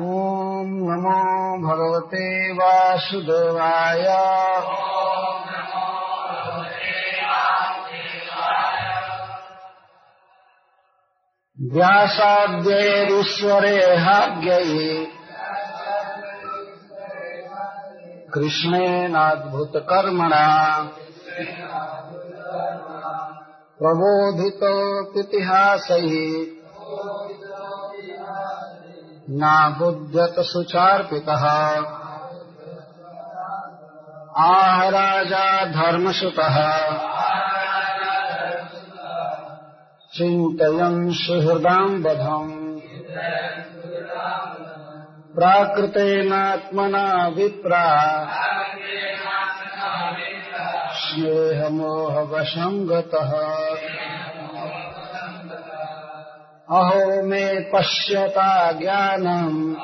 ॐ नमो भगवते वासुदेवाय। व्यासाद्यैरीश्वरेहाज्ञैः कृष्णेनाद्भुतकर्मणा प्रबोधितोऽपितिहासैः नाबुध्यत सुचार्पितः आह राजा धर्मसुतः चिन्तयन् सुहृदाम् बधम् प्राकृतेनात्मना विप्रा। स्नेहमोहवशम् गतः अहो मे पश्यता ज्ञानम्।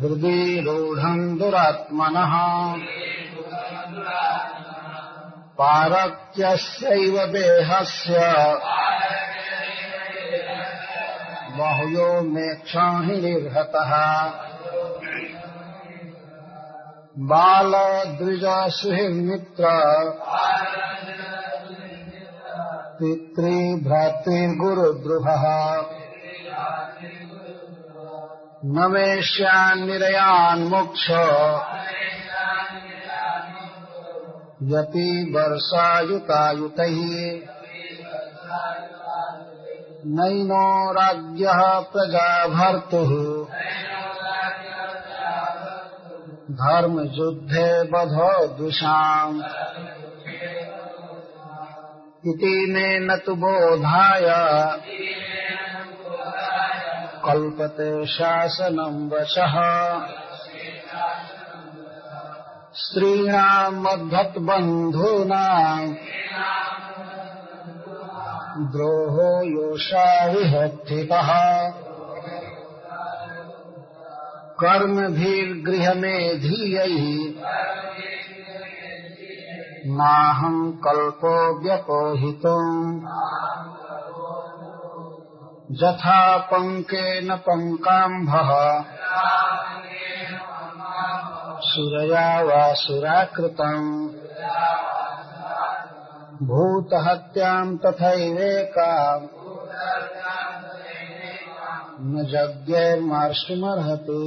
हृदि रूढम् दुरात्मनः। पारत्यस्यैव देहस्य। बहुयो मे क्षाहि निर्हतः। बालद्विजसुहिर्मित्र पितृभ्रातृर्गुरुद्रुभः न मे स्यान्निरयान्मुक्ष यति वर्षायुतायुतैः नैनो राज्ञः प्रजाभर्तुः। धर्मयुद्धे बधो दुषाम्। इति न तु बोधाय। कल्पते शासनम् वशः। स्त्रीणाम् मद्भक्तबन्धूनाम् द्रोहो योषा विहत्थितः कर्मभिर्गृहमेधीयैः नाहम् कल्पो व्यपोहितुम् यथा पङ्केन पङ्काम्भः सुरया वा सुराकृतम् भूतहत्याम् तथैवेकाम् न यज्ञैर्मार्ष्टुमर्हति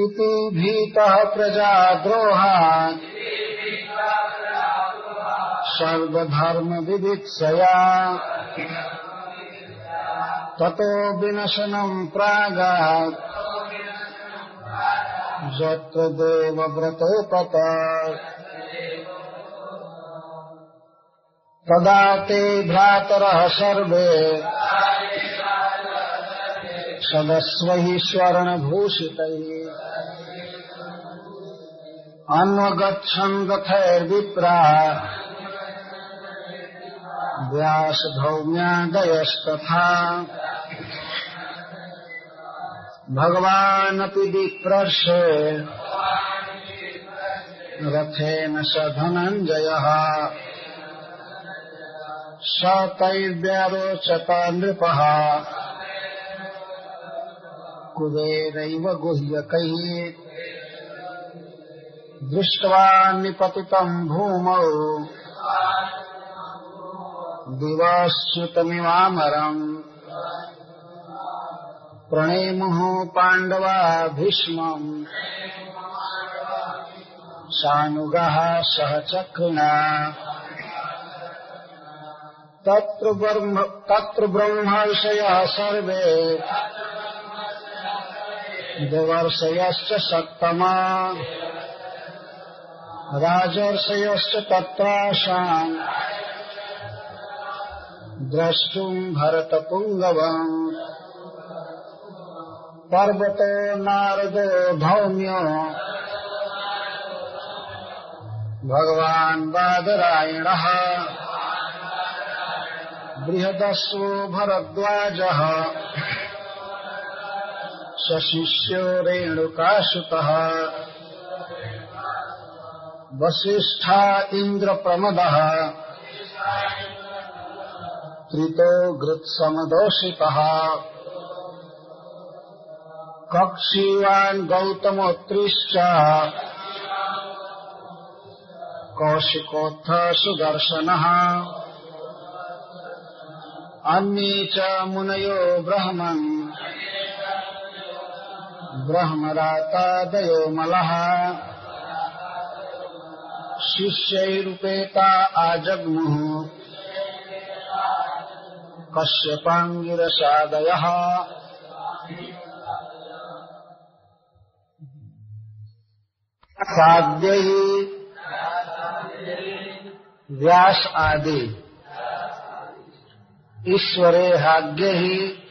इति भीतः प्रजाद्रोहात् सर्वधर्मविवित्सया ततो विनशनम् प्रागात्। यत्र देवव्रतोपत। तदा ते भ्रातरः सर्वे। सदस्वैः स्वर्णभूषितैः अन्वगच्छन् रथैर्विप्रा व्यासधौम्यादयस्तथा। भगवानपि विप्रर्षे रथेन स धनञ्जयः। स तैर्व्यारोचत कुबेरैव गुह्यकैः। दृष्ट्वा निपतितम् भूमौ। दिवाश्च्युतमिवामरम्। प्रणेमुः पाण्डवा भीष्मम्। सानुगः सह चक्रिणा। तत्र ब्रह्म तत्र ब्रह्मर्षयः सर्वे। देवर्षयश्च सत्तमा राजर्षयश्च तत्राशाम् द्रष्टुम् भरतपुङ्गवम्। पर्वतो नारदो धौम्यो भगवान् बादरायणः। बृहदस्वो भरद्वाजः। सशिष्यो रेणुकाशुतः वसिष्ठा इन्द्रप्रमदः। त्रितो घृत्समदोषितः। कक्षीवान् गौतमोत्रिश्च कौशिकोत्थ सुदर्शनः अन्ये च मुनयो ब्रह्मन्। ब्रह्मरातादयो मलः शिष्यैरुपेता आजग्मुः। कश्यपाङ्गिरसादयः। साध्य। व्यास आदि। ईश्वरे हाग्य ही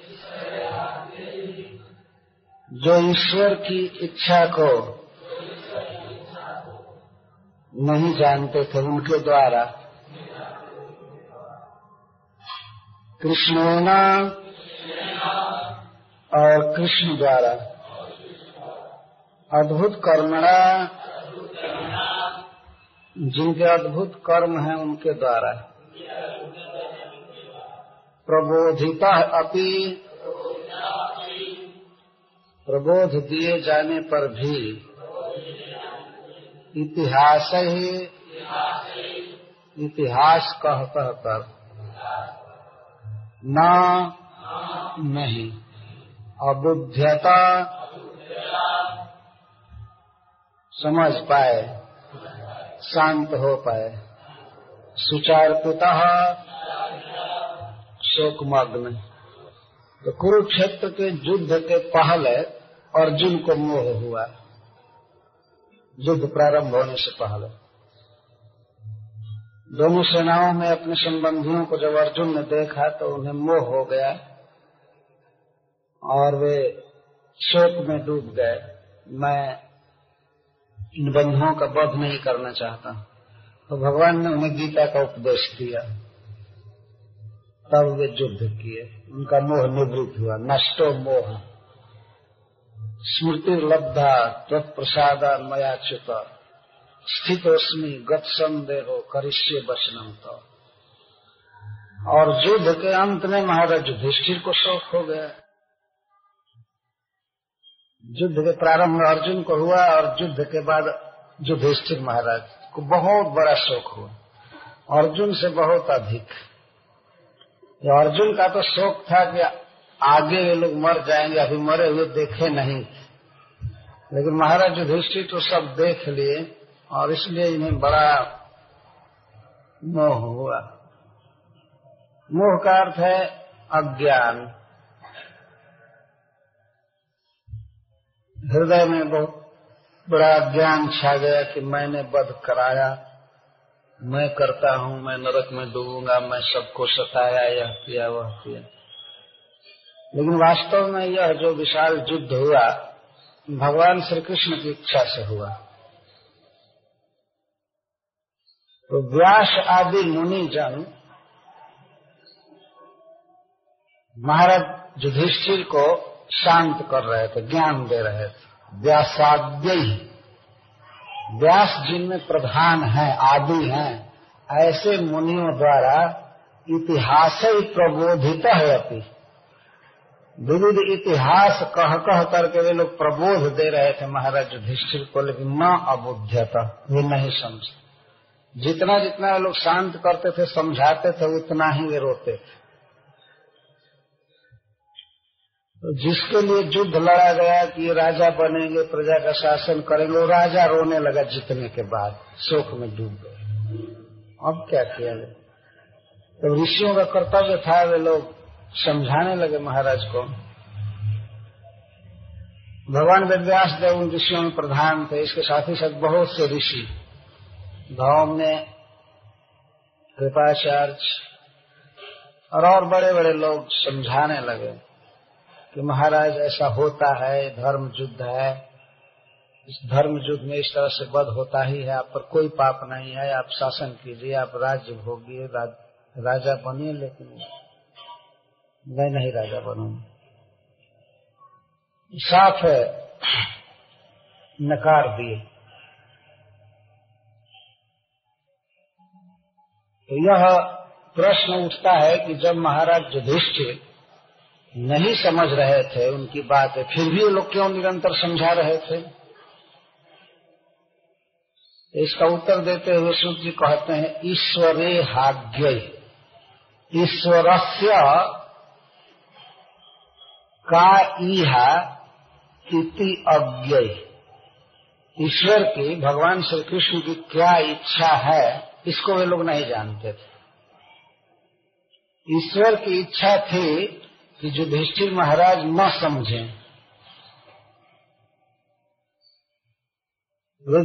जो ईश्वर की इच्छा को नहीं जानते थे, उनके द्वारा कृष्णोना और कृष्ण द्वारा अद्भुत कर्मणा, जिनके अद्भुत कर्म हैं, उनके द्वारा प्रबोधिता अपि प्रबोध दिए जाने पर भी इतिहास ही इतिहास कह कह कर न नहीं, अबुध्यता समझ पाए, शांत हो पाए। सुचारपिता शोकमग्न। तो कुरुक्षेत्र के युद्ध के पहले अर्जुन को मोह हुआ। युद्ध प्रारंभ होने से पहले। दोनों सेनाओं में अपने संबंधियों को जब अर्जुन ने देखा तो उन्हें मोह हो गया और वे शोक में डूब गए। मैं इन बंधुओं का वध नहीं करना चाहता। तो भगवान ने उन्हें गीता का उपदेश दिया। तब वे युद्ध किए। उनका मोह निवृत्त हुआ नष्टो मोह स्मृति लब्धा तत्प्रसाद मया च्युत स्थितोस्मी गत संदेह करिष्य वचनम और युद्ध के अंत में महाराज युधिष्ठिर को शोक हो गया। युद्ध के प्रारंभ में अर्जुन को हुआ और युद्ध के बाद युधिष्ठिर महाराज को बहुत बड़ा शोक हुआ। अर्जुन से बहुत अधिक। अर्जुन का तो शोक था कि आगे ये लोग मर जाएँगे, अभी मरे हुए देखे नहीं। लेकिन महाराज युधिष्ठिर तो सब देख लिए और इसलिए इन्हें बड़ा मोह हुआ। मोह का अर्थ है अज्ञान। हृदय में बहुत बड़ा अज्ञान छा गया कि मैंने वध कराया। मैं करता हूँ, मैं नरक में डूबूँगा, मैं सबको सताया, यह किया, वह किया। लेकिन वास्तव में यह जो विशाल युद्ध हुआ, भगवान श्री कृष्ण की इच्छा से हुआ। तो व्यास आदि मुनि जन, महाराज युधिष्ठिर को शांत कर रहे थे, ज्ञान दे रहे थे। व्यासाद्य व्यास जिनमें प्रधान है, आदि हैं, ऐसे मुनियों द्वारा इतिहास ही प्रबोधित है अति। विविध इतिहास कह कह करके वे लोग प्रबोध दे रहे थे महाराज युधिष्ठिर को, लेकिन न अबुध्यता वे नहीं समझे जितना जितना वे लोग शांत करते थे, समझाते थे, उतना ही वे रोते थे। तो जिसके लिए युद्ध लड़ा गया कि ये राजा बनेंगे, प्रजा का शासन करेंगे, वो राजा रोने लगा जीतने के बाद, शोक में डूब गए। अब क्या किया तो ऋषियों का कर्तव्य था वे लोग समझाने लगे महाराज को। भगवान वेदव्यास देव उन ऋषियों में प्रधान थे इसके साथ ही साथ बहुत से ऋषि। गाँव में कृपाचार्य और और बड़े बड़े लोग समझाने लगे कि महाराज ऐसा होता है धर्म युद्ध है। इस धर्म युद्ध में इस तरह से वध होता ही है आप पर कोई पाप नहीं है आप शासन कीजिए आप राज्य भोगिए राज, राजा बनिए लेकिन मैं नहीं राजा बनूँगा। साफ़ है, नकार दिए। तो यह प्रश्न उठता है कि जब महाराज युधिष्ठिर नहीं समझ रहे थे उनकी बात है फिर भी वो लोग क्यों निरंतर समझा रहे थे? इसका उत्तर देते हुए सूर्य जी कहते हैं, ईश्वरे हाग्य ईश्वरस्य का इहा इति अज्ञ ईश्वर की, भगवान श्री कृष्ण की क्या इच्छा है, इसको वे लोग नहीं जानते थे। ईश्वर की इच्छा थी कि युधिष्ठिर महाराज न समझें।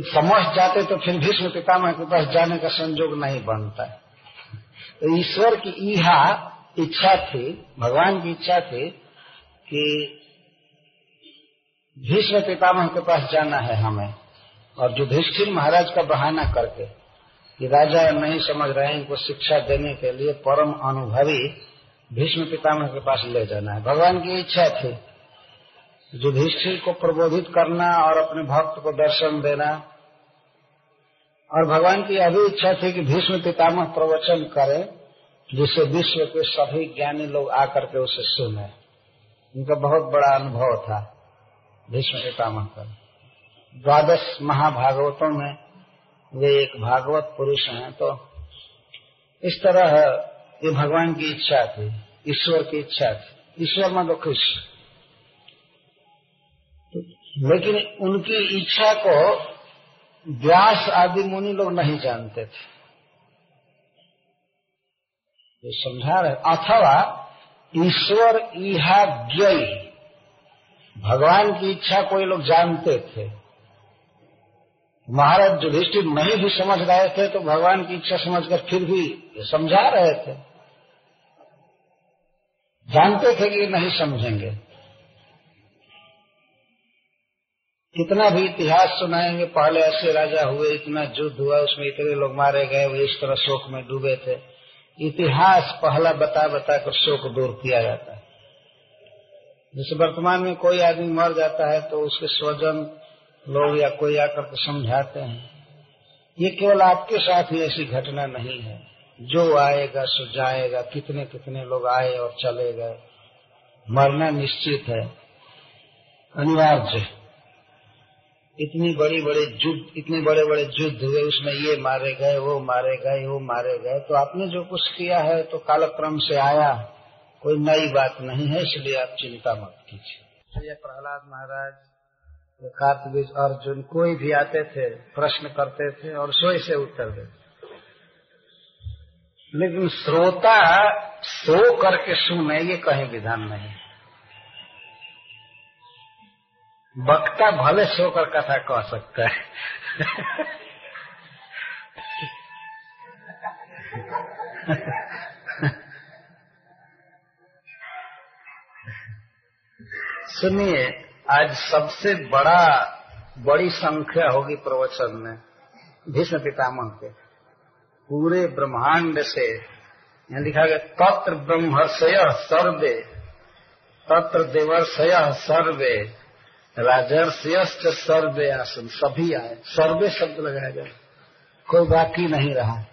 समझ जाते तो फिर भीष्म पितामह के पास जाने का संजोग नहीं बनता। तो ईश्वर की इच्छा थी, भगवान की इच्छा थी कि भीष्म पितामह के पास जाना है हमें, और जो युधिष्ठिर महाराज का बहाना करके कि राजा नहीं समझ रहे हैं, इनको शिक्षा देने के लिए परम अनुभवी भीष्म पितामह के पास ले जाना है। भगवान की इच्छा थी युधिष्ठिर को प्रबोधित करना और अपने भक्त को दर्शन देना, और भगवान की अभी इच्छा थी कि भीष्म पितामह प्रवचन करें, जिससे विश्व के सभी ज्ञानी लोग आकर के उसे सुने। उनका बहुत बड़ा अनुभव था भीष्म पितामह का द्वादश महाभागवतों में वे एक भागवत पुरुष हैं तो इस तरह ये भगवान की इच्छा थी, ईश्वर की इच्छा थी। ईश्वर में तो कृष्ण लेकिन उनकी इच्छा को व्यास आदि मुनि लोग नहीं जानते थे। समझा रहे अथवा ईश्वर इहा ज्ञ भगवान की इच्छा कोई लोग जानते थे। महाराज युधिष्ठिर नहीं भी समझ रहे थे तो भगवान की इच्छा समझकर फिर भी समझा रहे थे। जानते थे कि नहीं समझेंगे। कितना भी इतिहास सुनाएँगे, पहले ऐसे राजा हुए, इतना युद्ध हुआ, उसमें इतने लोग मारे गए, वो इस तरह शोक में डूबे थे। इतिहास पहला बता बता कर शोक दूर किया जाता है। जैसे वर्तमान में कोई आदमी मर जाता है तो उसके स्वजन लोग या कोई आकर के समझाते हैं। ये केवल आपके साथ ही ऐसी घटना नहीं है। जो आएगा, सो जाएगा, कितने कितने लोग आए और चले गए। मरना निश्चित है। अनिवार्य इतनी बड़ी बड़े युद्ध इतने बड़े बड़े युद्ध हुए, उसमें ये मारे गए, वो मारे गए, वो मारे गए। तो आपने जो कुछ किया है तो कालक्रम से आया। कोई नई बात नहीं है, इसलिए आप चिंता मत कीजिए। प्रहलाद महाराज कार्तवीज अर्जुन कोई भी आते थे, प्रश्न करते थे और सोए से उत्तर देते लेकिन श्रोता सो करके सुने, ये कहीं विधान नहीं वक्ता भले सोकर कथा कह सकता है। सुनिए, आज सबसे बड़ा, बड़ी संख्या होगी प्रवचन में, भीष्म पितामह के। पूरे ब्रह्मांड से, यहाँ लिखा गया, तत्र ब्रह्मर्षय सर्वे, तत्र देवर्षय सर्वे। राजर्षयश्च सर्वे आसन सभी आए। सर्वे शब्द लगाया गया। कोई बाकी नहीं रहा।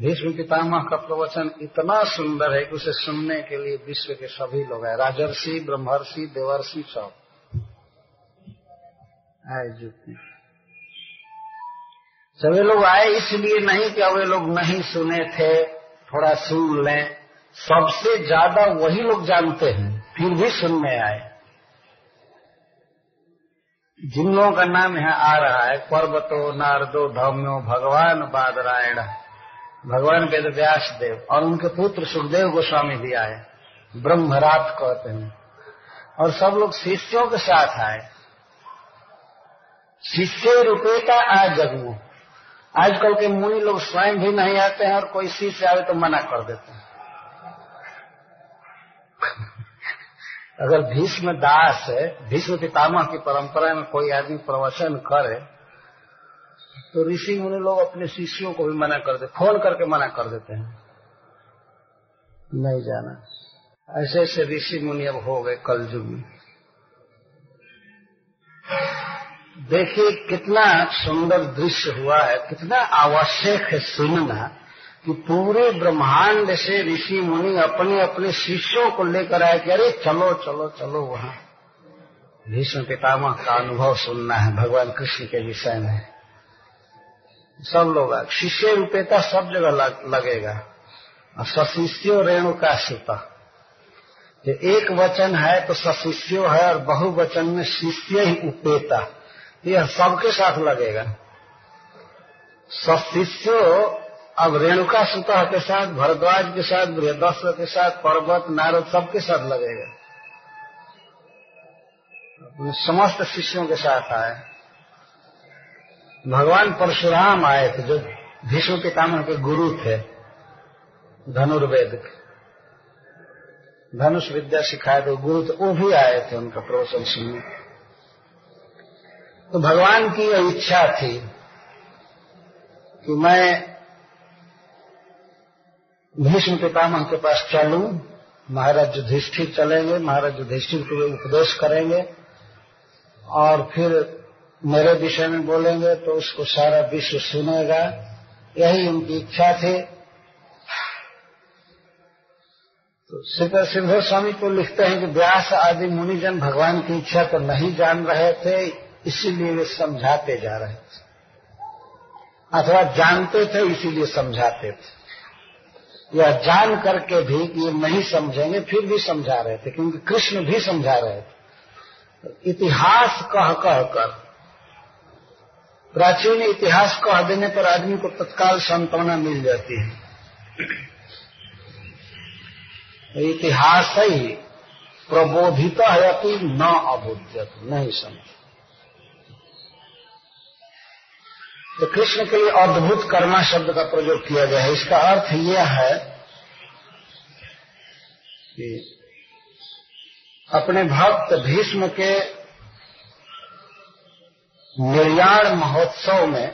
भीष्म पितामह का प्रवचन इतना सुंदर है कि उसे सुनने के लिए विश्व के सभी लोग आए। राजर्षि, ब्रह्मर्षि, देवर्षि सब। आए जितने। सभी लोग आए इसलिए नहीं कि वे लोग नहीं सुने थे। थोड़ा सुन लें। सबसे ज़्यादा वही लोग जानते हैं। फिर भी सुनने आए। जिन लोगों का नाम यहाँ आ रहा है, पर्वतो, नारदो, धम्यो, भगवान, बादरायण। भगवान वेद व्यास देव और उनके पुत्र सुखदेव गोस्वामी भी आए, ब्रह्मरात कहते हैं। और सब लोग शिष्यों के साथ आए। शिष्य रुपये का आज जगमू। आजकल के मुनि लोग स्वयं भी नहीं आते हैं और कोई शिष्य आवे तो मना कर देते हैं। अगर भीष्म दास भीष्म पितामह की परंपरा में कोई आदमी प्रवचन करे तो ऋषि मुनि लोग अपने शिष्यों को भी मना कर देते फ़ोन करके मना कर देते हैं। नहीं जाना। ऐसे ऐसे ऋषि मुनि अब हो गए कल युग में। देखिए कितना सुंदर दृश्य हुआ है, कितना आवश्यक है सुनना। कि पूरे ब्रह्मांड से ऋषि मुनि अपने अपने शिष्यों को लेकर आए कि अरे चलो चलो चलो वहाँ। भीष्म पितामह का अनुभव सुनना है, भगवान कृष्ण के विषय में। सब लोग शिष्य रूपेता सब जगह लगेगा। और सशिष्यो रेणु का सुता जो एक वचन है तो सशिष्यो है और बहुवचन में शिष्य ही उपेता। यह सबके साथ लगेगा। सशिष्यो अब रेणुका सुता के साथ, भरद्वाज के साथ बृहदस्व के साथ, पर्वत, नारद सबके साथ लगेगा। अपने समस्त शिष्यों के साथ आए। भगवान परशुराम आए थे, जो भीष्म पितामह के गुरु थे, धनुर्वेद के। धनुष विद्या सिखाए थे गुरु थे वो भी आए थे उनका प्रवचन सुनने। तो भगवान की यह इच्छा थी कि मैं भीष्म पितामह के पास चलूँ। महाराज युधिष्ठिर चलेंगे, महाराज युधिष्ठिर के लिए उपदेश करेंगे। और फिर मेरे विषय में बोलेंगे तो उसको सारा विश्व सुनेगा। यही उनकी इच्छा थी। तो श्रीकर सिंधु स्वामी को लिखते हैं कि व्यास आदि मुनिजन भगवान की इच्छा तो नहीं जान रहे थे, इसीलिए वे समझाते जा रहे थे। अथवा जानते थे, इसीलिए समझाते थे। या जान करके भी ये नहीं समझेंगे, फिर भी समझा रहे थे, क्योंकि कृष्ण भी समझा रहे थे। इतिहास कह कह कर। प्राचीन इतिहास कह देने पर आदमी को तत्काल सांत्वना मिल जाती है। इतिहास ही प्रबोधित है अति न अबुद्यत नहीं समझ। तो कृष्ण के लिए अद्भुत कर्मा शब्द का प्रयोग किया गया है। इसका अर्थ यह है कि अपने भक्त भीष्म के निर्याण महोत्सव में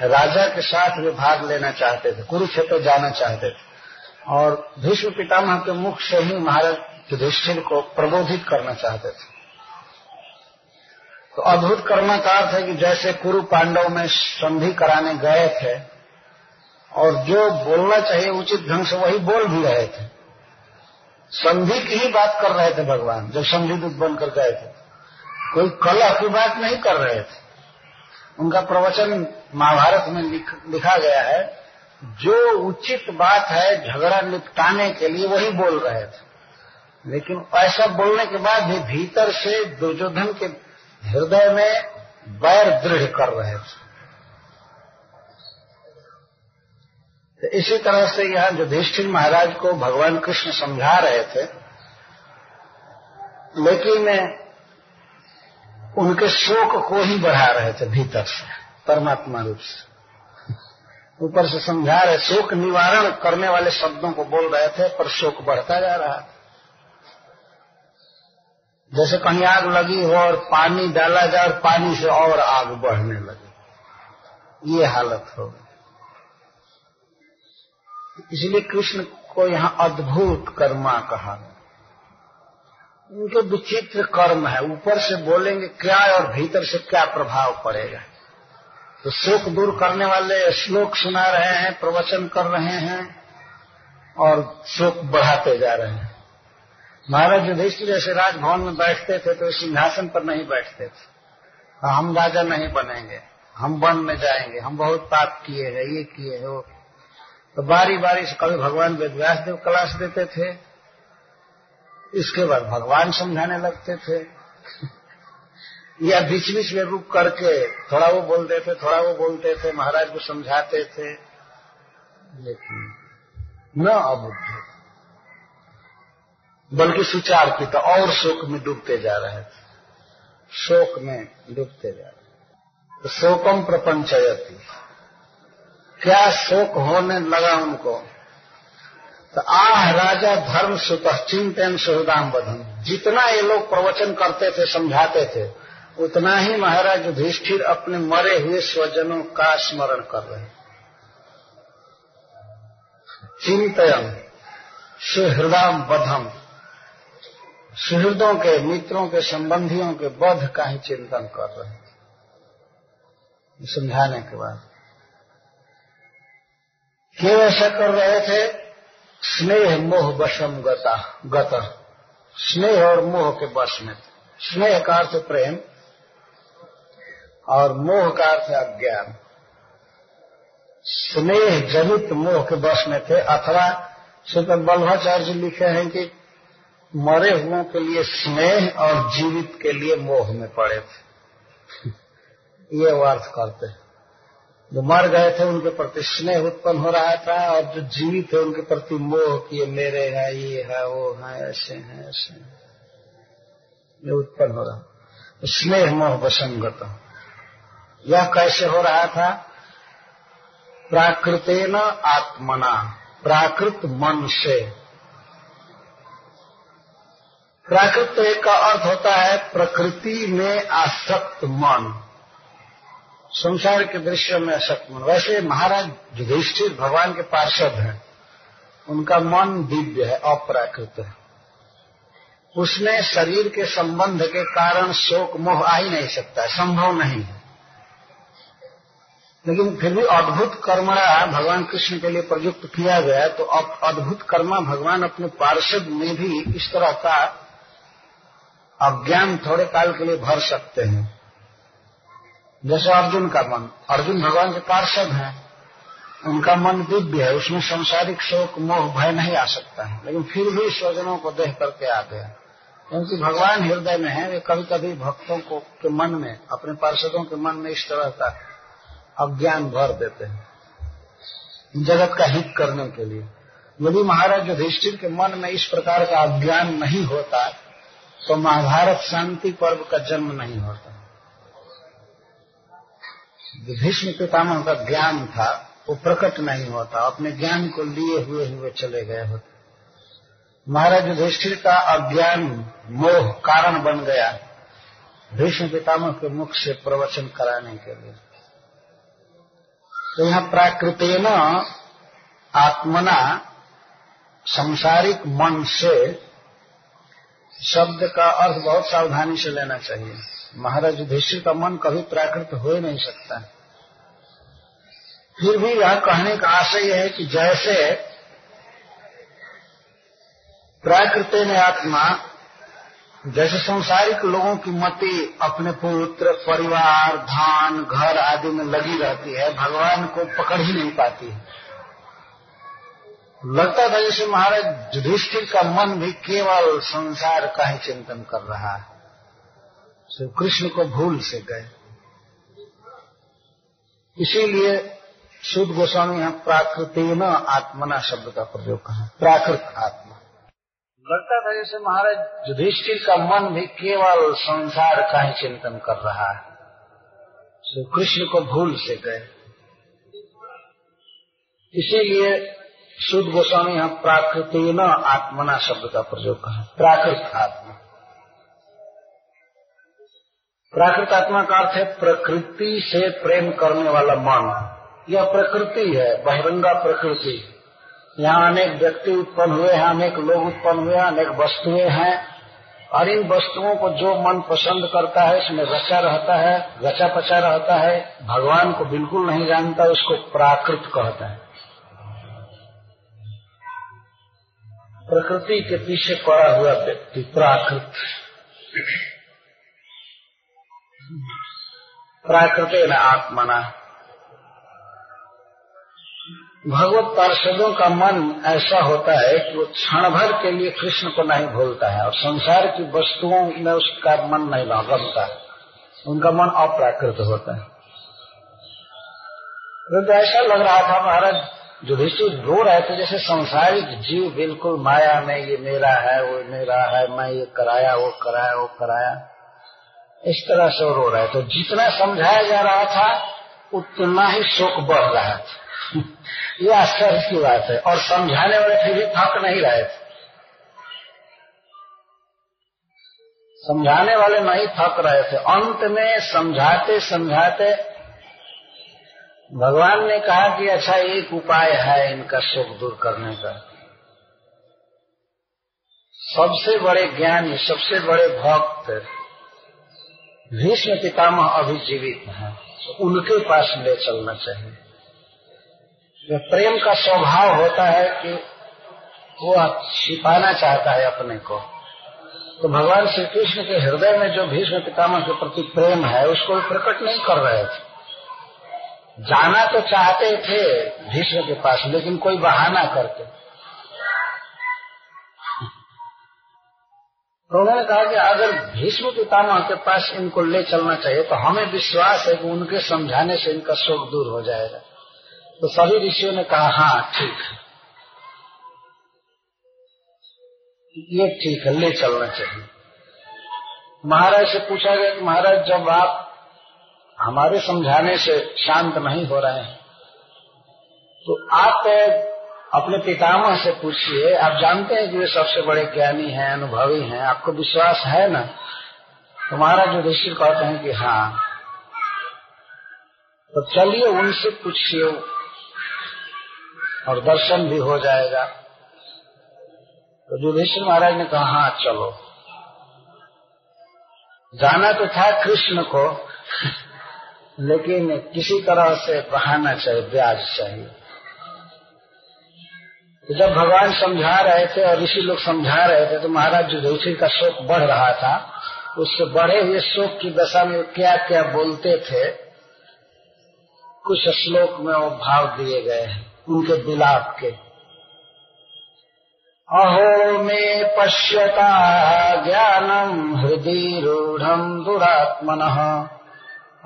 राजा के साथ वे भाग लेना चाहते थे, कुरुक्षेत्र जाना चाहते थे और भीष्म पितामह के मुख से ही महाराज युधिष्ठिर को प्रबोधित करना चाहते थे। तो अद्भुत कर्म का अर्थ है कि जैसे कुरु पांडव में संधि कराने गए थे और जो बोलना चाहिए उचित ढंग से वही बोल भी रहे थे। संधि की ही बात कर रहे थे भगवान जब संधि दूत बनकर गए थे। कोई कलह की बात नहीं कर रहे थे। उनका प्रवचन महाभारत में लिख, लिखा गया है जो उचित बात है झगड़ा निपटाने के लिए वही बोल रहे थे। लेकिन ऐसा बोलने के बाद भी भीतर से दुर्योधन के हृदय में बैर दृढ़ कर रहे थे। तो इसी तरह से यहाँ युधिष्ठिर महाराज को भगवान कृष्ण समझा रहे थे, लेकिन उनके शोक को ही बढ़ा रहे थे भीतर से, परमात्मा रूप से। ऊपर से समझा रहे, शोक निवारण करने वाले शब्दों को बोल रहे थे, पर शोक बढ़ता जा रहा जैसे कहीं आग लगी हो और पानी डाला जाए और पानी से और आग बढ़ने लगे। ये हालत हो इसलिए कृष्ण को यहाँ अद्भुत कर्मा कहा उनके विचित्र कर्म है। ऊपर से बोलेंगे, क्या और भीतर से क्या प्रभाव पड़ेगा? तो शोक दूर करने वाले श्लोक सुना रहे हैं, प्रवचन कर रहे हैं और शोक बढ़ाते जा रहे हैं। महाराज युधिष्ठिर जैसे राजभवन में बैठते थे तो सिंहासन पर नहीं बैठते थे। हम राजा नहीं बनेंगे, हम वन में जाएँगे, हम बहुत पाप किए हैं, ये किए हैं, वो। तो बारी बारी से कभी भगवान वेदव्यास देव क्लास देते थे, इसके बाद भगवान समझाने लगते थे। या बीच बीच में रुक करके थोड़ा वो बोलते थे, थोड़ा वो बोलते थे, महाराज को समझाते थे। लेकिन न अबुद्ध बल्कि सुचार की तो और शोक में डूबते जा रहे थे। शोक में डूबते जा रहे तो शोकम प्रपंचयती। क्या शोक होने लगा उनको? तो आह राजा धर्म सुत चिंतन सुहृदाम बधन जितना ये लोग प्रवचन करते थे, समझाते थे, उतना ही महाराज युधिष्ठिर अपने मरे हुए स्वजनों का स्मरण कर रहे चिंतन सुहृदाम बधम सुहृदों के, मित्रों के, संबंधियों के बध का ही चिंतन कर रहे हैं समझाने के बाद। क्यों ऐसा कर रहे थे? स्नेह, मोह, वशम, गता, गत। स्नेह और मोह के वश में स्नेह का अर्थ प्रेम और मोह का अर्थ अज्ञान। स्नेह जनित मोह के वश में थे। अथवा श्रीपद बल्भाचार्य जी लिखे हैं कि मरे हुओं के लिए स्नेह और जीवित के लिए मोह में पड़े थे। ये अर्थ करते हैं। जो मर गए थे, उनके प्रति स्नेह उत्पन्न हो रहा था और जो जीवित है, उनके प्रति मोह कि ये मेरे है, ये है, वो है, ऐसे हैं ऐसे हैं। ये उत्पन्न हो रहा। तो स्नेह मोह वसंगत यह कैसे हो रहा था? प्राकृतेन आत्मना, प्राकृत मन से। प्राकृत का अर्थ होता है प्रकृति में आसक्त मन। संसार के दृश्य में आसक्त मन। वैसे महाराज युधिष्ठिर भगवान के पार्षद हैं। उनका मन दिव्य है, अप्राकृत है। उसमें शरीर के संबंध के कारण शोक मोह आ ही नहीं सकता, संभव नहीं है। लेकिन फिर भी अद्भुत कर्मणा भगवान कृष्ण के लिए प्रयुक्त किया गया तो अद्भुत कर्मा भगवान अपने पार्षद में भी इस तरह का अज्ञान थोड़े काल के लिए भर सकते हैं। जैसे अर्जुन का मन, अर्जुन भगवान के पार्षद हैं, उनका मन दिव्य है, उसमें संसारिक शोक, मोह, भय नहीं आ सकता है। लेकिन फिर भी स्वजनों को देख करके आ गया। क्योंकि भगवान हृदय में है, वे कभी कभी भक्तों को, के मन में, अपने पार्षदों के मन में इस तरह का अज्ञान भर देते हैं। जगत का हित करने के लिए। यदि महाराज युधिष्ठिर के मन में इस प्रकार का अज्ञान नहीं होता तो महाभारत शांति पर्व का जन्म नहीं होता। भीष्म पितामह का ज्ञान था, वो प्रकट नहीं होता, अपने ज्ञान को लिए हुए हुए चले गए होते। महाराज युधिष्ठिर का अज्ञान, मोह, कारण बन गया। भीष्म पितामह के मुख से प्रवचन कराने के लिए। तो यहाँ प्राकृतेन आत्मना संसारिक मन से शब्द का अर्थ बहुत सावधानी से लेना चाहिए। महाराज युधिष्ठिर का मन कभी प्राकृत हो ही नहीं सकता। फिर भी यह कहने का आशय है कि जैसे प्राकृत ने आत्मा, जैसे संसारिक लोगों की मति अपने पुत्र, परिवार, धान, घर आदि में लगी रहती है, भगवान को पकड़ ही नहीं पाती है। लगता था जैसे महाराज युधिष्ठिर का मन भी केवल संसार का ही चिंतन कर रहा है। श्री कृष्ण को भूल से गए। इसीलिए शुद्ध गोस्वामी यहाँ प्राकृति न आत्मना शब्द का प्रयोग कहा प्राकृत आत्मा। लगता था जैसे महाराज युधिष्ठिर का मन भी केवल संसार का ही चिंतन कर रहा है। श्री कृष्ण को भूल से गए। इसीलिए शुद्ध गोस्वामी यहाँ प्राकृति न आत्मना शब्द का प्रयोग कहा। प्राकृत आत्मा। प्राकृत आत्मा का अर्थ है प्रकृति से प्रेम करने वाला मन। यह प्रकृति है, बहिरंगा प्रकृति। यहाँ अनेक व्यक्ति उत्पन्न हुए हैं, अनेक लोग उत्पन्न हुए हैं, अनेक वस्तुएँ हैं। और इन वस्तुओं को जो मन पसंद करता है, इसमें रचा रहता है, रचा पचा रहता है। भगवान को बिल्कुल नहीं जानता, उसको प्राकृत कहता है। प्रकृति के पीछे पड़ा हुआ व्यक्ति, प्राकृत। प्राकृत आत्मना भगवत पार्षदों का मन ऐसा होता है कि वो क्षण भर के लिए कृष्ण को नहीं भूलता है और संसार की वस्तुओं में उसका मन नहीं रमता उनका मन अप्राकृत होता है। तो ऐसा लग रहा था महाराज युधिष्ठिर रो रहे थे, जैसे संसारिक जीव बिल्कुल माया में, ये मेरा है, वो मेरा है, मैं ये कराया, वो कराया वो कराया। इस तरह से रो रहे तो जितना समझाया जा रहा था, उतना ही शोक बढ़ रहा था। ये आश्चर्य की बात है। और समझाने वाले फिर भी थक नहीं रहे थे। समझाने वाले नहीं थक रहे थे। अंत में समझाते समझाते भगवान ने कहा कि अच्छा एक उपाय है इनका सुख दूर करने का। सबसे बड़े ज्ञानी, सबसे बड़े भक्त भीष्म पितामह अभी जीवित हैं तो उनके पास ले चलना चाहिए। जो प्रेम का स्वभाव होता है कि वो छिपाना चाहता है अपने को तो भगवान श्री कृष्ण के हृदय में जो भीष्म पितामह के प्रति प्रेम है, उसको प्रकट नहीं कर रहे थे। जाना तो चाहते थे भीष्म के पास, लेकिन कोई बहाना करते। तो उन्होंने कहा कि अगर भीष्म पितामह के पास इनको ले चलना चाहिए तो हमें विश्वास है कि उनके समझाने से इनका शोक दूर हो जाएगा। तो सभी ऋषियों ने कहा हाँ ठीक ये ठीक है, ले चलना चाहिए। महाराज से पूछा गया कि महाराज, जब आप हमारे समझाने से शांत नहीं हो रहे हैं। तो आप अपने पितामह से पूछिए, आप जानते हैं कि वे सबसे बड़े ज्ञानी हैं, अनुभवी हैं, आपको विश्वास है ना? तो जो ऋषि कहते हैं कि हाँ। तो चलिए उनसे पूछिए और दर्शन भी हो जाएगा। तो युधिष्ठिर महाराज ने कहा हाँ चलो। जाना तो था कृष्ण को। लेकिन किसी तरह से बहाना चाहिए, ब्याज चाहिए। तो जब भगवान समझा रहे थे और ऋषि लोग समझा रहे थे तो महाराज युधिष्ठिर का शोक बढ़ रहा था। उससे बढ़े हुए शोक की दशा में क्या क्या बोलते थे, कुछ श्लोक में वो भाव दिए गए हैं, उनके विलाप के। अहो मे पश्यता ज्ञानम हृदय रूढम् दुरात्मनः।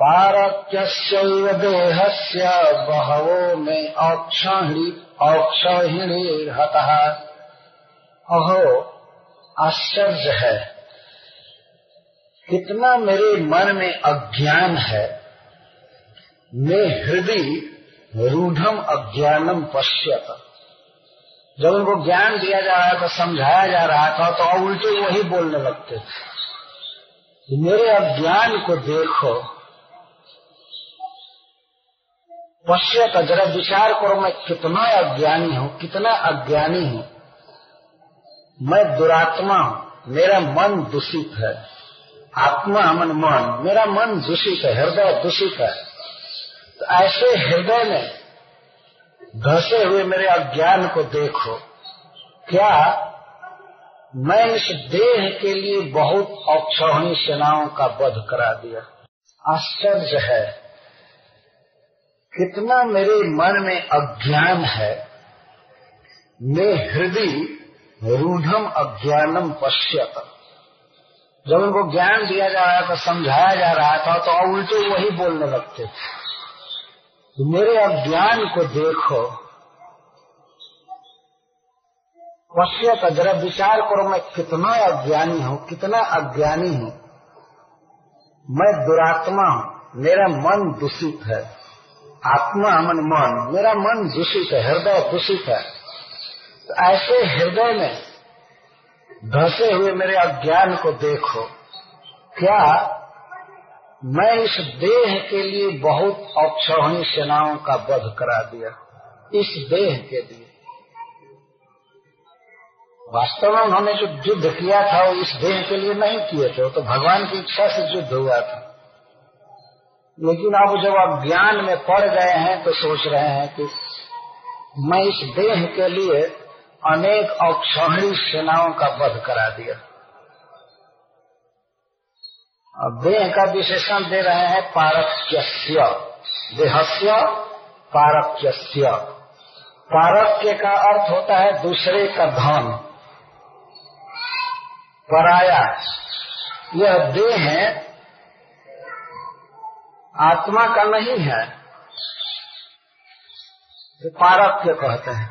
पारत्यस्यैव देहस्य बहवो मे औक्षहिणी औक्षहिणीर्हतः। अहो, आश्चर्य है। कितना मेरे मन में अज्ञान है। मैं हृदय रूढ़म अज्ञानम पश्यता। जब उनको ज्ञान दिया जा रहा था, समझाया जा रहा था तो उल्टे वही बोलने लगते थे। मेरे अज्ञान को देखो पश्चिम का जरा विचार करो, मैं कितना अज्ञानी हूँ, कितना अज्ञानी हूँ। मैं दुरात्मा हूँ, मेरा मन दूषित है। आत्मा मन मन, मेरा मन दूषित है, हृदय दूषित है। तो ऐसे हृदय में धसे हुए मेरे अज्ञान को देखो। क्या मैं इस देह के लिए बहुत औक्षणी सेनाओं का वध करा दिया? आश्चर्य है। कितना मेरे मन में अज्ञान है, मैं हृदय रूढ़म अज्ञानम पश्यत। जब उनको ज्ञान दिया जा रहा था, समझाया जा रहा था तो उल्टे वही बोलने लगते। थे तो मेरे अज्ञान को देखो। पश्य का जरा विचार करो, मैं कितना अज्ञानी हूँ, कितना अज्ञानी हूँ। मैं दुरात्मा हूँ, मेरा मन दूषित है। आत्मा मन मन, मेरा मन दूषित है, हृदय दूषित है। तो ऐसे हृदय में धसे हुए मेरे अज्ञान को देखो। क्या मैं इस देह के लिए बहुत अक्षौणी सेनाओं का वध करा दिया? इस देह के लिए। वास्तव में उन्होंने जो युद्ध किया था, वो इस देह के लिए नहीं किए थे, वो तो भगवान की इच्छा से युद्ध हुआ था। लेकिन अब जब आप ज्ञान में पड़ गए हैं तो सोच रहे हैं कि मैं इस देह के लिए अनेक अक्षौणी सेनाओं का वध करा दिया। अब देह का विशेषण दे रहे हैं पारक्य देहस्य पारक्य पारक्य का अर्थ होता है दूसरे का धन। पराया। यह देह है आत्मा का नहीं है तो पारक्य कहते हैं।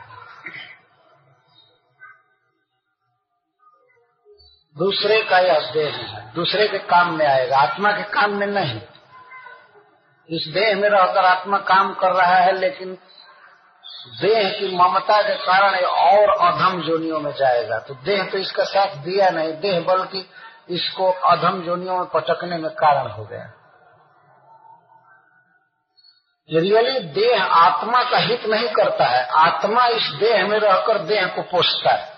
दूसरे का यह देह है, दूसरे के काम में आएगा, आत्मा के काम में नहीं। इस देह में रहकर आत्मा काम कर रहा है, लेकिन देह की ममता के कारण और अधम जोनियों में जाएगा। तो देह तो इसका साथ दिया नहीं, देह बल्कि इसको अधम जोनियों में पटकने में कारण हो गया। रियली देह आत्मा का हित नहीं करता है, आत्मा इस देह में रहकर देह को पोषता है।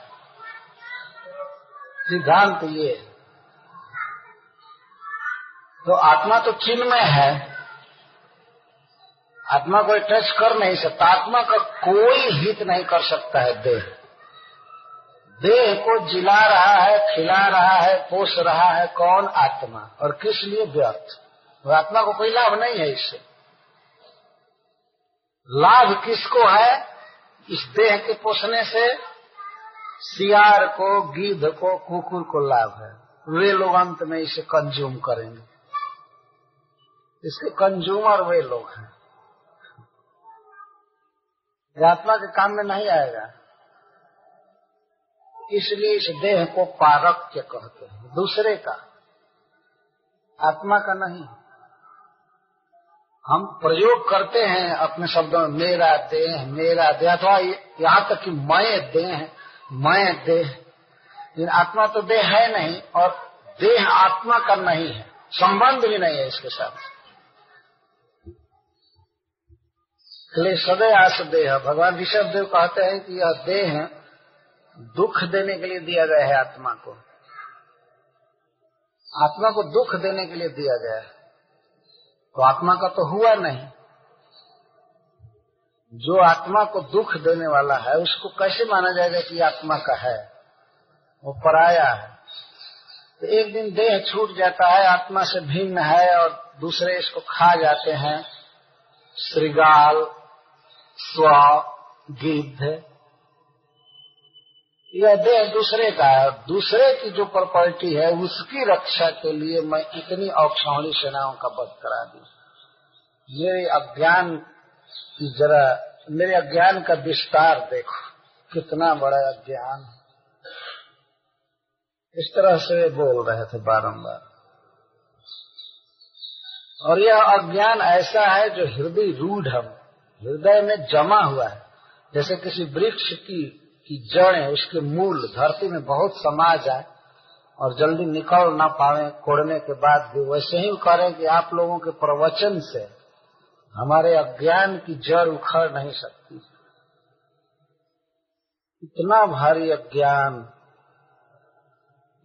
सिद्धांत ये तो आत्मा तो चिन्मय है। आत्मा को टच कर नहीं सकता, आत्मा का कोई हित नहीं कर सकता है देह। देह को जिला रहा है, खिला रहा है, पोष रहा है, कौन? आत्मा। और किस लिए व्यर्थ? आत्मा को कोई लाभ नहीं है इससे। लाभ किसको है? इस देह के पोषणे से सियार को गिद्ध को, कुकुर को लाभ है। वे लोग अंत में इसे कंज्यूम करेंगे। इसके कंज्यूमर वे लोग हैं। आत्मा के काम में नहीं आएगा। इसलिए इस देह को पारक्य कहते हैं। दूसरे का आत्मा का नहीं। हम प्रयोग करते हैं अपने शब्दों में, मेरा देह मेरा देह, अथवा यहाँ तक कि मैं देह मैं देह। लेकिन आत्मा तो देह है नहीं, और देह आत्मा का नहीं है। संबंध भी नहीं है इसके साथ। सदैव आस देह। भगवान ऋषभ देव कहते हैं कि यह देह दुख देने के लिए दिया गया है आत्मा को। आत्मा को दुख देने के लिए दिया गया है। तो आत्मा का तो हुआ नहीं। जो आत्मा को दुख देने वाला है, उसको कैसे माना जाएगा कि आत्मा का है? वो पराया है। तो एक दिन देह छूट जाता है, आत्मा से भिन्न है और दूसरे इसको खा जाते हैं। श्रीगाल, स्व, गिद्ध यह देह दूसरे का है। दूसरे की जो प्रॉपर्टी है, उसकी रक्षा के लिए मैं इतनी औक्षौणी सेनाओं का वध करा दी। मेरे अज्ञान की जरा, मेरे अज्ञान का विस्तार देखो, कितना बड़ा अज्ञान इस तरह से वे बोल रहे थे बारंबार। और यह अज्ञान ऐसा है जो हृदय रूढ़ हृदय में जमा हुआ है। जैसे किसी वृक्ष की की जड़ें उसके मूल, धरती में बहुत समा जाए और जल्दी निकल ना पावे, कोड़ने के बाद भी वैसे ही करें कि आप लोगों के प्रवचन से हमारे अज्ञान की जड़ उखड़ नहीं सकती। इतना भारी अज्ञान,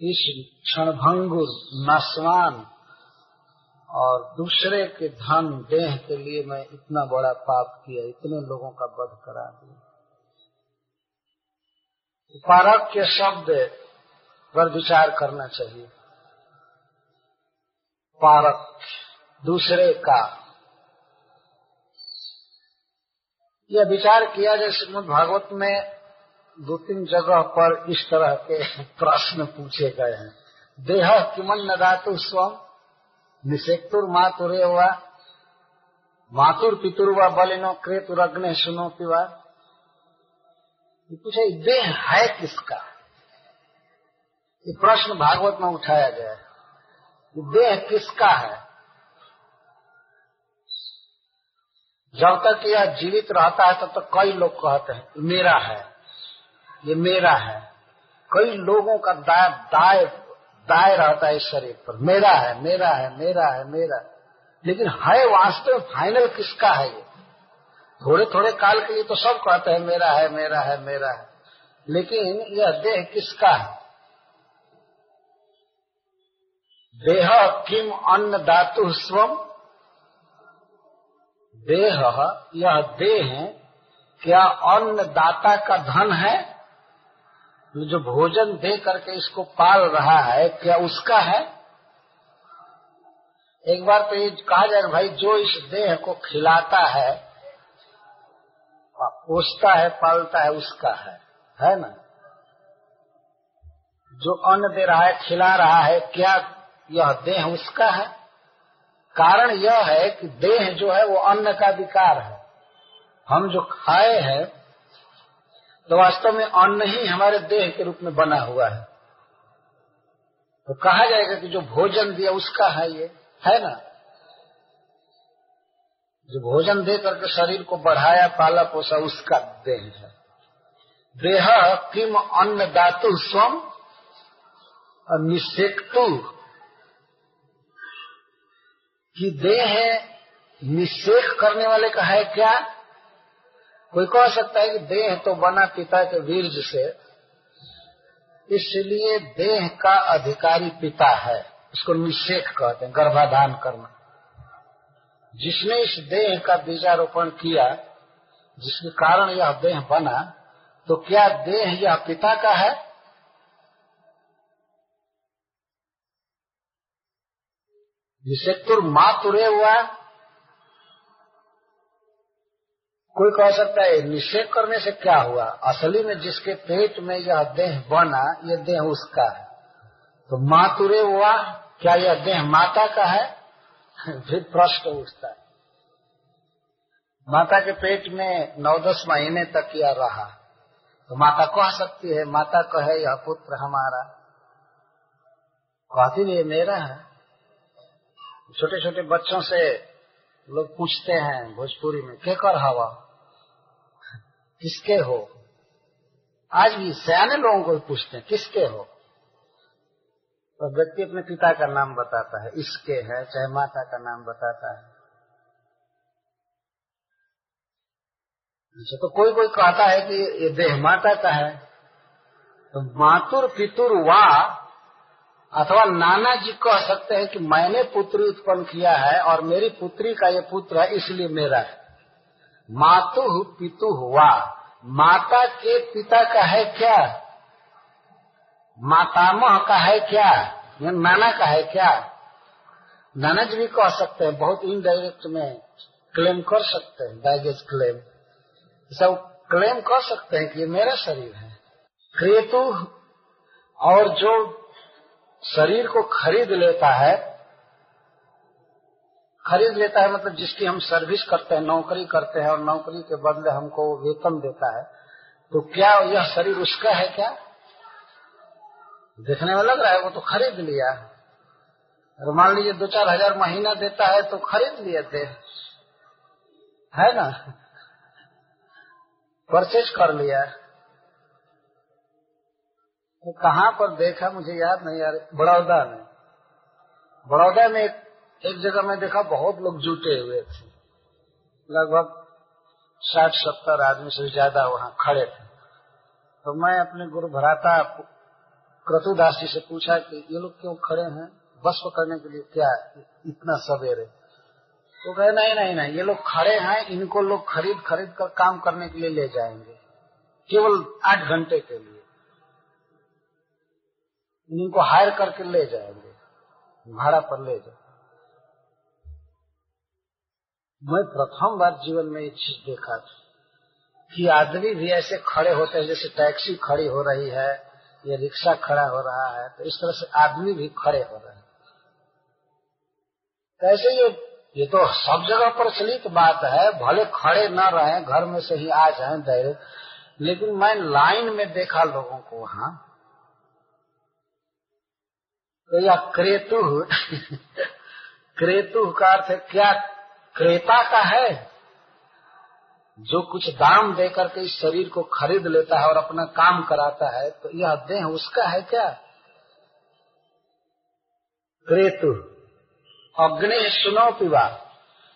इस क्षणभंगुर नस्वान और दूसरे के धन, देह के लिए मैं इतना बड़ा पाप किया, इतने लोगों का वध करा दिया। पारक के शब्द पर विचार करना चाहिए। पारक दूसरे का। यह विचार किया जाए श्रीमद भागवत में दो तीन जगह पर इस तरह के प्रश्न पूछे गए हैं। देह किमन न दातु स्वम निषेक्तुर मातुरे हुआ मातुर पितुर व बलिनो क्रेतुरग्ने सुनो पिवा ये पूछे देह है किसका? ये प्रश्न भागवत में उठाया गया है। देह किसका है? जब तक यह जीवित रहता है, तब तो तक तो कई लोग कहते हैं मेरा है, ये मेरा है। कई लोगों का दाय दाय दाय रहता है इस शरीर पर। मेरा है मेरा है मेरा है, मेरा लेकिन है वास्तव फाइनल किसका है ये? थोड़े थोड़े काल के लिए तो सब कहते हैं, मेरा है मेरा है मेरा है। लेकिन यह देह किसका है? देह किम अन्न धातु स्वम? देह, यह देह क्या अन्न दाता का धन है? जो भोजन दे करके इसको पाल रहा है, क्या उसका है? एक बार तो ये कहा जाए, भाई, जो इस देह को खिलाता है पोसता है, पालता है, उसका है। है ना? जो अन्न दे रहा है, खिला रहा है, क्या यह देह उसका है? कारण यह है कि देह जो है, वो अन्न का विकार है। हम जो खाए हैं तो वास्तव में अन्न ही हमारे देह के रूप में बना हुआ है। तो कहा जाएगा कि जो भोजन दिया, उसका है ये। है ना? जो भोजन दे करके शरीर को बढ़ाया, पाला पोसा, उसका देह है। देह किम अन्न दातु स्वम निषेक्तु कि देह निषेक करने वाले का है क्या? कोई कह सकता है कि देह तो बना पिता के वीर्ज से इसलिए देह का अधिकारी पिता है, उसको निषेक कहते हैं, गर्भाधान करना। जिसने इस देह का बीजारोपण किया, जिसके कारण यह देह बना तो क्या देह यह पिता का है? जिसे तुर माँ तुरे हुआ कोई कह सकता है, निषेध करने से क्या हुआ? असली में जिसके पेट में यह देह बना, यह देह उसका है। तो मातुरे हुआ, क्या यह देह माता का है? फिर प्रश्न उठता है। माता के पेट में नौ दस महीने तक यह रहा। तो माता कह सकती है, माता कहे, यह पुत्र हमारा। कहती भी मेरा है। छोटे छोटे बच्चों से लोग पूछते हैं भोजपुरी में, के कर हवा? किसके हो? आज भी सयाने लोगों को पूछते हैं, किसके हो? तो व्यक्ति अपने पिता का नाम बताता है, इसके है, चाहे माता का नाम बताता है। अच्छा तो कोई कोई कहता है कि ये देह माता का है तो मातुर पितुर वा अथवा नाना जी कह सकते हैं कि मैंने पुत्री उत्पन्न किया है और मेरी पुत्री का ये पुत्र है, इसलिए मेरा है। मातु पितु हुआ माता के पिता का है क्या? मातामह का है क्या? नाना का है क्या? नाना जी भी कह सकते हैं, बहुत इनडायरेक्ट में क्लेम कर सकते हैं बैगेज क्लेम सब क्लेम कर सकते हैं कि ये मेरा शरीर है। क्रेतु और जो शरीर को खरीद लेता है, खरीद लेता है मतलब जिसकी हम सर्विस करते हैं, नौकरी करते हैं और नौकरी के बदले हमको वेतन देता है तो क्या यह शरीर उसका है क्या? देखने में लग रहा है वो तो खरीद लिया और मान लीजिए दो चार हज़ार महीना देता है तो खरीद लिए थे। है ना? परचेज कर लिया तो कहाँ पर देखा मुझे याद नहीं यार बड़ौदा में। बड़ौदा में एक, एक जगह में देखा बहुत लोग जुटे हुए थे। लगभग साठ सत्तर आदमी से ज़्यादा वहाँ खड़े थे। तो मैं अपने गुरु भराता क्रतुदास जी से पूछा कि ये लोग क्यों खड़े हैं? बस करने के लिए क्या इतना सवेरे। तो कहे, नहीं नहीं नहीं, ये लोग खड़े हैं, इनको लोग खरीद खरीद कर काम करने के लिए ले जाएँगे। केवल आठ घंटे के लिए। इनको हायर करके ले जाएँगे। भाड़ा पर ले जाए मैं प्रथम बार जीवन में ये चीज़ देखा था कि आदमी भी ऐसे खड़े होते हैं, जैसे टैक्सी खड़ी हो रही है या रिक्शा खड़ा हो रहा है तो इस तरह से आदमी भी खड़े हो रहे हैं। ऐसे ये ये तो सब जगह प्रचलित बात है, भले खड़े न रहे, घर में से ही आ जाए डायरेक्ट लेकिन मैं लाइन में देखा लोगों को वहाँ। तो यह क्रेतु क्रेतु का अर्थ क्या क्रेता का है? जो कुछ दाम दे करके इस शरीर को खरीद लेता है और अपना काम कराता है तो यह देह उसका है क्या? क्रेतु। अग्नि सुनो पिवा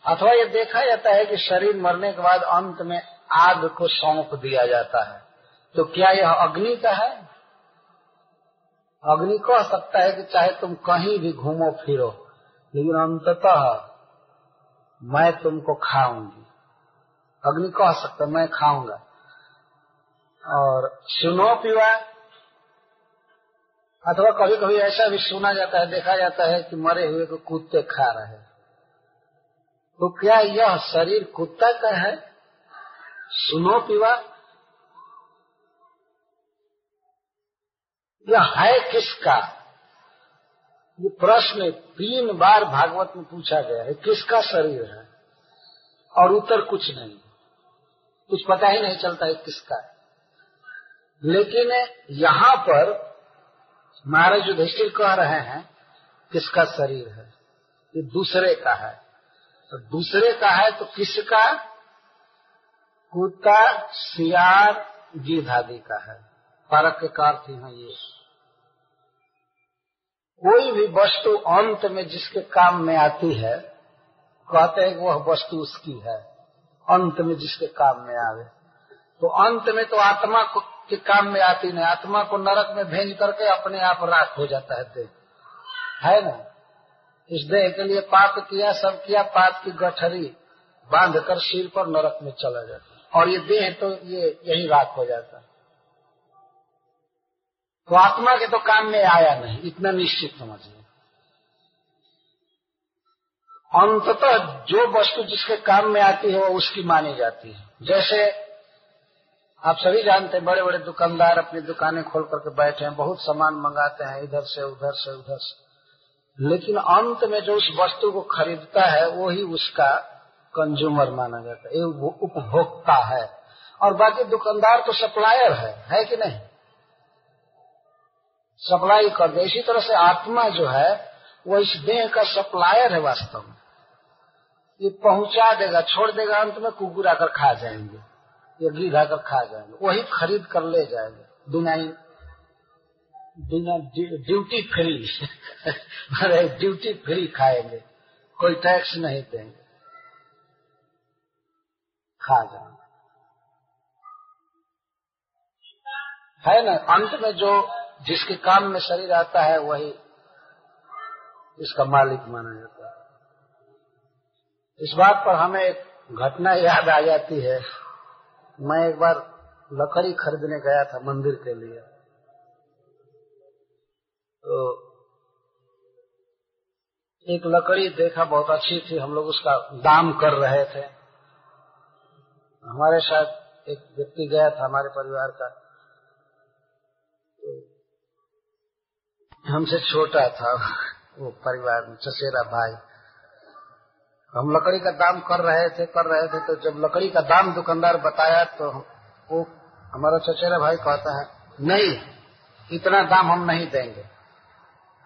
अथवा ये देखा जाता है कि शरीर मरने के बाद अंत में आग को सौंप दिया जाता है। तो क्या यह अग्नि का है? अग्नि कह सकता है कि चाहे तुम कहीं भी घूमो फिरो, लेकिन अंततः मैं तुमको खाऊँगी। अग्नि कह सकता मैं खाऊँगा। और सुनो, पीवा। अथवा कभी कभी ऐसा भी सुना जाता है, देखा जाता है कि मरे हुए को कुत्ते खा रहे तो क्या यह शरीर कुत्ता का है? सुनो, पीवा। यह है किसका? ये प्रश्न तीन बार भागवत में पूछा गया है, किसका शरीर है? और उत्तर कुछ नहीं। कुछ पता ही नहीं चलता है किसका। है लेकिन यहाँ पर महाराज युधिष्ठिर कह रहे हैं, किसका शरीर है? ये दूसरे का है। तो दूसरे का है तो किसका? कुत्ता, सियार गिद्ध आदि का है। फ़र्क के अर्थ हैं ये। कोई भी वस्तु अंत में जिसके काम में आती है, कहते हैं वह वस्तु उसकी है। अंत में जिसके काम में आवे। तो अंत में तो आत्मा को के काम में आती नहीं। आत्मा को नरक में भेज करके अपने आप राख हो जाता है देह। है ना? इस देह के लिए पाप किया, सब किया, पाप की गठरी बाँध कर सिर पर नरक में चला जाता और ये देह तो ये यही राख हो जाता तो आत्मा के तो काम में आया नहीं। इतना निश्चित समझिए। अंततः जो वस्तु जिसके काम में आती है वो उसकी मानी जाती है। जैसे आप सभी जानते हैं बड़े बड़े दुकानदार अपनी दुकानें खोल करके बैठे हैं, बहुत सामान मंगाते हैं, इधर से, उधर से उधर से। लेकिन अंत में जो उस वस्तु को खरीदता है, वो ही उसका कंज्यूमर माना जाता है। ये उपभोक्ता है। और बाकी दुकानदार तो सप्लायर है है कि नहीं? सप्लाई कर दे। इसी तरह से आत्मा जो है, वो इस देह का सप्लायर है वास्तव में। ये पहुँचा देगा, छोड़ देगा, अंत में कुकुर आकर खा जाएँगे। ये गिर आकर खा जाएँगे। वही खरीद कर ले जाएँगे। बिना बिना ड्यूटी फ्री। अरे, ड्यूटी फ्री खाएँगे। कोई टैक्स नहीं देंगे। खा जाएँगे। है ना? अंत में जो जिसके काम में शरीर आता है, वही इसका मालिक माना जाता है। इस बात पर हमें एक घटना याद आ जाती है। मैं एक बार लकड़ी खरीदने गया था मंदिर के लिए। तो एक लकड़ी देखा, बहुत अच्छी थी। हम लोग उसका दाम कर रहे थे। हमारे साथ एक व्यक्ति गया था हमारे परिवार का। तो हमसे छोटा था वो परिवार में, चचेरा भाई। हम लकड़ी का दाम कर रहे थे, कर रहे थे तो जब लकड़ी का दाम दुकानदार बताया तो वो हमारा चचेरा भाई कहता है, नहीं, इतना दाम हम नहीं देंगे।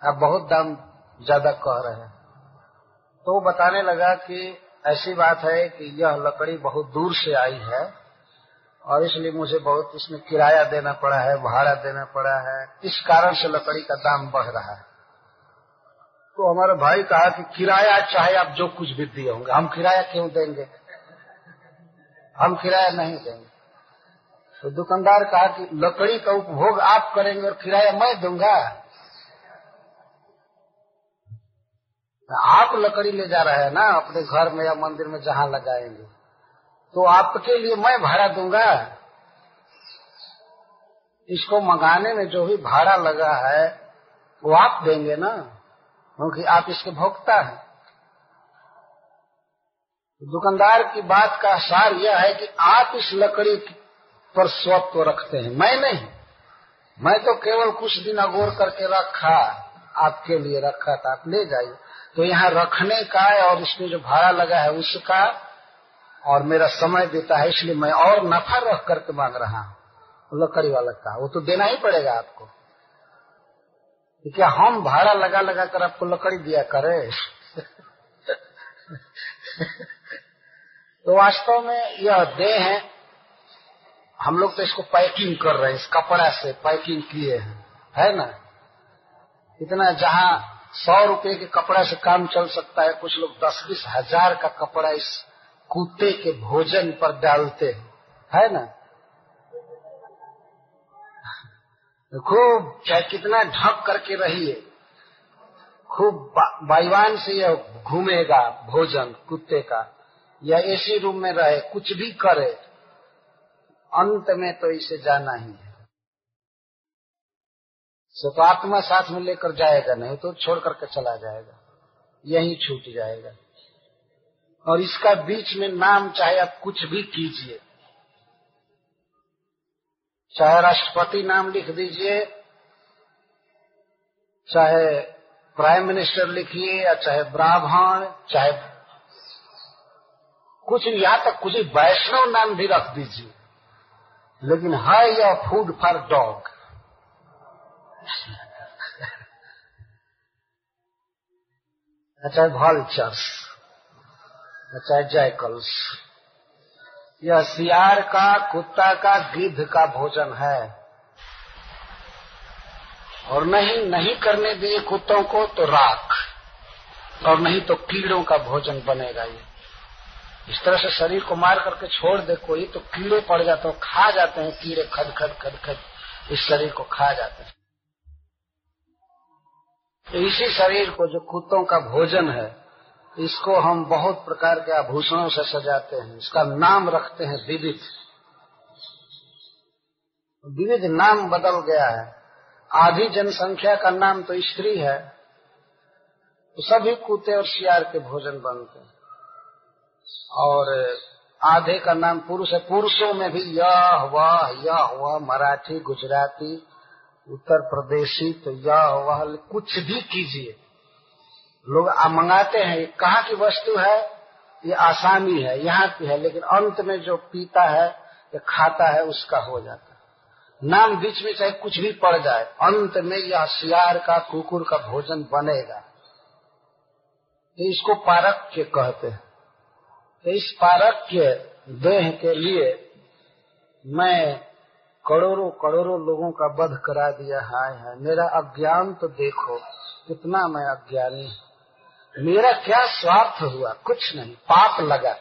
आप बहुत दाम ज़्यादा कह रहे हैं। तो बताने लगा कि ऐसी बात है कि यह लकड़ी बहुत दूर से आई है और इसलिए मुझे बहुत इसमें किराया देना पड़ा है, भाड़ा देना पड़ा है। इस कारण से लकड़ी का दाम बढ़ रहा है। तो हमारा भाई कहा कि किराया चाहे आप जो कुछ भी दिए होंगे, हम किराया क्यों देंगे? हम किराया नहीं देंगे। तो दुकानदार कहा कि लकड़ी का उपभोग आप करेंगे और किराया मैं दूँगा। आप लकड़ी ले जा रहे हैं ना, अपने घर में या मंदिर में जहाँ लगाएँगे। तो आपके लिए मैं भाड़ा दूँगा। इसको मंगाने में जो भी भाड़ा लगा है, वो आप देंगे ना। क्योंकि आप इसके भोक्ता हैं। दुकानदार की बात का सार यह है कि आप इस लकड़ी पर स्वत्व रखते हैं। मैं नहीं। मैं तो केवल कुछ दिन अगोर करके रखा, आपके लिए रखा था। आप ले जाइए। तो यहाँ रखने का है और इसमें जो भाड़ा लगा है उसका और मेरा समय देता है, इसलिए मैं और नफा रख करके मांग रहा हूँ। लकड़ी वाला का। वो तो देना ही पड़ेगा आपको। क्या हम भाड़ा लगा लगा कर आपको लकड़ी दिया करे? तो वास्तव में यह देह है। हम लोग तो इसको पैकिंग कर रहे हैं, इस कपड़ा से पैकिंग किए हैं, है ना? इतना जहाँ सौ रुपए के कपड़ा से काम चल सकता है, कुछ लोग दस बीस हज़ार का कपड़ा इस कुत्ते के भोजन पर डालते हैं, है ना? खूब, चाहे कितना ढक करके रहिए, खूब बाईवान से यह घूमेगा भोजन, कुत्ते का, या एसी रूम में रहे, कुछ भी करे, अंत में तो इसे जाना ही है। तो आत्मा साथ में लेकर जाएगा नहीं तो छोड़ करके चला जाएगा, यही छूट जाएगा। और इसका बीच में नाम चाहे आप कुछ भी कीजिए। चाहे राष्ट्रपति नाम लिख दीजिए, चाहे प्राइम मिनिस्टर लिखिए, या चाहे ब्राह्मण, चाहे कुछ यहाँ तक कुछ वैष्णव नाम भी रख दीजिए। लेकिन है यह फ़ूड फॉर डॉग अच्छा वॉल्चर्स चाहे जयकल्स। यह सियार का, कुत्ता का, गिद्ध का भोजन है। और नहीं नहीं करने दिए कुत्तों को तो राख, और नहीं तो कीड़ों का भोजन बनेगा ये। इस तरह से शरीर को मार करके छोड़ दे कोई तो कीड़े पड़ जाते हैं, खा जाते हैं, कीड़े खद खद खद खद, इस शरीर को खा जाते हैं। तो इसी शरीर को जो कुत्तों का भोजन है इसको हम बहुत प्रकार के आभूषणों से सजाते हैं। इसका नाम रखते हैं विविध। विविध नाम बदल गया है। आधी जनसंख्या का नाम तो स्त्री है। तो सभी कुत्ते और शियार के भोजन बनते हैं। और आधे का नाम पुरुष है। पुरुषों में भी यह वह यह वह मराठी, गुजराती, उत्तर प्रदेशी तो यह वह कुछ भी कीजिए। लोग मंगाते हैं कहाँ की वस्तु है? ये आसामी है, यहाँ की है, लेकिन अंत में जो पीता है या खाता है, उसका हो जाता है। नाम बीच में चाहे कुछ भी पड़ जाए, अंत में यह सियार का, कुकुर का भोजन बनेगा। तो इसको पारक्य कहते हैं। तो इस पारक्य देह के लिए मैं करोड़ों करोड़ों लोगों का वध करा दिया। हाय हाय, मेरा अज्ञान तो देखो, कितना मैं अज्ञानी मेरा क्या स्वार्थ हुआ? कुछ नहीं, पाप लगा।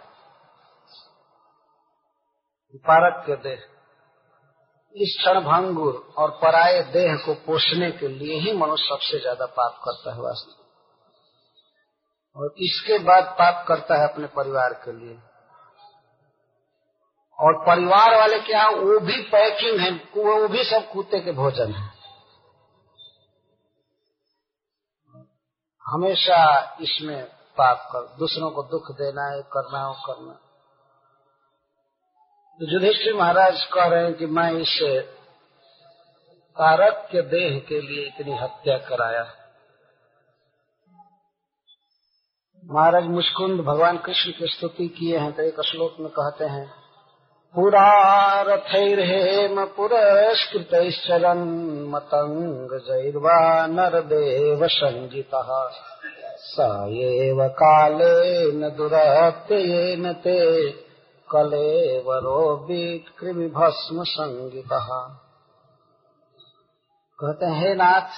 पारक के देह, इस क्षण भंगुर और पराये देह को पोषने के लिए ही मनुष्य सबसे ज़्यादा पाप करता है वास्तव और इसके बाद पाप करता है अपने परिवार के लिए। और परिवार वाले क्या वो भी पैकिंग है, वो भी सब कुत्ते के भोजन है। हमेशा इसमें पाप कर, दूसरों को दुख देना है, करना हो, करना। तो युधिष्ठिर महाराज कह रहे हैं कि मैं इस कारक के देह के लिए इतनी हत्या कराया। महाराज मुस्कुंद भगवान कृष्ण की स्तुति किए हैं तो एक श्लोक में कहते हैं पुरा रथैर्हेम पुरस्कृतैश्चरन् मतङ्गजैर्वा नरदेव सञ्जितः स एव कालेन दुरत्ययेन ते कलेवरो कृमिभस्म संगितः कहते हे नाथ,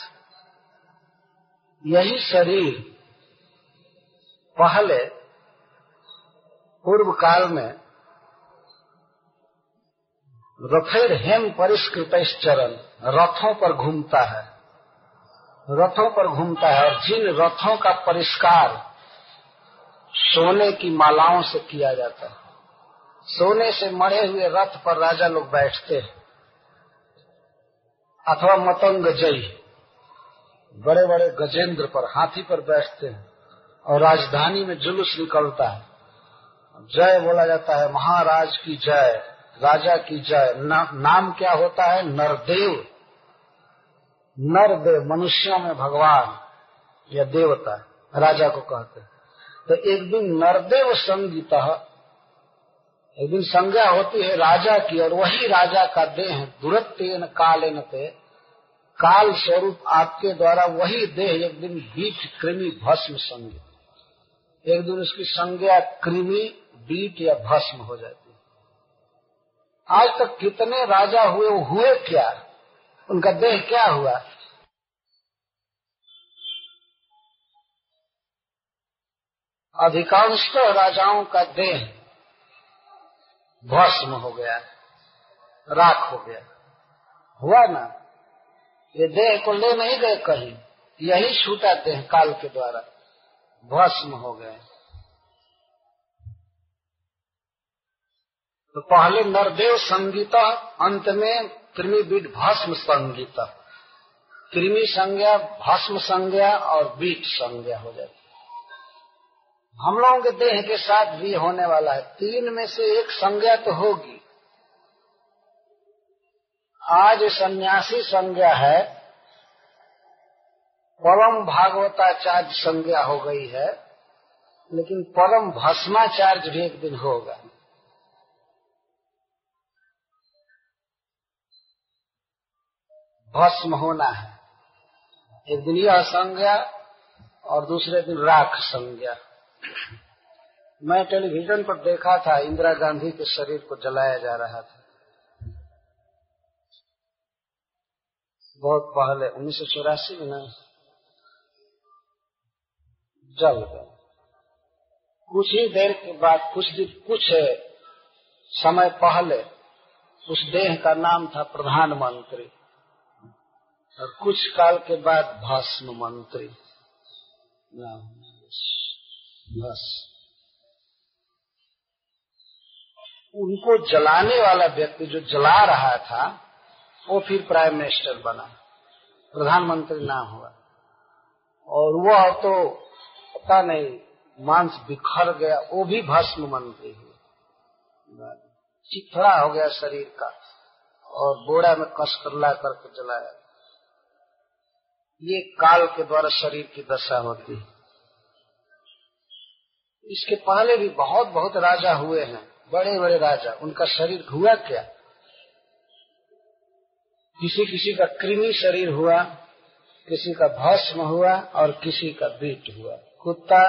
यही शरीर पहले पूर्व काल में रथेर हेम परिष्कृत चरण रथों पर घूमता है। रथों पर घूमता है और जिन रथों का परिष्कार सोने की मालाओं से किया जाता है। सोने से मरे हुए रथ पर राजा लोग बैठते हैं। अथवा मतंग जय बड़े बड़े गजेंद्र पर हाथी पर बैठते हैं और राजधानी में जुलूस निकलता है। जय बोला जाता है, महाराज की जय। राजा की जय। ना, नाम क्या होता है? नरदेव। नरदेव मनुष्यों में भगवान या देवता राजा को कहते हैं। तो एक दिन नरदेव संगीत एक दिन संज्ञा होती है राजा की और वही राजा का देह दुरत्न कालेन पे काल स्वरूप आपके द्वारा वही देह एक दिन बीट कृमि भस्म संगित एक दिन उसकी संज्ञा कृमि बीट या भस्म हो जाती आज तक कितने राजा हुए वो हुए क्या? उनका देह क्या हुआ? अधिकांश राजाओं का देह भस्म हो गया, राख हो गया। हुआ ना? ये देह को ले नहीं गए कहीं। यही छूटा देह काल के द्वारा, भस्म हो गए तो पहले नरदेव संगीता, अंत में कृमि बीट भस्म संगीता। कृमि संज्ञा, भस्म संज्ञा और बीट संज्ञा हो जाती हम लोगों के देह के साथ भी होने वाला है। तीन में से एक संज्ञा तो होगी। आज सन्यासी संज्ञा है। परम भागवताचार्य संज्ञा हो गई है। लेकिन परम भस्माचार्य भी एक दिन होगा। भस्म होना है। एक दिन यह संज्ञा और दूसरे दिन राख संज्ञा। मैं टेलीविज़न पर देखा था, इंदिरा गांधी के शरीर को जलाया जा रहा था। बहुत पहले, उन्नीस सौ चौरासी में जल गए कुछ ही देर के बाद, कुछ दिन, कुछ समय पहले, उस देह का नाम था प्रधानमंत्री। और कुछ काल के बाद भस्म मंत्री। बस। उनको जलाने वाला व्यक्ति जो जला रहा था, वो फिर प्राइम मिनिस्टर बना। प्रधानमंत्री ना हुआ। और वह तो पता नहीं, मांस बिखर गया, वो भी भस्म मंत्री हुआ चिथड़ा हो गया शरीर का। और बोड़ा में कस कर ला करके जलाया। ये काल के द्वारा शरीर की दशा होती है। इसके पहले भी बहुत बहुत राजा हुए हैं बड़े बड़े राजा। उनका शरीर हुआ क्या? किसी किसी का कृमि शरीर हुआ, किसी का भस्म हुआ और किसी का बीट हुआ। कुत्ता,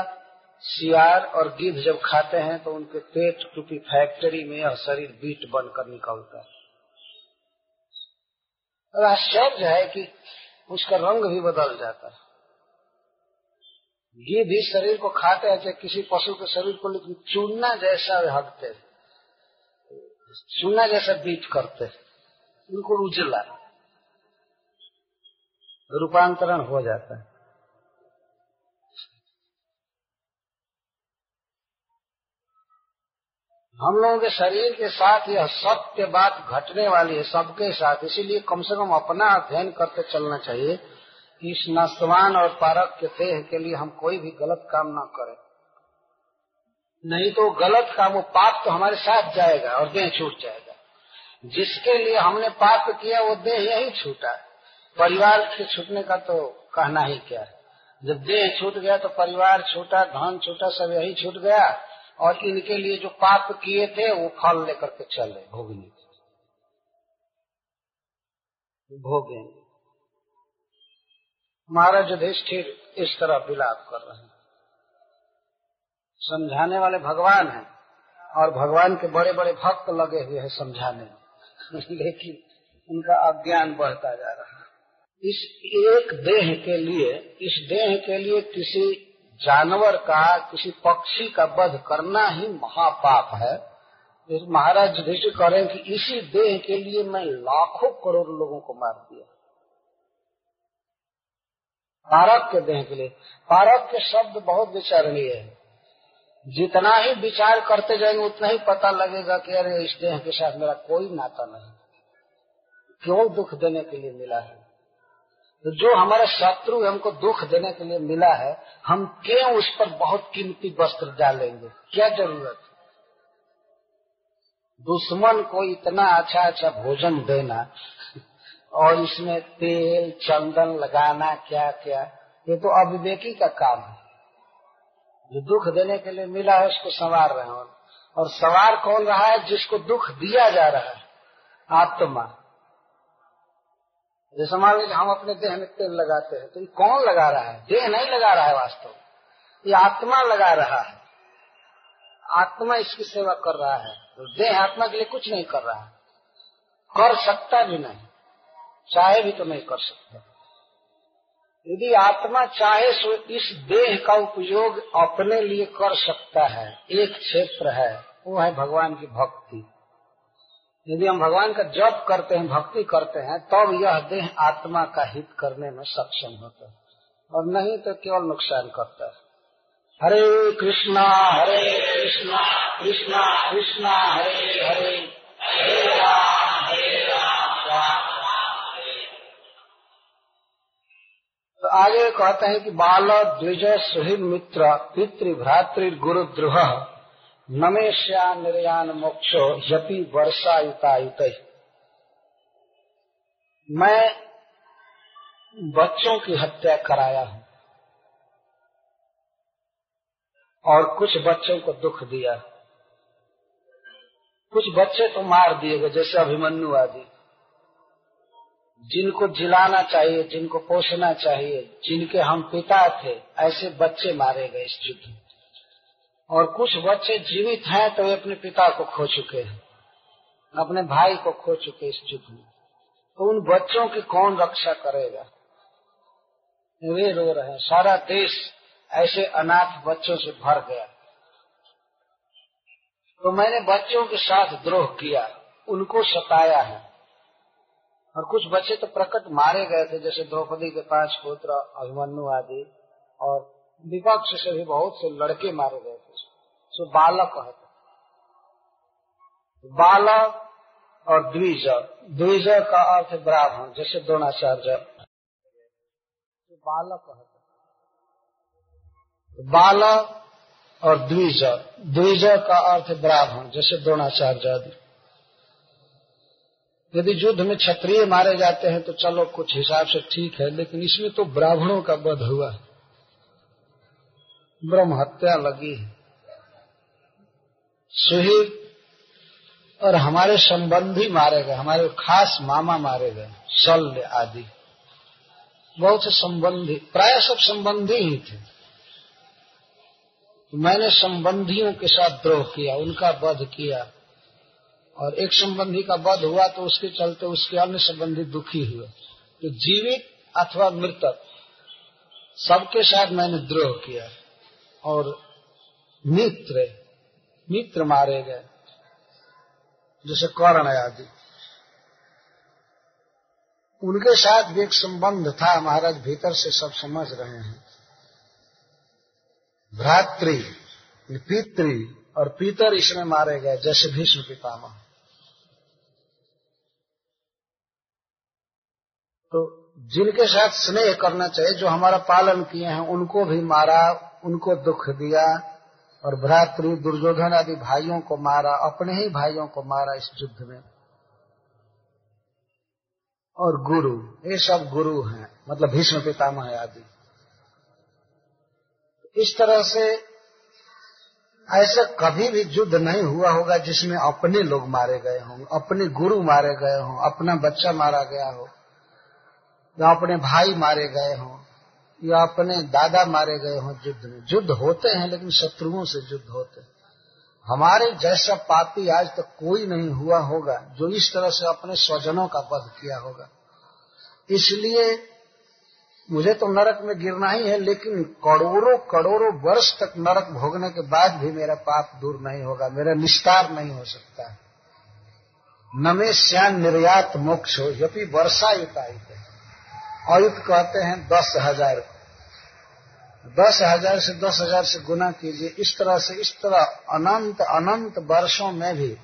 सियार और गिद्ध जब खाते हैं तो उनके पेट टूपी फैक्ट्री में यह शरीर बीट बनकर निकलता है। आश्चर्य है कि उसका रंग भी बदल जाता है। घी भी शरीर को खाते हैं चाहे किसी पशु के शरीर को लेकिन चूना जैसा हटते चूना जैसा बीट करते उनको उजला रूपांतरण हो जाता है। हम लोगों के शरीर के साथ यह सत्य बात घटने वाली है सबके साथ। इसीलिए कम से कम अपना अध्ययन करते चलना चाहिए इस नस्वान और पारक के देह के लिए हम कोई भी गलत काम ना करें। नहीं तो गलत काम वो पाप तो हमारे साथ जाएगा और देह छूट जाएगा। जिसके लिए हमने पाप किया, वो देह यही छूटा परिवार के छूटने का तो कहना ही क्या है? जब देह छूट गया तो परिवार छूटा, धन छूटा, सब यही छूट गया। और इनके लिए जो पाप किए थे, वो फल लेकर के चले भोगने भोगेंगे महाराज युधिष्ठिर इस तरह विलाप कर रहे हैं। समझाने वाले भगवान हैं, और भगवान के बड़े बड़े भक्त लगे हुए हैं समझाने में। लेकिन उनका अज्ञान बढ़ता जा रहा है। इस एक देह के लिए, इस देह के लिए किसी जानवर का, किसी पक्षी का वध करना ही महापाप है। महाराज युधिष्ठिर कह रहे हैं कि इसी देह के लिए मैं लाखों करोड़ लोगों को मार दिया। पारक के देह के लिए। पारक के शब्द बहुत विचारणीय है। जितना ही विचार करते जाएँगे, उतना ही पता लगेगा कि अरे इस देह के साथ मेरा कोई नाता नहीं। क्यों दुख देने के लिए मिला है? तो जो हमारे शत्रु हमको दुख देने के लिए मिला है, हम क्यों उस पर बहुत कीमती वस्त्र डालेंगे? क्या ज़रूरत दुश्मन को इतना अच्छा अच्छा भोजन देना और इसमें तेल, चंदन लगाना क्या क्या ये तो अविवेकी का काम है। जो दुख देने के लिए मिला है, उसको संवार रहे हैं। और सवार कौन रहा है? जिसको दुख दिया जा रहा है, आत्मा। जैसे मान लीजिए हम अपने देह में तेल लगाते हैं तो ये कौन लगा रहा है? देह नहीं लगा रहा है वास्तव ये आत्मा लगा रहा है। आत्मा इसकी सेवा कर रहा है। तो देह आत्मा के लिए कुछ नहीं कर रहा है। कर सकता भी नहीं। चाहे भी तो नहीं कर सकता। यदि आत्मा चाहे तो इस देह का उपयोग अपने लिए कर सकता है। एक क्षेत्र है, वो है भगवान की भक्ति। यदि हम भगवान का जप करते हैं, भक्ति करते हैं, तब तो यह देह आत्मा का हित करने में सक्षम होता है। और नहीं तो केवल नुकसान करता है। हरे कृष्णा हरे कृष्णा कृष्णा कृष्णा, हरे हरे। हरे राम हरे राम तो आगे कहते हैं कि बाल द्विज सुहित मित्र पितृ भ्रातृ गुरु द्रोह नमेश्या निर्यान मोक्षो यपि वर्षा युतायुत मैं बच्चों की हत्या कराया हूँ और कुछ बच्चों को दुख दिया। कुछ बच्चे तो मार दिए गए, जैसे अभिमन्यु आदि। जिनको जिलाना चाहिए, जिनको पोषना चाहिए, जिनके हम पिता थे, ऐसे बच्चे मारे गए इस युद्ध और कुछ बच्चे जीवित हैं तो वे अपने पिता को खो चुके हैं, अपने भाई को खो चुके इस युद्ध में। तो उन बच्चों की कौन रक्षा करेगा? वे रो रहे हैं। सारा देश ऐसे अनाथ बच्चों से भर गया। तो मैंने बच्चों के साथ द्रोह किया, उनको सताया है। और कुछ बच्चे तो प्रकट मारे गए थे, जैसे द्रौपदी के पाँच पुत्र अभिमन्यु आदि, और विपक्ष से भी बहुत से लड़के मारे गए सो बालक कहते बालक और द्विज। द्विज का अर्थ ब्राह्मण, जैसे द्रोणाचार्य। बालक कहते बालक और द्विज। द्विज का अर्थ ब्राह्मण, जैसे द्रोणाचार्य। आदि यदि युद्ध में क्षत्रिय मारे जाते हैं तो चलो कुछ हिसाब से ठीक है, लेकिन इसमें तो ब्राह्मणों का वध हुआ। है ब्रह्म हत्या लगी है। सुहिर और हमारे संबंधी मारे गए हमारे खास मामा मारे गए शल्य आदि। बहुत से संबंधी, प्राय सब संबंधी ही थे। मैंने संबंधियों के साथ द्रोह किया, उनका वध किया। और एक संबंधी का वध हुआ तो उसके चलते उसके अन्य संबंधी दुखी हुए। तो जीवित अथवा मृतक, सबके साथ मैंने द्रोह किया। और मित्र मित्र मारे गए। जैसे कर्ण आदि। उनके साथ भी एक संबंध था, महाराज, भीतर से सब समझ रहे हैं। भ्रातृ, पितृ और पितर इसमें मारे गए, जैसे भीष्म पितामह। तो जिनके साथ स्नेह करना चाहिए, जो हमारा पालन किए हैं, उनको भी मारा, उनको दुख दिया और भ्रातृ, दुर्योधन आदि भाइयों को मारा, अपने ही भाइयों को मारा इस युद्ध में। और गुरु, ये सब गुरु हैं मतलब भीष्म पितामह आदि। इस तरह से ऐसा कभी भी युद्ध नहीं हुआ होगा जिसमें अपने लोग मारे गए हों, अपने गुरु मारे गए हों, अपना बच्चा मारा गया हो, या अपने भाई मारे गए हों। या अपने दादा मारे गए हों युद्ध में। युद्ध होते हैं, लेकिन शत्रुओं से युद्ध होते हैं। हमारे जैसा पापी आज तक कोई नहीं हुआ होगा, जो इस तरह से अपने स्वजनों का वध किया होगा। इसलिए मुझे तो नरक में गिरना ही है, लेकिन करोड़ों करोड़ों वर्ष तक नरक भोगने के बाद भी मेरा पाप दूर नहीं होगा, मेरा निस्तार नहीं हो सकता। है न श्यान निर्यात मोक्ष हो यपि वर्षा युतायुत आयुत कहते हैं दस हज़ार। दस हज़ार से दस हज़ार से गुना कीजिए। इस तरह से, इस तरह अनंत अनंत वर्षों में भी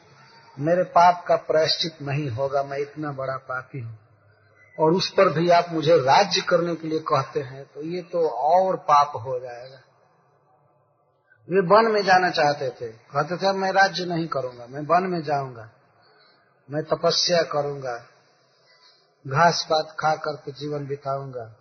मेरे पाप का प्रायश्चित नहीं होगा। मैं इतना बड़ा पापी हूँ। और उस पर भी आप मुझे राज्य करने के लिए कहते हैं तो ये तो और पाप हो जाएगा। वे वन में जाना चाहते थे। कहते थे मैं राज्य नहीं करूँगा, मैं वन में जाऊँगा। मैं तपस्या करूँगा। घास पात खा करके जीवन बिताऊँगा।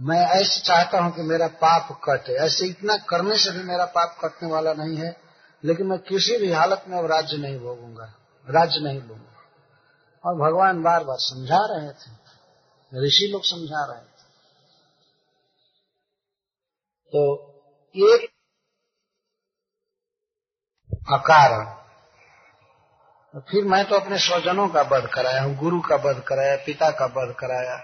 मैं ऐसे चाहता हूँ कि मेरा पाप कटे। ऐसे इतना करने से भी मेरा पाप कटने वाला नहीं है, लेकिन मैं किसी भी हालत में अब राज्य नहीं भोगूँगा, राज्य नहीं लूँगा और भगवान बार बार समझा रहे थे, ऋषि लोग समझा रहे थे। तो अकारण तो फिर मैं तो अपने स्वजनों का वध कराया हूँ, गुरु का वध कराया, पिता का वध कराया।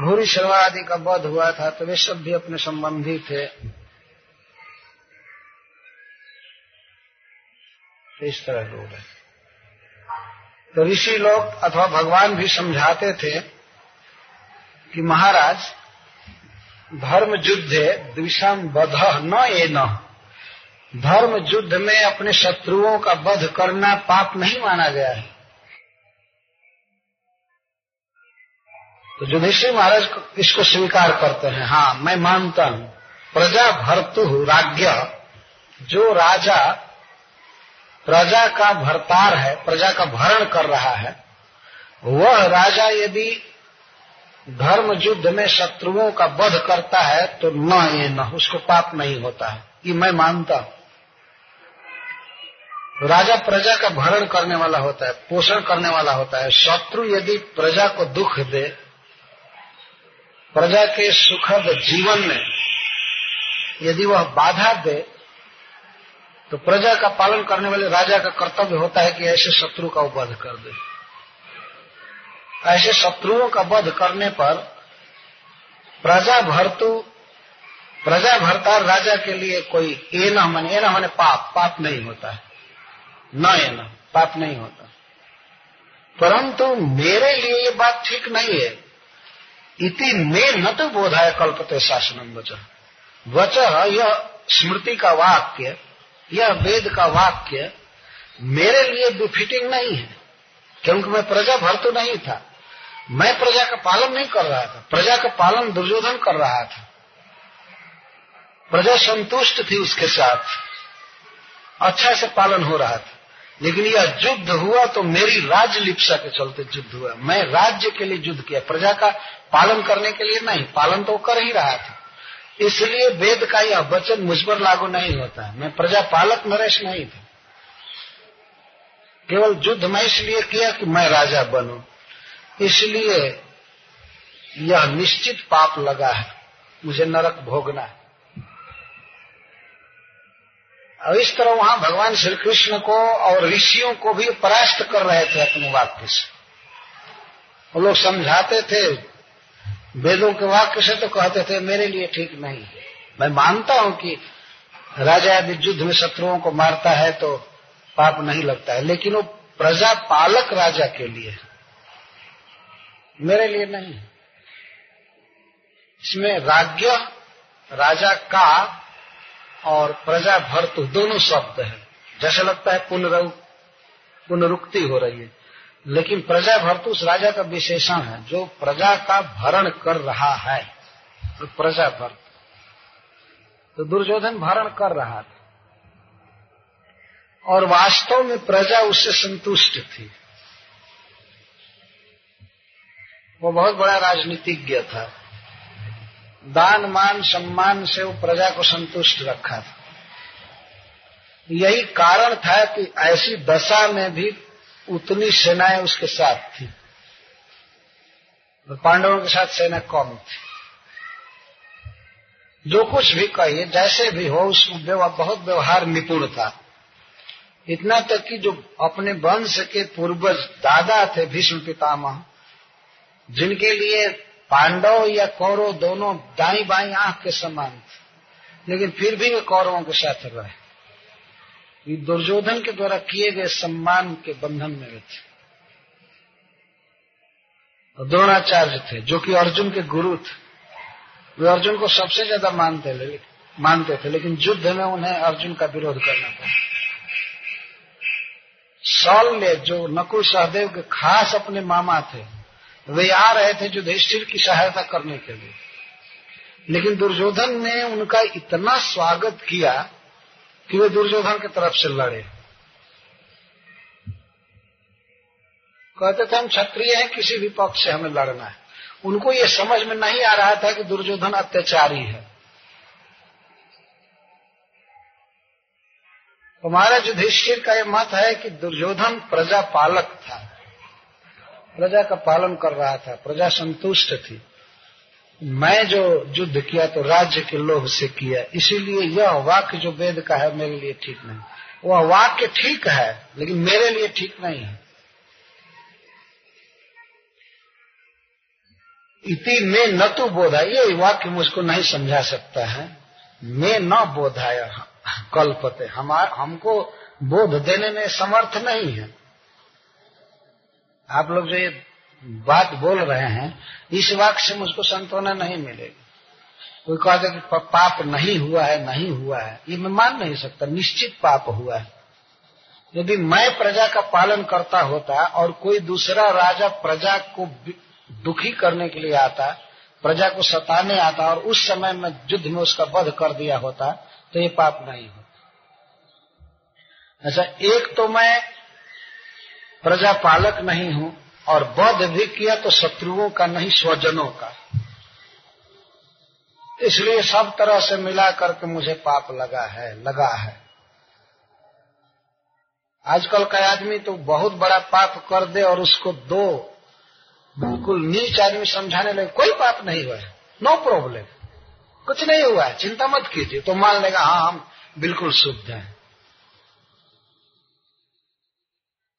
भूरी शर्मा आदि का वध हुआ था तो वे सब भी अपने संबंधी थे। तो इस तरह लोग हैं तो ऋषि लोग अथवा भगवान भी समझाते थे कि महाराज, धर्म युद्ध द्विषम बध न ए न धर्म युद्ध में अपने शत्रुओं का वध करना पाप नहीं माना गया है। तो युधिष्ठिर महाराज इसको स्वीकार करते हैं। हाँ मैं मानता हूँ। प्रजा भरतु राज्य जो राजा, प्रजा का भरतार है, प्रजा का भरण कर रहा है, वह राजा यदि धर्म युद्ध में शत्रुओं का वध करता है तो न ये न, उसको पाप नहीं होता है। ये मैं मानता हूँ। राजा प्रजा का भरण करने वाला होता है, पोषण करने वाला होता है। शत्रु यदि प्रजा को दुख दे, प्रजा के सुखद जीवन में यदि वह बाधा दे तो प्रजा का पालन करने वाले राजा का कर्तव्य होता है कि ऐसे शत्रु का वध कर दे। ऐसे शत्रुओं का वध करने पर प्रजा भरतु प्रजा भरतार राजा के लिए कोई ए न मने, ए न मने पाप पाप नहीं होता है। न पाप नहीं होता। परंतु मेरे लिए ये बात ठीक नहीं है। इति में न तो बोधाय कल्पते शासनम वच। वच यह स्मृति का वाक्य, यह वेद का वाक्य मेरे लिए बिफिटिंग नहीं है। क्योंकि मैं प्रजा भर तो नहीं था। मैं प्रजा का पालन नहीं कर रहा था। प्रजा का पालन दुर्योधन कर रहा था। प्रजा संतुष्ट थी उसके साथ। अच्छा से पालन हो रहा था। लेकिन यह युद्ध हुआ तो मेरी राज्य लिप्सा के चलते युद्ध हुआ। मैं राज्य के लिए युद्ध किया। प्रजा का पालन करने के लिए नहीं, पालन तो कर ही रहा था। इसलिए वेद का यह वचन मुझ पर लागू नहीं होता। मैं प्रजा पालक नरेश नहीं था। केवल युद्ध मैं इसलिए किया कि मैं राजा बनू। इसलिए यह निश्चित पाप लगा है। मुझे नरक भोगना है। और इस तरह वहाँ भगवान श्री कृष्ण को और ऋषियों को भी परास्त कर रहे थे अपने वाक्य से। वो लोग समझाते थे, वेदों के वाक्य से तो कहते थे, मेरे लिए ठीक नहीं मैं मानता हूँ कि राजा यदि युद्ध में शत्रुओं को मारता है तो पाप नहीं लगता है, लेकिन वो प्रजा पालक राजा के लिए मेरे लिए नहीं इसमें राज्य राजा का और प्रजा भर्तु दोनों शब्द है। जैसे लगता है पुनरु पुनरुक्ति हो रही है। लेकिन प्रजा भर्तु उस राजा का विशेषण है, जो प्रजा का भरण कर रहा है। तो प्रजा भर्त तो दुर्योधन भरण कर रहा था। और वास्तव में प्रजा उससे संतुष्ट थी। वो बहुत बड़ा राजनीतिज्ञ था। दान, मान, सम्मान से वो प्रजा को संतुष्ट रखा था। यही कारण था कि ऐसी दशा में भी उतनी सेनाएँ उसके साथ थी। और पांडवों के साथ सेना कम थी। जो कुछ भी कहिए, जैसे भी हो, उसमें बहुत व्यवहार निपुण था। इतना तक कि जो अपने वंश के पूर्वज दादा थे, भीष्म पितामह, जिनके लिए पांडव या कौरव दोनों दाई बाई आँख के समान थे। लेकिन फिर भी वे कौरवों के साथ रहे। ये दुर्योधन के द्वारा किए गए सम्मान के बंधन में थे। द्रोणाचार्य थे, जो कि अर्जुन के गुरु थे। वे अर्जुन को सबसे ज़्यादा मानते मानते थे, लेकिन युद्ध में उन्हें अर्जुन का विरोध करना पड़ा। सौल्य जो नकुल सहदेव के खास अपने मामा थे वे आ रहे थे युधिष्ठिर की सहायता करने के लिए। लेकिन दुर्योधन ने उनका इतना स्वागत किया कि वे दुर्योधन की तरफ़ से लड़े। कहते थे, हम क्षत्रिय हैं, किसी भी पक्ष से हमें लड़ना है। उनको ये समझ में नहीं आ रहा था कि दुर्योधन अत्याचारी है। हमारा युधिष्ठिर का यह मत है कि दुर्योधन प्रजा पालक था। प्रजा का पालन कर रहा था, प्रजा संतुष्ट थी। मैं जो युद्ध किया तो राज्य के लोभ से किया, इसीलिए यह वाक्य जो वेद का है मेरे लिए ठीक नहीं। वह वाक्य ठीक है, लेकिन मेरे लिए ठीक नहीं है। इति में न तो बोधा ये वाक्य मुझको नहीं समझा सकता है। मैं न बोधाया, कल्पते। हमार हमको बोध देने में समर्थ नहीं है। आप लोग जो ये बात बोल रहे हैं, इस वाक्य से मुझको संतोना नहीं मिलेगी। कोई कहते कि पाप नहीं हुआ है, नहीं हुआ है। ये मैं मान नहीं सकता, निश्चित पाप हुआ है। यदि मैं प्रजा का पालन करता होता और कोई दूसरा राजा प्रजा को दुखी करने के लिए आता, प्रजा को सताने आता और उस समय में युद्ध में उसका वध कर दिया होता तो ये पाप नहीं होता। अच्छा एक तो मैं प्रजा पालक नहीं हूँ और वध भी किया तो शत्रुओं का नहीं, स्वजनों का। इसलिए सब तरह से मिला करके मुझे पाप लगा है लगा है। आजकल का आदमी तो बहुत बड़ा पाप कर दे और उसको दो। बिल्कुल नीच आदमी समझाने लगे, कोई पाप नहीं हुआ है, नो प्रॉब्लम, कुछ नहीं हुआ है, चिंता मत कीजिए। तो मान लेगा हाँ हम बिल्कुल शुद्ध हैं।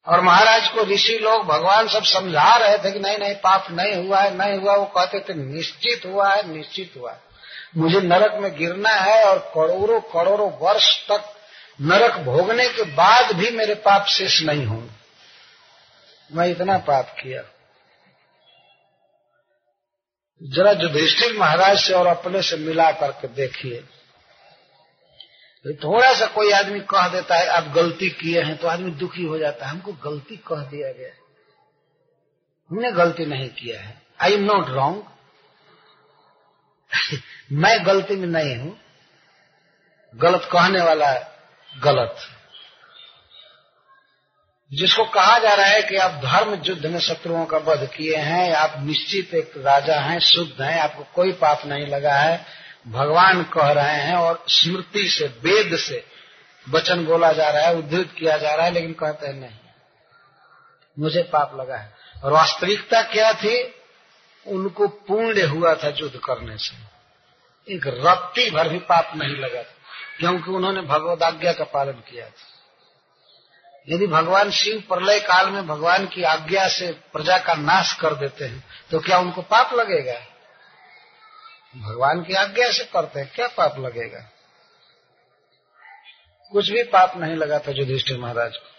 और महाराज को ऋषि लोग भगवान सब समझा रहे थे कि नहीं नहीं, पाप नहीं हुआ है, नहीं हुआ, वो कहते थे, निश्चित हुआ है, निश्चित हुआ है। मुझे नरक में गिरना है और करोड़ों करोड़ों वर्ष तक नरक भोगने के बाद भी मेरे पाप शेष नहीं होंगे। मैं इतना पाप किया। जरा युधिष्ठिर महाराज से और अपने से मिला करके देखिए। थोड़ा सा कोई आदमी कह देता है, आप गलती किए हैं तो आदमी दुखी हो जाता है। हमको गलती कह दिया गया है। हमने गलती नहीं किया है। आई एम नॉट रॉन्ग मैं गलती में नहीं हूँ। गलत कहने वाला गलत। जिसको कहा जा रहा है कि आप धर्म युद्ध में शत्रुओं का वध किए हैं, आप निश्चित एक राजा हैं, शुद्ध हैं, आपको कोई पाप नहीं लगा है। भगवान कह रहे हैं और स्मृति से, वेद से वचन बोला जा रहा है, उद्धृत किया जा रहा है, लेकिन कहते हैं नहीं। मुझे पाप लगा है। और वास्तविकता क्या थी? उनको पूर्ण हुआ था युद्ध करने से। एक रत्ती भर भी पाप नहीं लगा था, क्योंकि उन्होंने भगवत आज्ञा का पालन किया था। यदि भगवान शिव प्रलय काल में भगवान की आज्ञा से प्रजा का नाश कर देते हैं तो क्या उनको पाप लगेगा? भगवान की आज्ञा से करते हैं, क्या पाप लगेगा? कुछ भी पाप नहीं लगा था युधिष्ठिर महाराज को।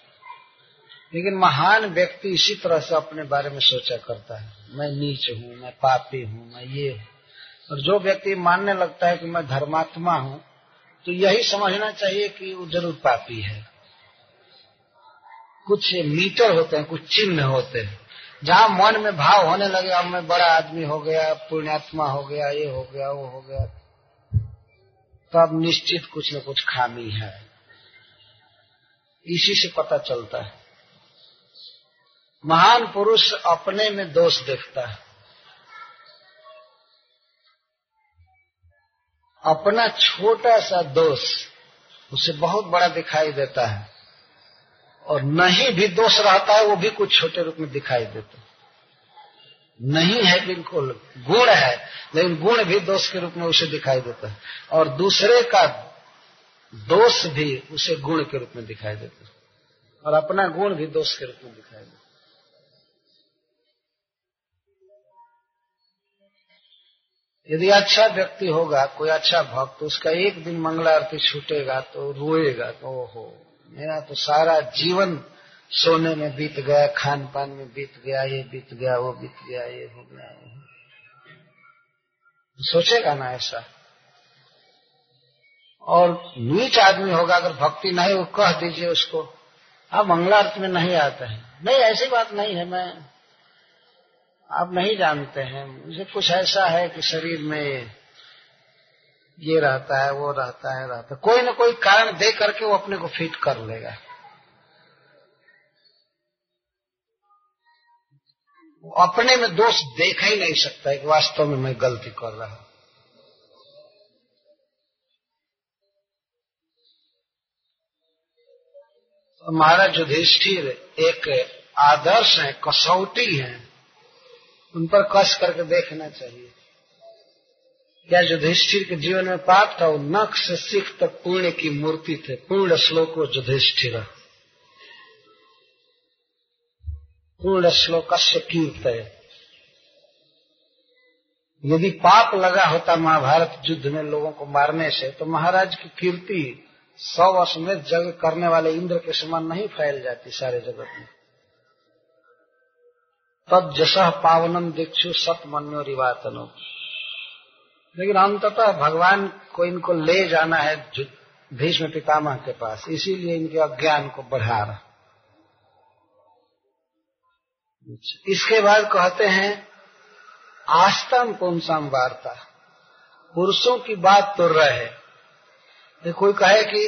लेकिन महान व्यक्ति इसी तरह से अपने बारे में सोचा करता है। मैं नीच हूँ, मैं पापी हूँ, मैं ये हूँ। और जो व्यक्ति मानने लगता है कि मैं धर्मात्मा हूँ तो यही समझना चाहिए कि वो ज़रूर पापी है। कुछ मीटर होते हैं, कुछ चिन्ह होते हैं। जहाँ मन में भाव होने लगे, अब मैं बड़ा आदमी हो गया पुण्यात्मा हो गया, ये हो गया, वो हो गया तो अब निश्चित कुछ न कुछ खामी है। इसी से पता चलता है। महान पुरुष अपने में दोष देखता है। अपना छोटा सा दोष उसे बहुत बड़ा दिखाई देता है। और नहीं भी दोष रहता है, वो भी कुछ छोटे रूप में दिखाई देता नहीं है बिल्कुल गुण है, लेकिन गुण भी दोष के रूप में उसे दिखाई देता है। और दूसरे का दोष भी उसे गुण के रूप में दिखाई देता है। और अपना गुण भी दोष के रूप में दिखाई देता यदि अच्छा व्यक्ति होगा, कोई अच्छा भक्त तो उसका एक दिन मंगला आरती छूटेगा तो रोएगा तो ओहो। मेरा तो सारा जीवन सोने में बीत गया खान पान में बीत गया, ये बीत गया, वो बीत गया, ये हो गया सोचेगा ना ऐसा? और नीच आदमी होगा, अगर भक्ति नहीं वो कह दीजिए उसको, आप मंगलार्थ में नहीं आते हैं। नहीं, ऐसी बात नहीं है, मैं, आप नहीं जानते हैं। मुझे कुछ ऐसा है कि शरीर में ये रहता है, वो रहता है रहता है। कोई ना कोई कारण दे करके वो अपने को फिट कर लेगा। अपने में दोष देख ही नहीं सकता है कि वास्तव में मैं गलती कर रहा हूँ। तो महाराज युधिष्ठिर एक आदर्श है, कसौटी है, उन पर कस करके देखना चाहिए। क्या युधिष्ठिर के जीवन में पाप था वो से सिख तक पुण्य की मूर्ति थे पूर्ण श्लोक युधिष्ठिर पूर्ण श्लोक से कीर्त यदि पाप लगा होता महाभारत युद्ध में लोगों को मारने से तो महाराज की कीर्ति सौ वर्ष में जग करने वाले इंद्र के समान नहीं फैल जाती सारे जगत में तब जस पावनम दीक्षु सत मनो रिवातनो लेकिन अंततः भगवान को इनको ले जाना है भीष्म पितामह के पास, इसीलिए इनके अज्ञान को बढ़ा रहा। इसके बाद कहते हैं, आस्तम पुंसम वार्ता। पुरुषों की बात तो रहे। ये कोई कहे कि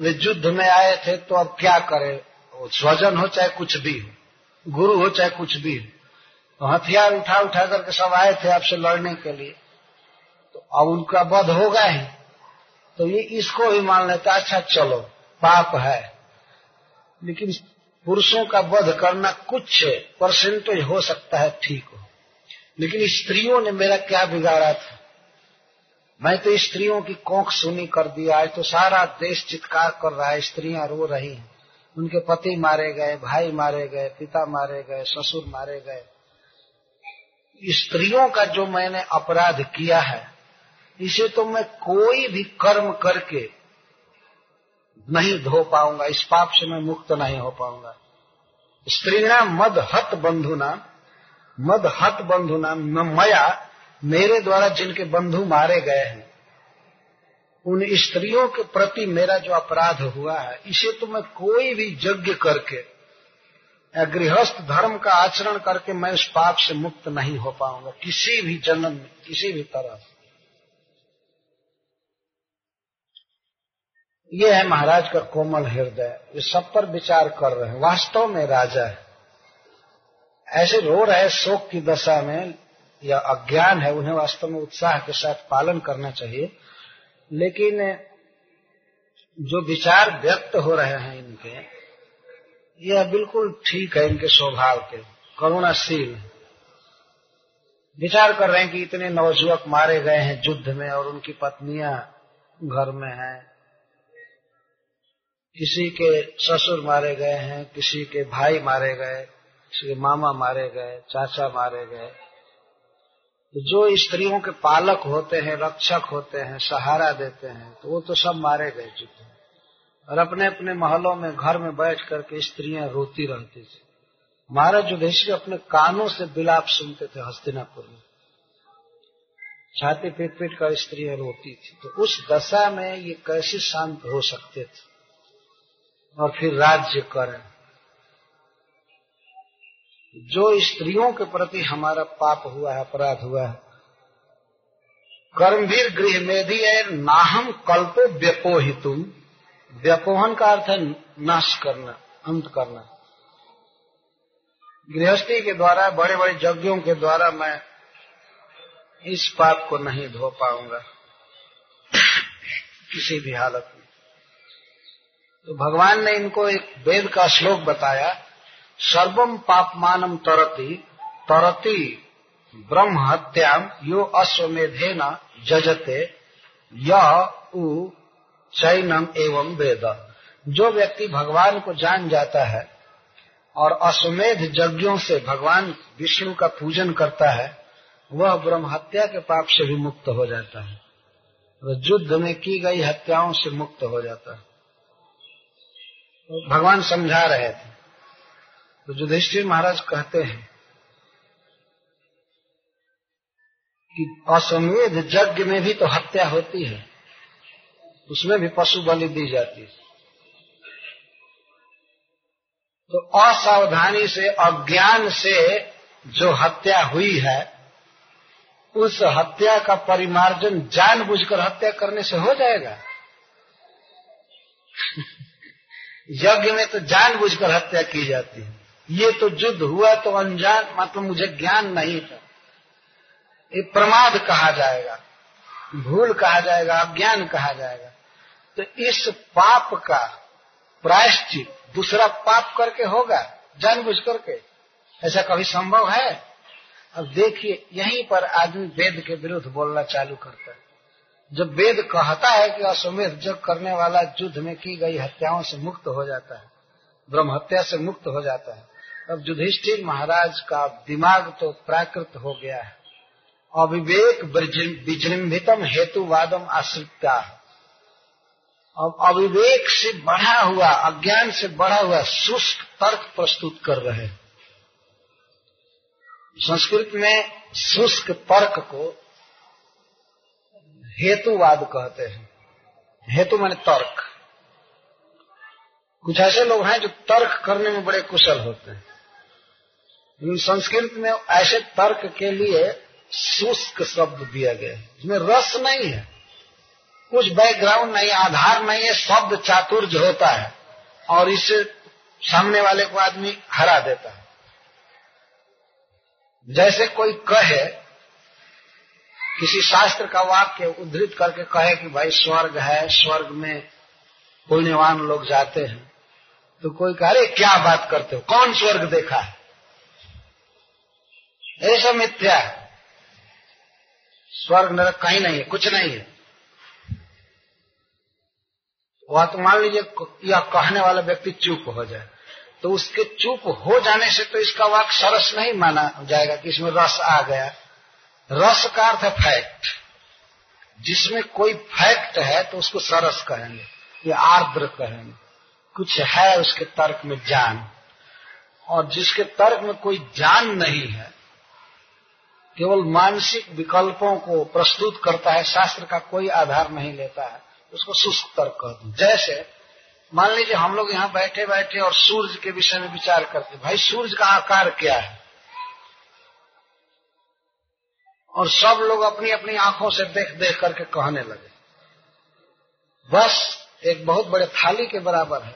वे युद्ध में आए थे तो अब क्या करे? स्वजन हो चाहे कुछ भी हो, गुरु हो चाहे कुछ भी हो। तो हथियार उठा उठा करके सब आए थे आपसे लड़ने के लिए। तो अब उनका वध होगा ही तो ये इसको भी मान लेता अच्छा चलो, पाप है। लेकिन पुरुषों का वध करना कुछ परसेंटेज हो सकता है, ठीक हो। लेकिन स्त्रियों ने मेरा क्या बिगाड़ा था? मैं तो स्त्रियों की कोख सुनी कर दिया आज तो सारा देश चित्कार कर रहा है, स्त्रियाँ रो रही हैं। उनके पति मारे गए, भाई मारे गए, पिता मारे गए, ससुर मारे गए। स्त्रियों का जो मैंने अपराध किया है इसे तो मैं कोई भी कर्म करके नहीं धो पाऊँगा, इस पाप से मैं मुक्त नहीं हो पाऊँगा। स्त्रीना मद हत बंधु नाम मद हत बंधु नाम मया, मेरे द्वारा जिनके बंधु मारे गए हैं, उन स्त्रियों के प्रति मेरा जो अपराध हुआ है, इसे तो मैं कोई भी यज्ञ करके या गृहस्थ धर्म का आचरण करके मैं उस पाप से मुक्त नहीं हो पाऊँगा, किसी भी जन्म में, किसी भी तरह से। ये है महाराज का कोमल हृदय ये सब पर विचार कर रहे हैं। वास्तव में राजा है। ऐसे रो रहे शोक की दशा में या अज्ञान है, उन्हें वास्तव में उत्साह के साथ पालन करना चाहिए। लेकिन जो विचार व्यक्त हो रहे हैं इनके यह बिल्कुल ठीक है इनके स्वभाव के, करुणाशील। विचार कर रहे हैं कि इतने नवजुवक मारे गए हैं युद्ध में और उनकी पत्नियाँ घर में हैं। किसी के ससुर मारे गए हैं, किसी के भाई मारे गए, किसी के मामा मारे गए, चाचा मारे गए। तो जो स्त्रियों के पालक होते हैं, रक्षक होते हैं, सहारा देते हैं तो वो तो सब मारे गए चुके और अपने अपने महलों में, घर में बैठ करके स्त्रियाँ रोती रहती थी। महाराज युधिष्ठिर अपने कानों से बिलाप सुनते थे हस्तिनापुर में। छाती पीट पीट कर स्त्रियाँ रोती थी। तो उस दशा में ये कैसे शांत हो सकते थे? और फिर राज्य करें। जो स्त्रियों के प्रति हमारा पाप हुआ है, अपराध हुआ है, कर्मवीर गृह में है, नाहम कल्पो व्यपोहितुम। व्यपोहन का अर्थ है नाश करना, अंत करना। गृहस्थी के द्वारा बड़े बड़े यज्ञों के द्वारा मैं इस पाप को नहीं धो पाऊँगा। किसी भी हालत में। तो भगवान ने इनको एक वेद का श्लोक बताया सर्वम पापमानम तरती तरती ब्रह्म हत्याम यो अश्वमेधे न जजते, यू चैनम एवं वेद। जो व्यक्ति भगवान को जान जाता है और अश्वमेध यज्ञों से भगवान विष्णु का पूजन करता है, वह ब्रह्म हत्या के पाप से भी मुक्त हो जाता है। युद्ध में की गई हत्याओं से मुक्त हो जाता है। भगवान समझा रहे थे। तो युधिष्ठिर महाराज कहते हैं कि अश्वमेध यज्ञ में भी तो हत्या होती है। उसमें भी पशु बलि दी जाती है। तो असावधानी से, अज्ञान से जो हत्या हुई है, उस हत्या का परिमार्जन जानबूझकर हत्या करने से हो जाएगा। यज्ञ में तो जान जानबूझकर हत्या की जाती है। ये तो युद्ध हुआ तो अनजान मतलब मुझे ज्ञान नहीं था। ये प्रमाद कहा जाएगा, भूल कहा जाएगा, अज्ञान कहा जाएगा। तो इस पाप का प्रायश्चित दूसरा पाप करके होगा जानबूझ करके ऐसा कभी संभव है? अब देखिए, यहीं पर आदमी वेद के विरुद्ध बोलना चालू करता है। जब वेद कहता है कि अश्वमेध जग करने वाला युद्ध में की गई हत्याओं से मुक्त हो जाता है, ब्रह्म हत्या से मुक्त हो जाता है। अब युधिष्ठिर महाराज का दिमाग तो प्राकृत हो गया है। अविवेक विजृंभितम हेतुवादम आश्रिता अब अविवेक से बढ़ा हुआ, अज्ञान से बढ़ा हुआ शुष्क तर्क प्रस्तुत कर रहे हैं। संस्कृत में शुष्क तर्क को हेतुवाद कहते हैं। हेतु माने तर्क। कुछ ऐसे लोग हैं जो तर्क करने में बड़े कुशल होते हैं। संस्कृत में ऐसे तर्क के लिए शुष्क शब्द दिया गया है। इसमें रस नहीं है। कुछ बैकग्राउंड नहीं, आधार नहीं है, शब्द चातुर्ज होता है और इससे सामने वाले को आदमी हरा देता है। जैसे कोई कहे किसी शास्त्र का वाक्य उद्धृत करके कहे कि भाई स्वर्ग है, स्वर्ग में पुण्यवान लोग जाते हैं। तो कोई कह रहे क्या बात करते हो? कौन स्वर्ग देखा है? ऐसा मिथ्या है। स्वर्ग नरक कहीं नहीं है, कुछ नहीं है। वह तो मान लीजिए यह कहने वाला व्यक्ति चुप हो जाए। तो उसके चुप हो जाने से तो इसका वाक सरस नहीं माना जाएगा कि इसमें रस आ गया। रस का अर्थ है फैक्ट जिसमें कोई फैक्ट है तो उसको सरस कहेंगे, या आर्द्र कहेंगे। कुछ है उसके तर्क में जान। और जिसके तर्क में कोई जान नहीं है, केवल मानसिक विकल्पों को प्रस्तुत करता है, शास्त्र का कोई आधार नहीं लेता है, उसको शुष्क तर्क कहते हैं। जैसे, मान लीजिए हम लोग यहाँ बैठे बैठे और सूर्य के विषय में विचार करते भाई सूर्य का आकार क्या है? और सब लोग अपनी अपनी आँखों से देख देख करके कहने लगे। बस एक बहुत बड़े थाली के बराबर है।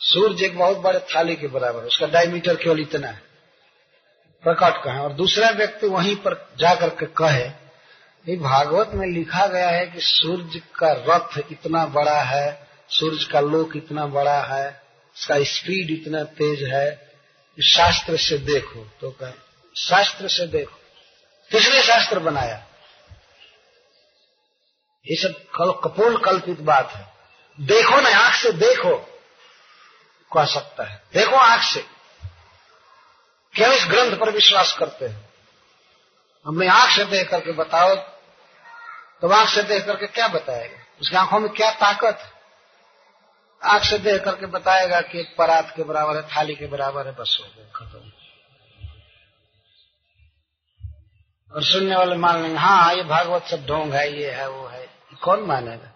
सूर्य एक बहुत बड़े थाली के बराबर है। उसका डायमीटर केवल इतना है। प्रकट कहें। और दूसरा व्यक्ति वहीं पर जाकर के कहे, ये भागवत में लिखा गया है कि सूर्य का रथ इतना बड़ा है सूर्य का लोक इतना बड़ा है, इसका स्पीड इतना तेज है शास्त्र से देखो। तो कहे, शास्त्र से देखो। किसने शास्त्र बनाया। ये सब कपोल कल्पित बात है। देखो ना, आँख से देखो, कह सकता है। देखो आँख से। क्यों इस ग्रंथ पर विश्वास करते हैं? हमने आँख से देख करके बताओ तो आँख से देख करके क्या बताएगा? उसकी आँखों में क्या ताकत? है आँख से देख करके बताएगा कि एक परात के बराबर है, थाली के बराबर है, बस हो गया, खत्म। और सुनने वाले मान लेंगे हाँ ये भागवत सब ढोंग है, ये है, वो है। कौन मानेगा?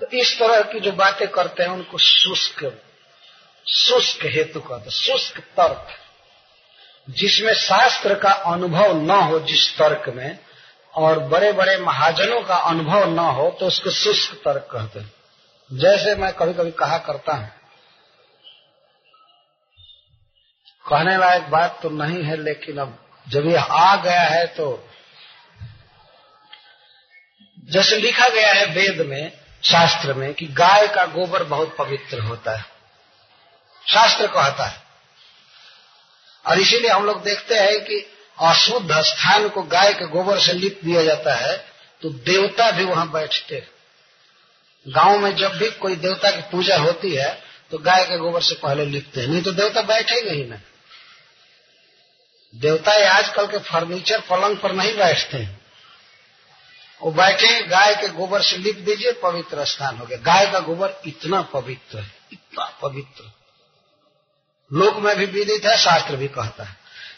तो इस तरह की जो बातें करते हैं, उनको शुष्क शुष्क हेतु कहते शुष्क तर्क। जिसमें शास्त्र का अनुभव न हो, जिस तर्क में, और बड़े बड़े महाजनों का अनुभव न हो तो उसको शुष्क तर्क कहते हैं। जैसे मैं कभी कभी कहा करता हूँ कहने लायक बात तो नहीं है, लेकिन अब जब यह आ गया है तो जैसे लिखा गया है वेद में, शास्त्र में, कि गाय का गोबर बहुत पवित्र होता है। शास्त्र कहता है। और इसीलिए हम लोग देखते हैं कि अशुद्ध स्थान को गाय के गोबर से लिप दिया जाता है तो देवता भी वहाँ बैठते गाँव में जब भी कोई देवता की पूजा होती है तो गाय के गोबर से पहले लिखते हैं, नहीं तो देवता बैठेंगे ही ना देवता आजकल के फर्नीचर पलंग पर नहीं बैठते वो बैठे गाय के गोबर से लिप दीजिए, पवित्र स्थान हो गया। गाय का गोबर इतना पवित्र है, इतना पवित्र। लोक में भी विदित है, शास्त्र भी कहता है।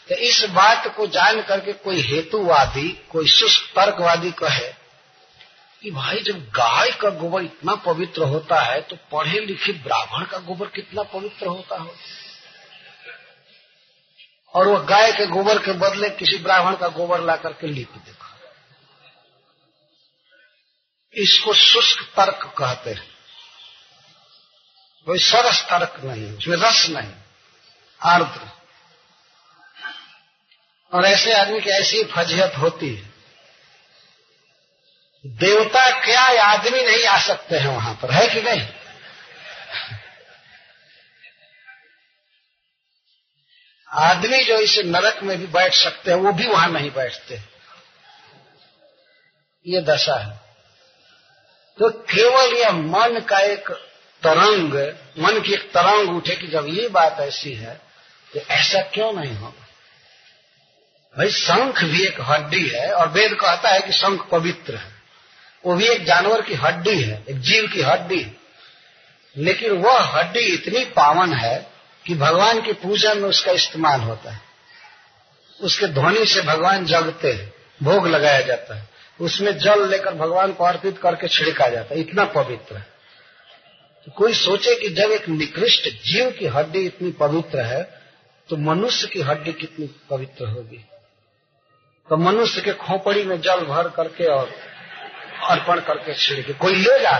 तो इस बात को जान करके कोई हेतुवादी, कोई शुष्क तर्कवादी कहे कि भाई जब गाय का गोबर इतना पवित्र होता है तो पढ़े लिखे ब्राह्मण का गोबर कितना पवित्र होता हो। और वह गाय के गोबर के बदले किसी ब्राह्मण का गोबर ला करके लिप देखा इसको शुष्क तर्क कहते हैं। कोई सरस तर्क नहीं, उसमें रस नहीं, आर्द्र। और ऐसे आदमी की ऐसी फजियत होती है। देवता क्या आदमी नहीं आ सकते हैं वहाँ पर, है कि नहीं? आदमी जो इसे नरक में भी बैठ सकते हैं, वो भी वहाँ नहीं बैठते। ये दशा है। तो केवल यह मन का एक तरंग, मन की एक तरंग उठे कि जब ये बात ऐसी है तो ऐसा क्यों नहीं होगा? भाई, शंख भी एक हड्डी है, और वेद कहता है कि शंख पवित्र है। वो भी एक जानवर की हड्डी है, एक जीव की हड्डी है। लेकिन वह हड्डी इतनी पावन है कि भगवान की पूजा में उसका इस्तेमाल होता है। उसके ध्वनि से भगवान जगते हैं, भोग लगाया जाता है। उसमें जल लेकर भगवान को अर्पित करके छिड़का जाता है। इतना पवित्र है। तो कोई सोचे कि जब एक निकृष्ट जीव की हड्डी इतनी पवित्र है तो मनुष्य की हड्डी कितनी पवित्र होगी? तो मनुष्य के खोपड़ी में जल भर करके और अर्पण करके छिड़के। कोई लेगा?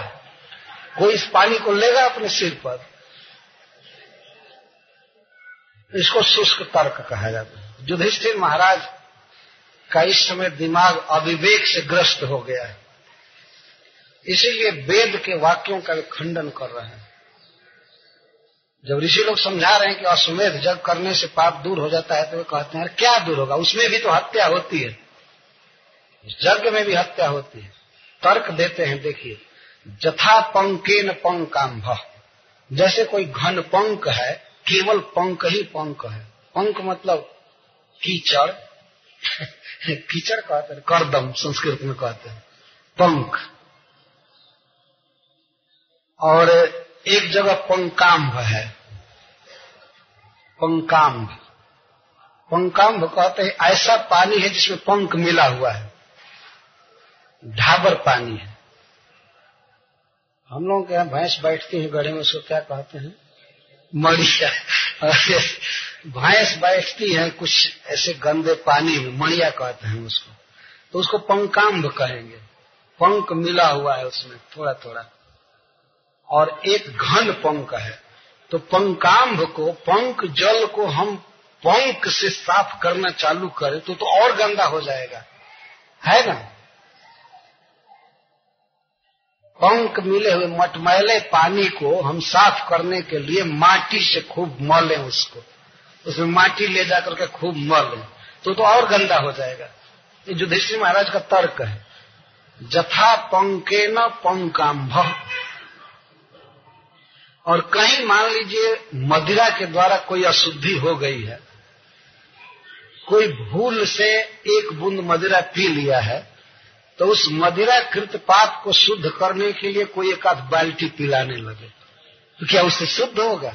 कोई इस पानी को लेगा अपने सिर पर? इसको शुष्क तर्क कहा जाता है। युधिष्ठिर महाराज का इस समय दिमाग अविवेक से ग्रस्त हो गया है। इसीलिए वेद के वाक्यों का खंडन कर रहे हैं। जब ऋषि लोग समझा रहे हैं कि अश्वमेध जब करने से पाप दूर हो जाता है तो वे कहते हैं, क्या दूर होगा? उसमें भी तो हत्या होती है। यज्ञ में भी हत्या होती है। तर्क देते हैं, देखिए, जथा पंकेन पंकाम्भ। जैसे कोई घन पंक है केवल पंक ही पंक है। पंक मतलब कीचड़। कीचड़ कहते हैं, करदम, संस्कृत में कहते हैं। पंख। और एक जगह पंकाम्भ है। पंकाम्भ। पंकाम्भ कहते हैं, ऐसा पानी है जिसमें पंख मिला हुआ है। ढाबर पानी है। हम लोग के यहाँ भैंस बैठती है, गढ़े में उसको क्या कहते हैं? मड़िया भैंस बैठती है, कुछ ऐसे गंदे पानी में मड़िया कहते हैं उसको। तो उसको पंकाम्भ कहेंगे। पंख मिला हुआ है उसमें थोड़ा थोड़ा और एक घन पंख है। तो पंकाम्भ को, पंख जल को हम पंख से साफ़ करना चालू करें तो तो और गंदा हो जाएगा। है ना? पंख मिले हुए मटमैले पानी को हम साफ़ करने के लिए माटी से खूब मलें उसको। उसमें माटी ले जाकर के खूब मलें तो तो और गंदा हो जाएगा। ये युधिष्ठिर महाराज का तर्क है। जथा पंके न पंकाम्भ और कहीं मान लीजिए मदिरा के द्वारा कोई अशुद्धि हो गई है। कोई भूल से एक बूंद मदिरा पी लिया है। तो उस मदिरा कृत पाप को शुद्ध करने के लिए कोई एक आध बाल्टी पिलाने लगे। तो क्या उससे शुद्ध होगा?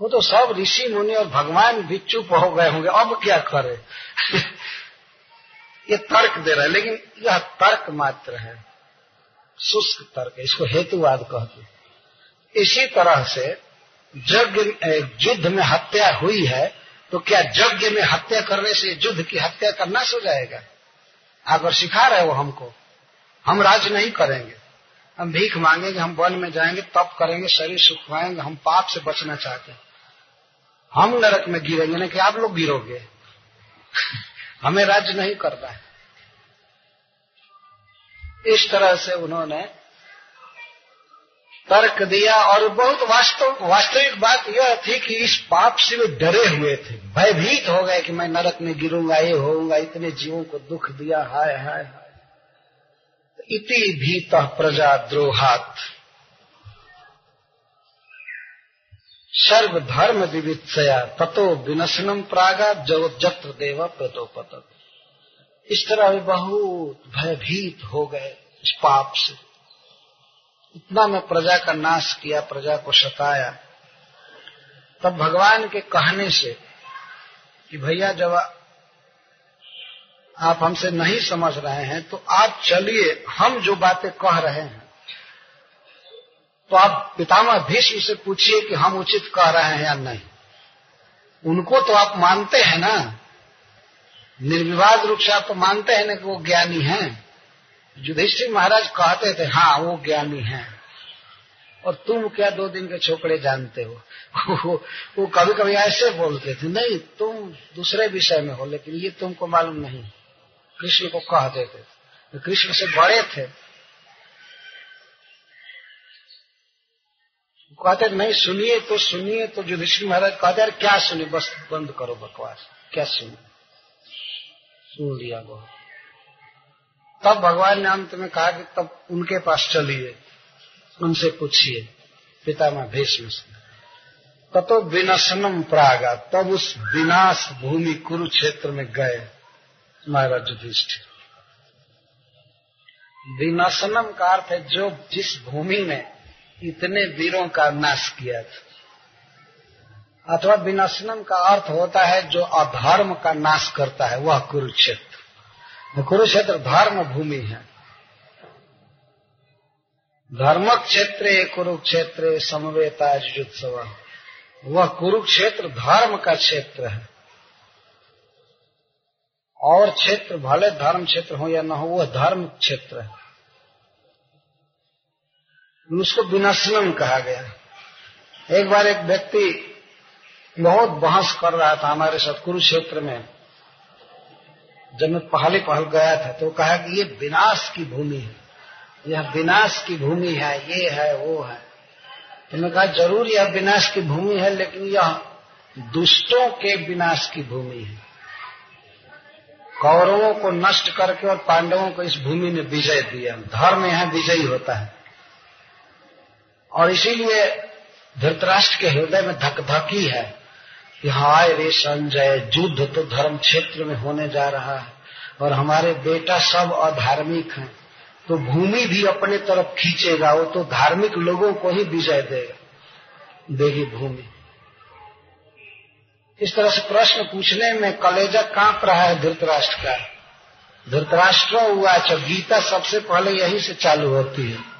वो तो सब ऋषि, मुनि और भगवान भी चुप हो गए होंगे। अब क्या करे? ये तर्क दे रहा है, लेकिन यह तर्क मात्र है। शुष्क तर्क है इसको हेतुवाद कहते इसी तरह से यज्ञ युद्ध में हत्या हुई है तो क्या यज्ञ में हत्या करने से युद्ध की हत्या करना सो जाएगा आकर सिखा रहे वो हमको। हम राज नहीं करेंगे। हम भीख मांगेंगे, हम वन में जाएँगे, तप करेंगे, शरीर सुखवाएँगे हम पाप से बचना चाहते हैं। हम नरक में गिरेंगे, ना कि आप लोग गिरोगे। हमें राज्य नहीं करना है। इस तरह से उन्होंने तर्क दिया और बहुत वास्तव, वास्तविक बात यह थी कि इस पाप से वे डरे हुए थे। भयभीत हो गए कि मैं नरक में गिरूँगा, ये होऊँगा, इतने जीवों को दुख दिया, हाय हाय हाय। इति भीत प्रजा द्रोहात सर्वधर्म विवित्सया, ततो विनशनम प्रागा जो जत्र देव प्रतोपत इस तरह वे बहुत भयभीत हो गए इस पाप से। इतना में प्रजा का नाश किया, प्रजा को सताया। तब भगवान के कहने से कि भैया, जब आप हमसे नहीं समझ रहे हैं तो आप चलिए, हम जो बातें कह रहे हैं। तो आप पितामह भीष्म से पूछिए कि हम उचित कह रहे हैं या नहीं। उनको तो आप मानते हैं ना। निर्विवाद रूप से आप तो मानते हैं ना कि वो ज्ञानी हैं। युधिष्ठिर महाराज कहते थे हाँ वो ज्ञानी है। और तुम क्या दो दिन के छोकरे जानते हो? वो कभी कभी ऐसे बोलते थे, नहीं, तुम दूसरे विषय में हो, लेकिन ये तुमको मालूम नहीं। कृष्ण को कह देते थे। तो कृष्ण से बड़े थे। कहते, नहीं, सुनिए तो सुनिए। तो युधिष्ठिर महाराज कहते क्या सुनिए बस बंद करो बकवास, क्या सुनिए सुन लिया बहुत तब भगवान ने अंत में कहा कि तब उनके पास चलिए, उनसे पूछिए। पितामह भीष्म से। ततो विनशनम प्रागा, तब उस विनाश भूमि कुरुक्षेत्र में गए महाराज युधिष्ठिर। विनाशनम का अर्थ है जो जिस भूमि में इतने वीरों का नाश किया था, अथवा विनाशनम का अर्थ होता है जो अधर्म का नाश करता है, वह कुरुक्षेत्र। कुरुक्षेत्र धर्म भूमि है। धर्म क्षेत्र कुरुक्षेत्र समवेता जुत्सव वह कुरुक्षेत्र धर्म का क्षेत्र है। और क्षेत्र भले धर्म क्षेत्र हो या न हो, वह धर्म क्षेत्र है। उसको विनाशनम कहा गया। एक बार एक व्यक्ति बहुत बहस कर रहा था हमारे साथ कुरुक्षेत्र में। जब मैं पहले पहल गया था तो कहा कि ये विनाश की भूमि है। यह विनाश की भूमि है, ये है, वो है। तो उन्होंने कहा, ज़रूर यह विनाश की भूमि है, लेकिन यह दुष्टों के विनाश की भूमि है। कौरवों को नष्ट करके और पांडवों को इस भूमि ने विजय दिया। धर्म यहाँ विजयी होता है। और इसीलिए धृतराष्ट्र के हृदय में धकधकी है। हाय रे संजय, युद्ध तो धर्म क्षेत्र में होने जा रहा है, और हमारे बेटा सब अधार्मिक हैं। तो भूमि भी अपने तरफ़ खींचेगा, वो तो धार्मिक लोगों को ही विजय देगा। देगी भूमि। इस तरह से प्रश्न पूछने में कलेजा काँप रहा है धृतराष्ट्र का। धृतराष्ट्र हुआ अच्छा गीता सबसे पहले यही से चालू होती है।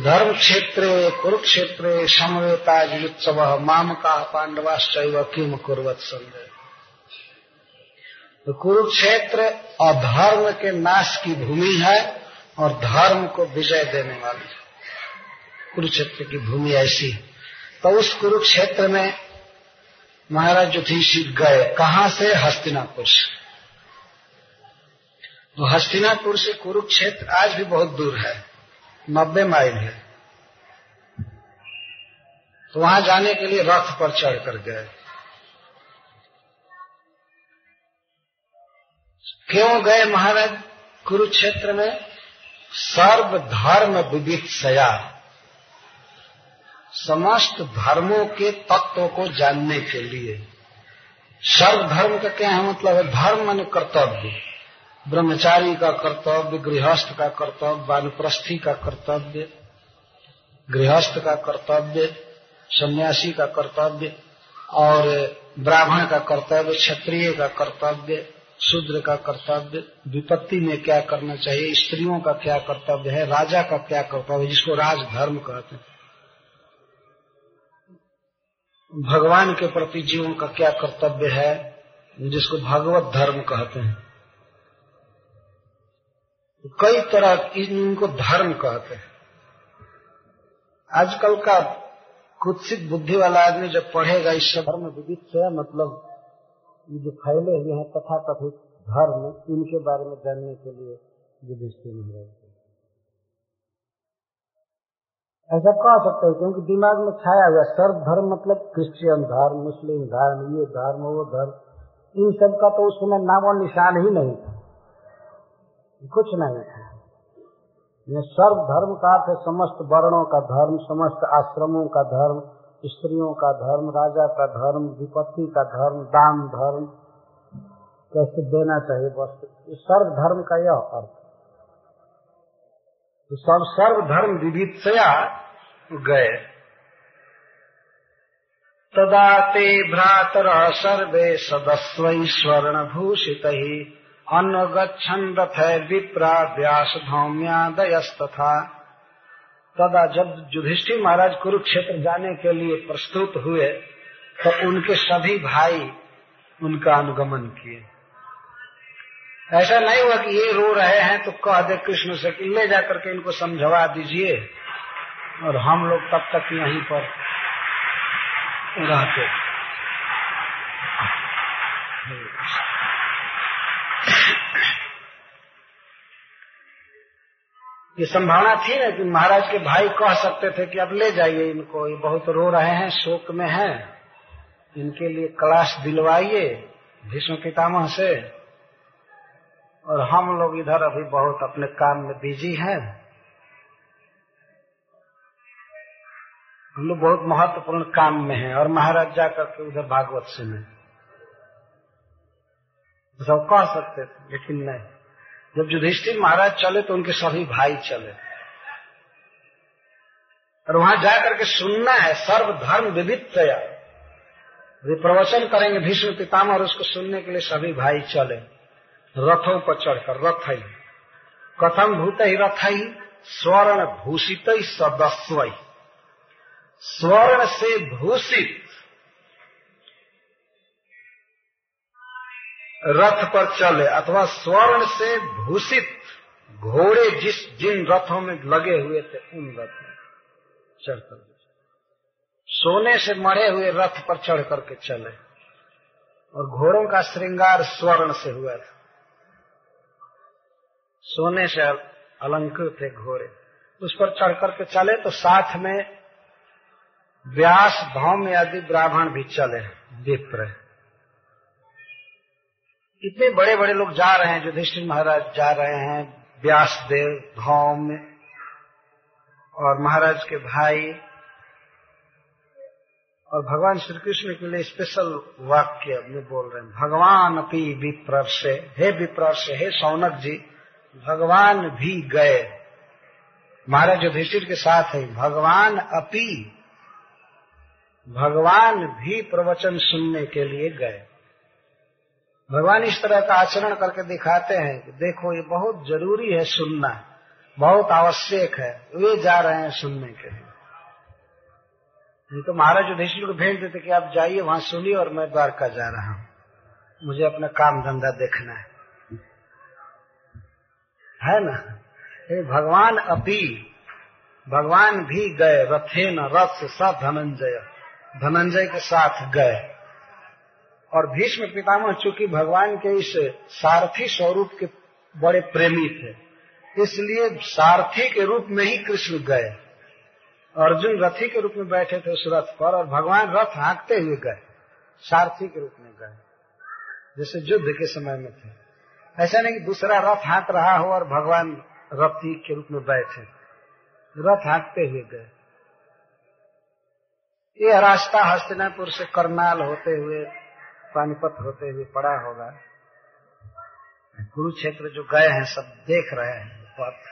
धर्म क्षेत्र कुरुक्षेत्र समवेता युत्सव माम का पांडवाश्चैव किम कुरवत संजय तो कुरुक्षेत्र अधर्म के नाश की भूमि है और धर्म को विजय देने वाली कुरुक्षेत्र की भूमि ऐसी तो उस कुरुक्षेत्र में महाराज युधिष्ठिर गए। कहा से? हस्तिनापुर से। तो हस्तिनापुर से कुरुक्षेत्र आज भी बहुत दूर है। नब्बे माइल है। तो वहाँ जाने के लिए रथ पर चढ़ कर गए। क्यों गए महाराज? कुरुक्षेत्र में सर्व धर्म विविध सया। समस्त धर्मों के तत्व को जानने के लिए। सर्व धर्म का क्या है मतलब? है धर्म मान कर्तव्य। ब्रह्मचारी का कर्तव्य, गृहस्थ का कर्तव्य, वानप्रस्थी का कर्तव्य, गृहस्थ का कर्तव्य, सन्यासी का कर्तव्य और ब्राह्मण का कर्तव्य, क्षत्रिय का कर्तव्य, शूद्र का कर्तव्य, विपत्ति में क्या करना चाहिए, स्त्रियों का क्या कर्तव्य है, राजा का क्या कर्तव्य है जिसको राजधर्म कहते हैं। भगवान के प्रति जीवन का क्या कर्तव्य है, जिसको भगवत धर्म कहते हैं। कई तरह इनको धर्म कहते हैं। आजकल का कुत्सित बुद्धि वाला आदमी जब पढ़ेगा इस धर्म विविध से मतलब ये जो फैले हुए हैं तथा कथित धर्म, इनके बारे में जानने के लिए युधिष्ठिर महाराज ऐसा कह सकते हैं, क्योंकि दिमाग में छाया हुआ सर्व धर्म मतलब क्रिश्चियन धर्म, मुस्लिम धर्म, ये धर्म, वो धर्म, इन सब का तो उस समय नामो निशान ही नहीं था। कुछ नहीं था। ये सर्व धर्म का अर्थ समस्त वर्णों का धर्म, समस्त आश्रमों का धर्म, स्त्रियों का धर्म, राजा का धर्म, विपत्ति का धर्म, दान धर्म, कैसे देना चाहिए बस सर्व धर्म का यह अर्थ। तो सर्व धर्म विविधया गए। तदा ते भ्रातर सर्वे सदस्व स्वर्ण भूषित ही अन्न गच्छन रथ विप्रा व्यास धौम्यादयस्तथा तदा जब युधिष्ठिर महाराज कुरुक्षेत्र जाने के लिए प्रस्तुत हुए तो उनके सभी भाई उनका अनुगमन किए। ऐसा नहीं हुआ कि ये रो रहे हैं तो कह दे कृष्ण से कि ले जाकर के इनको समझवा दीजिए और हम लोग तब तक यहीं पर रहते। ये संभावना थी ना कि महाराज के भाई कह सकते थे कि अब ले जाइए इनको, ये बहुत रो रहे हैं, शोक में हैं। इनके लिए क्लास दिलवाइए, भीष्म पितामह से। और हम लोग इधर अभी बहुत अपने काम में बिज़ी हैं। हम लोग बहुत महत्वपूर्ण काम में हैं, और महाराज जाकर के उधर भागवत से सुने। सब कह सकते थे, लेकिन नहीं। जब युधिष्ठिर महाराज चले तो उनके सभी भाई चले। और वहाँ जाकर के सुनना है, सर्वधर्म धर्म वे प्रवचन करेंगे भीष्म पितामह और उसको सुनने के लिए सभी भाई चले। रथों पर चढ़कर रथ ही कथम भूत ही रथ ही स्वर्ण भूषित सदस्व। स्वर्ण से भूषित रथ पर चले अथवा स्वर्ण से भूषित घोड़े जिस जिन रथों में लगे हुए थे, उन रथ में चढ़कर सोने से मढ़े हुए रथ पर चढ़ करके चले। और घोड़ों का श्रृंगार स्वर्ण से हुआ था। सोने से अलंकृत थे घोड़े। उस पर चढ़ करके चले तो साथ में व्यास भौम आदि ब्राह्मण भी चले विप्र इतने बड़े बड़े लोग जा रहे हैं, युधिष्ठिर महाराज जा रहे हैं व्यास देव भौम और महाराज के भाई, और भगवान श्री कृष्ण के लिए स्पेशल वाक्य में बोल रहे हैं, भगवान अपी विप्रर्ष, हे विप्रर्ष, हे सौनक जी भगवान भी गए। महाराज युधिष्ठिर के साथ है, भगवान अपी, भगवान भी प्रवचन सुनने के लिए गए। भगवान इस तरह का आचरण करके दिखाते हैं कि देखो, ये बहुत ज़रूरी है सुनना। बहुत आवश्यक है। वे जा रहे हैं सुनने के लिए। नहीं तो महाराज युधिष्ठिर को भेज देते कि आप जाइए, वहाँ सुनिए और मैं द्वारका जा रहा हूँ। मुझे अपना काम धंधा देखना है। है ना? भगवान अभी, भगवान भी गए रथे न रथ से धनंजय। धनंजय के साथ गए। और भीष्म पितामह, चूँकि भगवान के इस सारथी स्वरूप के बड़े प्रेमी थे, इसलिए सारथी के रूप में ही कृष्ण गए। अर्जुन रथी के रूप में बैठे थे उस रथ पर और भगवान रथ हाँकते हुए गए, सारथी के रूप में गए, जैसे युद्ध के समय में थे। ऐसा नहीं कि दूसरा रथ हाँक रहा हो और भगवान रथी के रूप में बैठे, रथ हाँकते हुए गए। ये रास्ता हस्तिनापुर से करनाल होते हुए पानीपत होते हुए पड़ा होगा। कुरुक्षेत्र जो गए हैं, सब देख रहे हैं पथ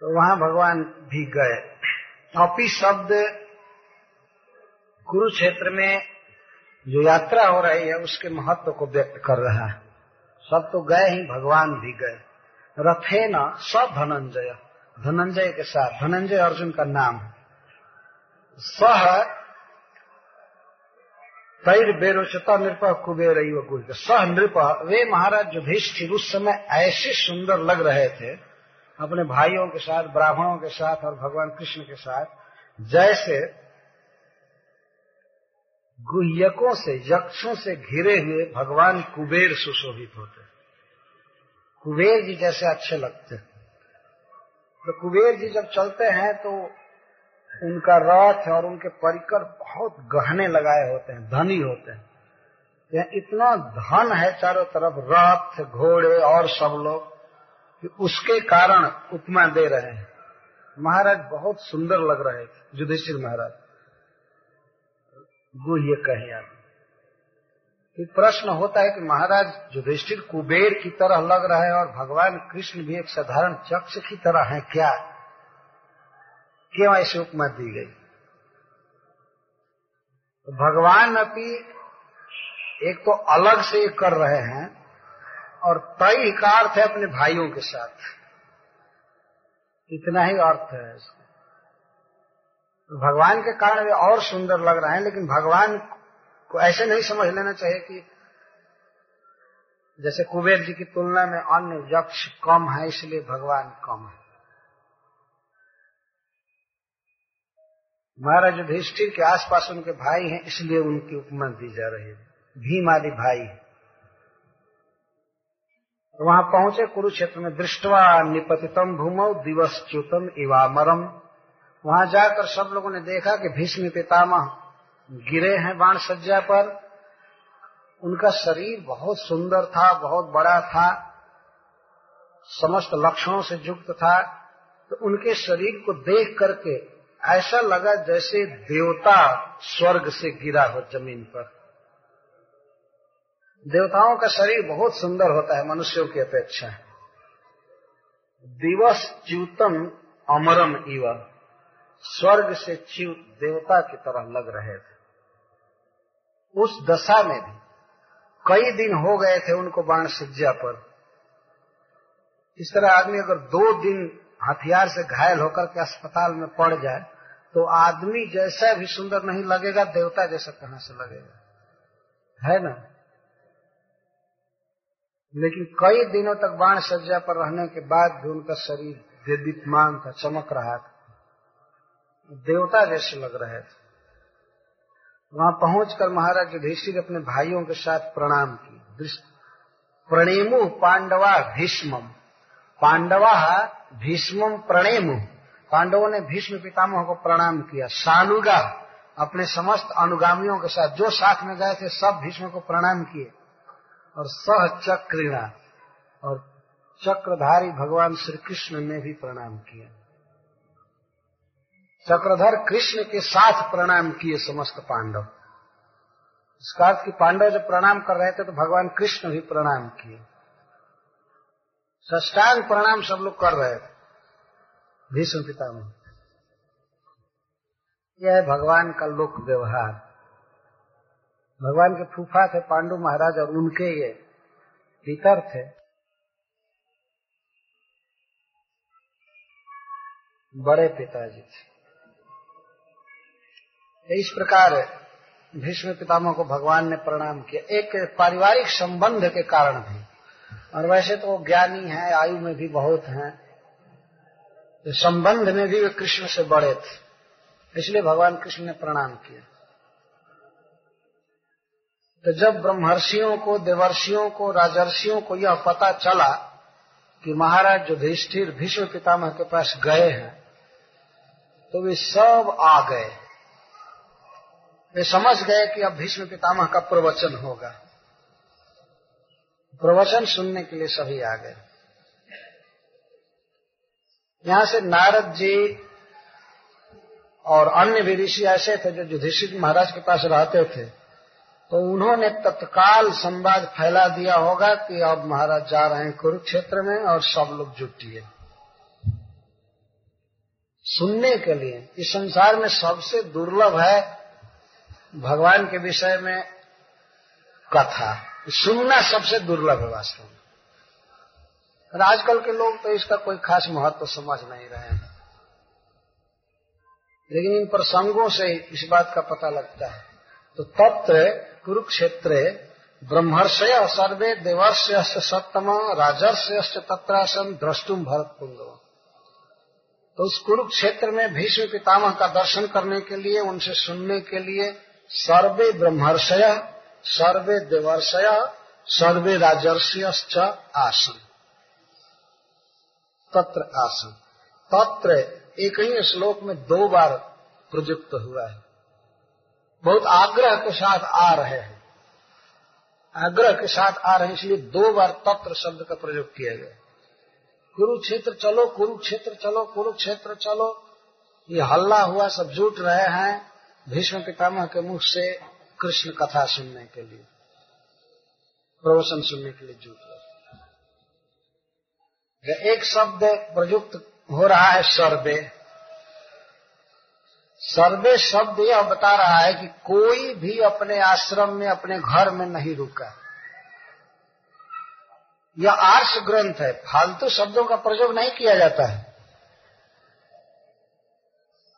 तो वहाँ भगवान भी गए। अपी शब्द कुरुक्षेत्र में जो यात्रा हो रही है, उसके महत्व को व्यक्त कर रहा है। सब तो गए ही, भगवान भी गए। रथे न सब धनंजय धनंजय के साथ। धनंजय अर्जुन का नाम। सह तैर बेरोचता नृप कुबेर कुल सह नृप, वे महाराज युधिष्ठिर उस समय ऐसे सुंदर लग रहे थे, अपने भाइयों के साथ, ब्राह्मणों के साथ और भगवान कृष्ण के साथ, जैसे गुह्यकों से, यक्षों से घिरे हुए भगवान कुबेर सुशोभित होते। कुबेर जी जैसे अच्छे लगते। तो कुबेर जी जब चलते हैं तो उनका रथ और उनके परिकर बहुत गहने लगाए होते हैं, धनी होते हैं। यहाँ इतना धन है चारों तरफ़ रथ घोड़े और सब लोग, कि उसके कारण उपमा दे रहे हैं। महाराज बहुत सुंदर लग रहे थे, युधिष्ठिर महाराज। गुह्य कहे आप। एक प्रश्न होता है कि महाराज, युधिष्ठिर कुबेर की तरह लग रहे हैं और भगवान कृष्ण भी एक साधारण चक्ष की तरह है, क्या? क्यों ऐसी उपमा दी गई। तो भगवान अभी एक तो अलग से कर रहे हैं और तय का अर्थ है अपने भाइयों के साथ। इतना ही अर्थ है इसका। तो भगवान के कारण वे और सुंदर लग रहे हैं, लेकिन भगवान को ऐसे नहीं समझ लेना चाहिए कि जैसे कुबेर जी की तुलना में अन्य यक्ष कम है, इसलिए भगवान कम है। महाराज युधिष्ठिर के आसपास उनके भाई हैं, इसलिए उनकी उपमा दी जा रही है। भीम आदि भाई वहाँ पहुँचे कुरुक्षेत्र में दृष्टवा निपतितम भूमौ दिवस च्युतम इवामरम। वहाँ जाकर सब लोगों ने देखा कि भीष्म पितामह गिरे हैं बाण सज्जा पर। उनका शरीर बहुत सुंदर था, बहुत बड़ा था, समस्त लक्षणों से युक्त था। तो उनके शरीर को देख करके ऐसा लगा जैसे देवता स्वर्ग से गिरा हो ज़मीन पर। देवताओं का शरीर बहुत सुंदर होता है, मनुष्यों की अपेक्षा दिवस च्यूतम अमरम इव। स्वर्ग से च्यूत देवता की तरह लग रहे थे। उस दशा में भी कई दिन हो गए थे उनको बाण सज्जा पर। इस तरह आदमी अगर दो दिन हथियार से घायल होकर के अस्पताल में पड़ जाए तो आदमी जैसा भी सुंदर नहीं लगेगा, देवता जैसा कहाँ से लगेगा? है ना? लेकिन कई दिनों तक बाण सज्जा पर रहने के बाद भी उनका शरीर देदीप्यमान था, चमक रहा था। देवता जैसे लग रहे थे। वहाँ पहुंचकर महाराज युधिष्ठिर अपने भाइयों के साथ प्रणाम की प्रणेमु पांडवा भीष्मम। पांडवा भीष्म प्रणेम। पांडवों ने भीष्म पितामह को प्रणाम किया। सानुगा, अपने समस्त अनुगामियों के साथ, जो साथ में गए थे, सब भीष्म को प्रणाम किए। और सह चक्रिणा, और चक्रधारी भगवान श्री कृष्ण ने भी प्रणाम किया। चक्रधर कृष्ण के साथ प्रणाम किए समस्त पांडव। इसका अर्थ की पांडव जब प्रणाम कर रहे थे तो भगवान कृष्ण भी प्रणाम किए। सष्टांग प्रणाम सब लोग कर रहे थे। भीष्म पितामह। यह है भगवान का लोक व्यवहार। भगवान के फूफा थे, पांडु महाराज और उनके ये पितर थे। बड़े पिताजी थे। इस प्रकार भीष्म पितामह को भगवान ने प्रणाम किया। एक पारिवारिक संबंध के कारण भी। और वैसे तो वो ज्ञानी है, आयु में भी बहुत हैं। तो संबंध में भी वे कृष्ण से बड़े थे। इसलिए भगवान कृष्ण ने प्रणाम किया। तो जब ब्रह्मर्षियों को, देवर्षियों को, राजर्षियों को यह पता चला कि महाराज युधिष्ठिर भीष्म पितामह के पास गए हैं तो वे सब आ गए। वे समझ गए कि अब भीष्म पितामह का प्रवचन होगा। प्रवचन सुनने के लिए सभी आ गए। यहाँ से नारद जी और अन्य भी ऋषि ऐसे थे जो युधिष्ठिर महाराज के पास रहते थे। तो उन्होंने तत्काल संवाद फैला दिया होगा कि अब महाराज जा रहे हैं कुरुक्षेत्र में और सब लोग जुटिए सुनने के लिए, इस संसार में सबसे दुर्लभ है भगवान के विषय में कथा। सुनना सबसे दुर्लभ है वास्तव में। और आजकल के लोग तो इसका कोई खास महत्व तो समझ नहीं रहे हैं। लेकिन इन प्रसंगों से इस बात का पता लगता है। तो तत्र कुरुक्षेत्र ब्रह्मर्षय सर्वे देवर्ष्य सप्तम राजर्ष्य तत्रासन द्रष्टुम भरत पुंगव तो उस कुरुक्षेत्र में भीष्म पितामह का दर्शन करने के लिए, उनसे सुनने के लिए सर्वे ब्रह्मर्षय सर्वे देवर्षय, सर्वे राजर्षय आसन। तत्र आसन। तत्र एक ही श्लोक में दो बार प्रयुक्त हुआ है। बहुत आग्रह के साथ आ रहे हैं। आग्रह के साथ आ रहे हैं, इसलिए दो बार तत्र शब्द का प्रयोग किया गया। कुरुक्षेत्र चलो कुरुक्षेत्र चलो कुरुक्षेत्र चलो। ये हल्ला हुआ, सब जुट रहे हैं। भीष्म पितामह के मुख से कृष्ण कथा सुनने के लिए, प्रवचन सुनने के लिए जुट रहे एक शब्द प्रयुक्त हो रहा है सर्वे सर्वे शब्द यह बता रहा है कि कोई भी अपने आश्रम में, अपने घर में नहीं रुका। यह आर्ष ग्रंथ है, फालतू शब्दों का प्रयोग नहीं किया जाता है।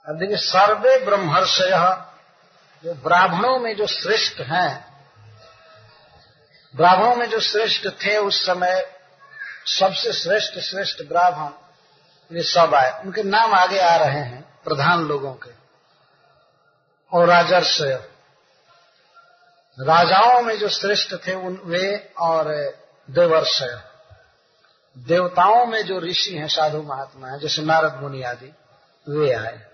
अब देखिए, सर्वे ब्रह्मर्षय जो ब्राह्मणों में जो श्रेष्ठ हैं, ब्राह्मणों में जो श्रेष्ठ थे उस समय सबसे श्रेष्ठ श्रेष्ठ ब्राह्मण ये सब आए। उनके नाम आगे आ रहे हैं, प्रधान लोगों के। और राजर्षय राजाओं में जो श्रेष्ठ थे उन, वे और देवर्षय देवताओं में जो ऋषि हैं, साधु महात्मा हैं, जैसे नारद मुनि आदि, वे आए।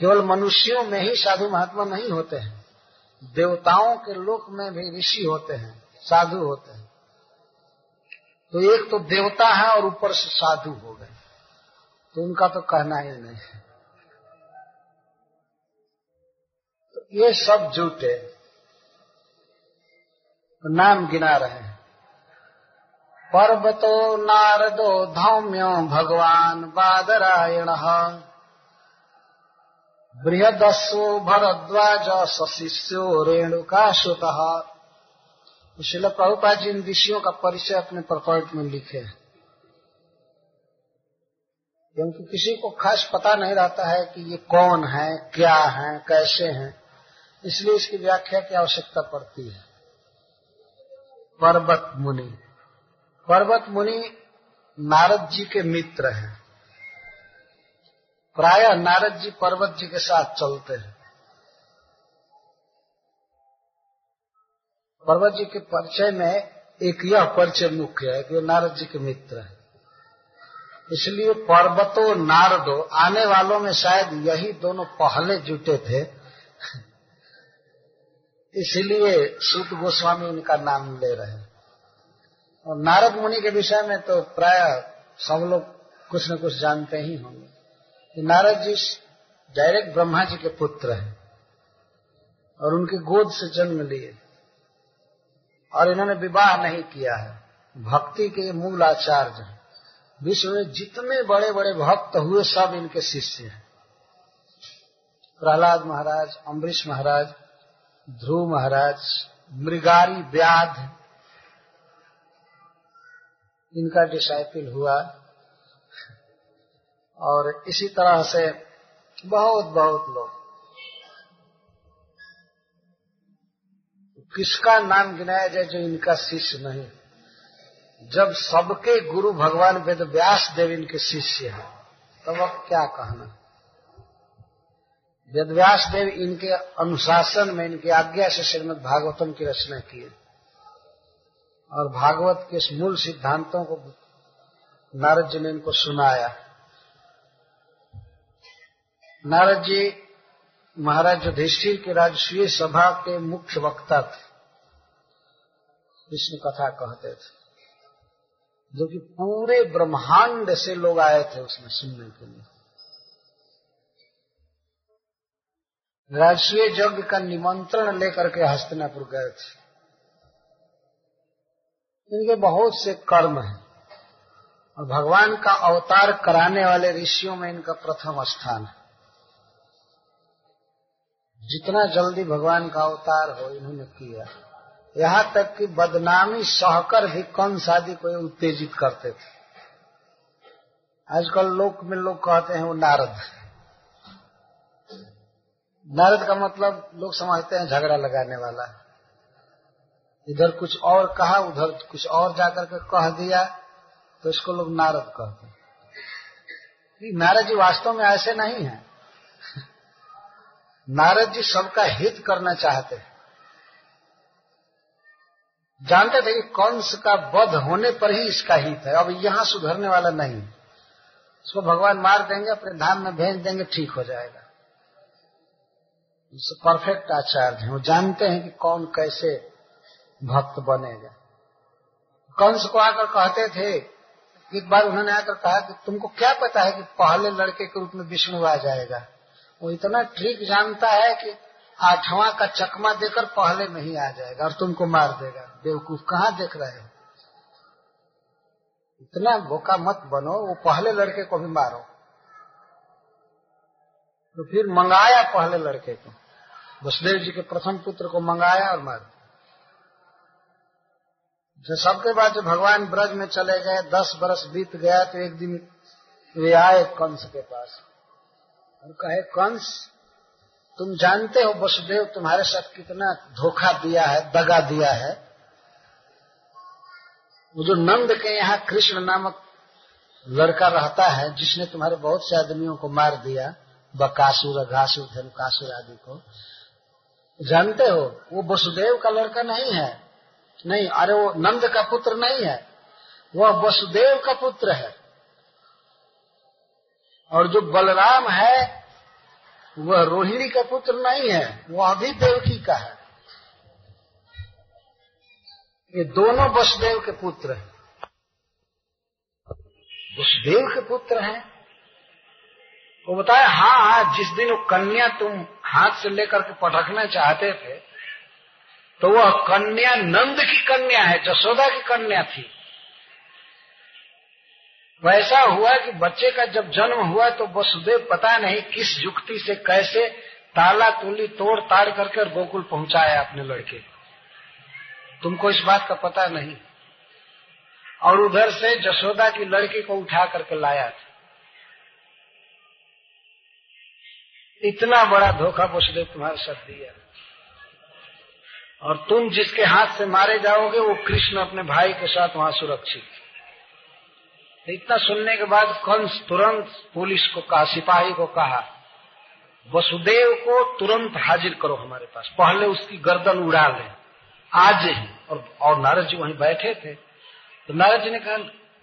केवल मनुष्यों में ही साधु महात्मा नहीं होते हैं। देवताओं के लोक में भी ऋषि होते हैं, साधु होते हैं। तो एक तो देवता है और ऊपर से साधु हो गए। तो उनका तो कहना ही नहीं है। तो ये सब तो नाम गिना रहे हैं। पर्वतो नारदो धौम्यो भगवान बादरायण। बृहदस्व भरद्वाज सशिष्यो रेणुका सुत शिल प्रभुपाद जी इन ऋषियों का परिचय अपने प्रकल्प में लिखे हैं। क्योंकि किसी को खास पता नहीं रहता है कि ये कौन है, क्या है, कैसे हैं। इसलिए इसकी व्याख्या की आवश्यकता पड़ती है। पर्वत मुनि। पर्वत मुनि नारद जी के मित्र हैं। प्राय नारद जी पर्वत जी के साथ चलते हैं। पर्वत जी के परिचय में एक यह परिचय मुख्य है कि नारद जी के मित्र है। इसलिए पर्वतो नारदो, आने वालों में शायद यही दोनों पहले जुटे थे। इसलिए सूत गोस्वामी उनका नाम ले रहे हैं। और नारद मुनि के विषय में तो प्राय सब लोग कुछ न कुछ जानते ही होंगे। नारद जी डायरेक्ट ब्रह्मा जी के पुत्र हैं और उनकी गोद से जन्म लिए और इन्होंने विवाह नहीं किया है। भक्ति के मूल आचार्य हैं। विश्व में जितने बड़े बड़े भक्त हुए, सब इनके शिष्य हैं। प्रहलाद महाराज, अम्बरीश महाराज, ध्रुव महाराज, मृगारी व्याध, इनका डिसाइपल हुआ। और इसी तरह से बहुत बहुत लोग। किसका नाम गिनाया जाए जो इनका शिष्य नहीं? जब सबके गुरु भगवान वेद व्यास देव इनके शिष्य हैं तब अब क्या कहना? वेद व्यास देव इनके अनुशासन में, इनकी आज्ञा से श्रीमद भागवतम की रचना किए और भागवत के मूल सिद्धांतों को नारद जी ने इनको सुनाया। नारद जी महाराज युधिष्ठिर के राजस्वीय सभा के मुख्य वक्ता थे, विष्णु कथा कहते थे, जो कि पूरे ब्रह्मांड से लोग आए थे उसमें सुनने के लिए। राजस्वीय यज्ञ का निमंत्रण लेकर के हस्तिनापुर गए थे। इनके बहुत से कर्म हैं और भगवान का अवतार कराने वाले ऋषियों में इनका प्रथम स्थान है। जितना जल्दी भगवान का अवतार हो, इन्होंने किया यहाँ तक कि बदनामी सहकर भी कंस आदि को उत्तेजित करते थे। आजकल लोक में लोग कहते हैं वो नारद नारद का मतलब लोग समझते हैं झगड़ा लगाने वाला। इधर कुछ और कहा, उधर कुछ और जाकर के कह दिया तो इसको लोग नारद कहते हैं। नारद जी वास्तव में ऐसे नहीं है। नारद जी सबका हित करना चाहते हैं। जानते थे कि कंस का वध होने पर ही इसका हित है। अब यहाँ सुधरने वाला नहीं। उसको भगवान मार देंगे, अपने धाम में भेज देंगे, ठीक हो जाएगा। परफेक्ट आचार्य है। वो जानते हैं कि कौन कैसे भक्त बनेगा। कंस को आकर कहते थे, एक बार उन्होंने आकर कहा कि तुमको क्या पता है कि पहले लड़के के रूप में विष्णु आ जाएगा? वो इतना ठीक जानता है कि आठवां का चकमा देकर पहले में ही आ जाएगा और तुमको मार देगा। बेवकूफ़ कहाँ देख रहे हो? इतना भोका मत बनो, वो पहले लड़के को भी मारो। तो फिर मंगाया पहले लड़के को। वसुदेव जी के प्रथम पुत्र को मंगाया और मार। जो सबके बाद जो भगवान ब्रज में चले गए, दस बरस बीत गया तो एक दिन वे आए कंस के पास। और कहे कंस तुम जानते हो वसुदेव, तुम्हारे साथ कितना धोखा दिया है, दगा दिया है। वो जो नंद के यहाँ कृष्ण नामक लड़का रहता है, जिसने तुम्हारे बहुत से आदमियों को मार दिया, बकासुर घासुर धनुकासुर आदि को, जानते हो, वो वसुदेव का लड़का नहीं है। नहीं, अरे वो नंद का पुत्र नहीं है। वह वसुदेव का पुत्र है। और जो बलराम है, वह रोहिणी का पुत्र नहीं है वह भी देवकी का है। ये दोनों वसुदेव के पुत्र हैं। वसुदेव के पुत्र हैं। वो बताया हाँ हाँ जिस दिन वो कन्या तुम हाथ से लेकर के पटकना चाहते थे तो वह कन्या नंद की कन्या है, जसोदा की कन्या थी। वैसा हुआ कि बच्चे का जब जन्म हुआ तो वसुदेव पता नहीं किस युक्ति से, कैसे ताला तुली तोड़ ताड़ करके गोकुल पहुँचाया अपने लड़के तुमको इस बात का पता नहीं। और उधर से जसोदा की लड़की को उठा करके लाया था। इतना बड़ा धोखा वसुदेव तुम्हारे साथ दिया। और तुम जिसके हाथ से मारे जाओगे, वो कृष्ण अपने भाई के साथ वहाँ सुरक्षित। इतना सुनने के बाद कंस तुरंत पुलिस को कहा सिपाही को कहा वसुदेव को तुरंत हाजिर करो हमारे पास। पहले उसकी गर्दन उड़ा ले। आज ही। और, और नारद जी वहीं बैठे थे। तो नारद जी ने कहा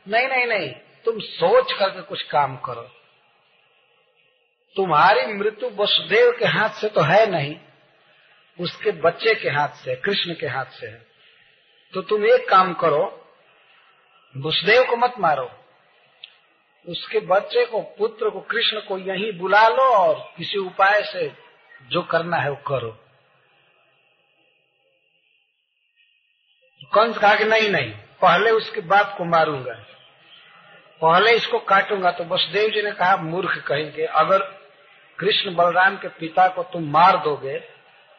नहीं नहीं नहीं तुम सोच करके कुछ काम करो। तुम्हारी मृत्यु वसुदेव के हाथ से तो है नहीं उसके बच्चे के हाथ से कृष्ण के हाथ से है। तो तुम एक काम करो वसुदेव को मत मारो। उसके बच्चे को, पुत्र को, कृष्ण को यहीं बुला लो और किसी उपाय से जो करना है वो करो। कंस कहा कि नहीं नहीं, पहले उसके बाप को मारूँगा। पहले इसको काटूँगा तो वसुदेव जी ने कहा, मूर्ख कहेंगे, अगर कृष्ण बलराम के पिता को तुम मार दोगे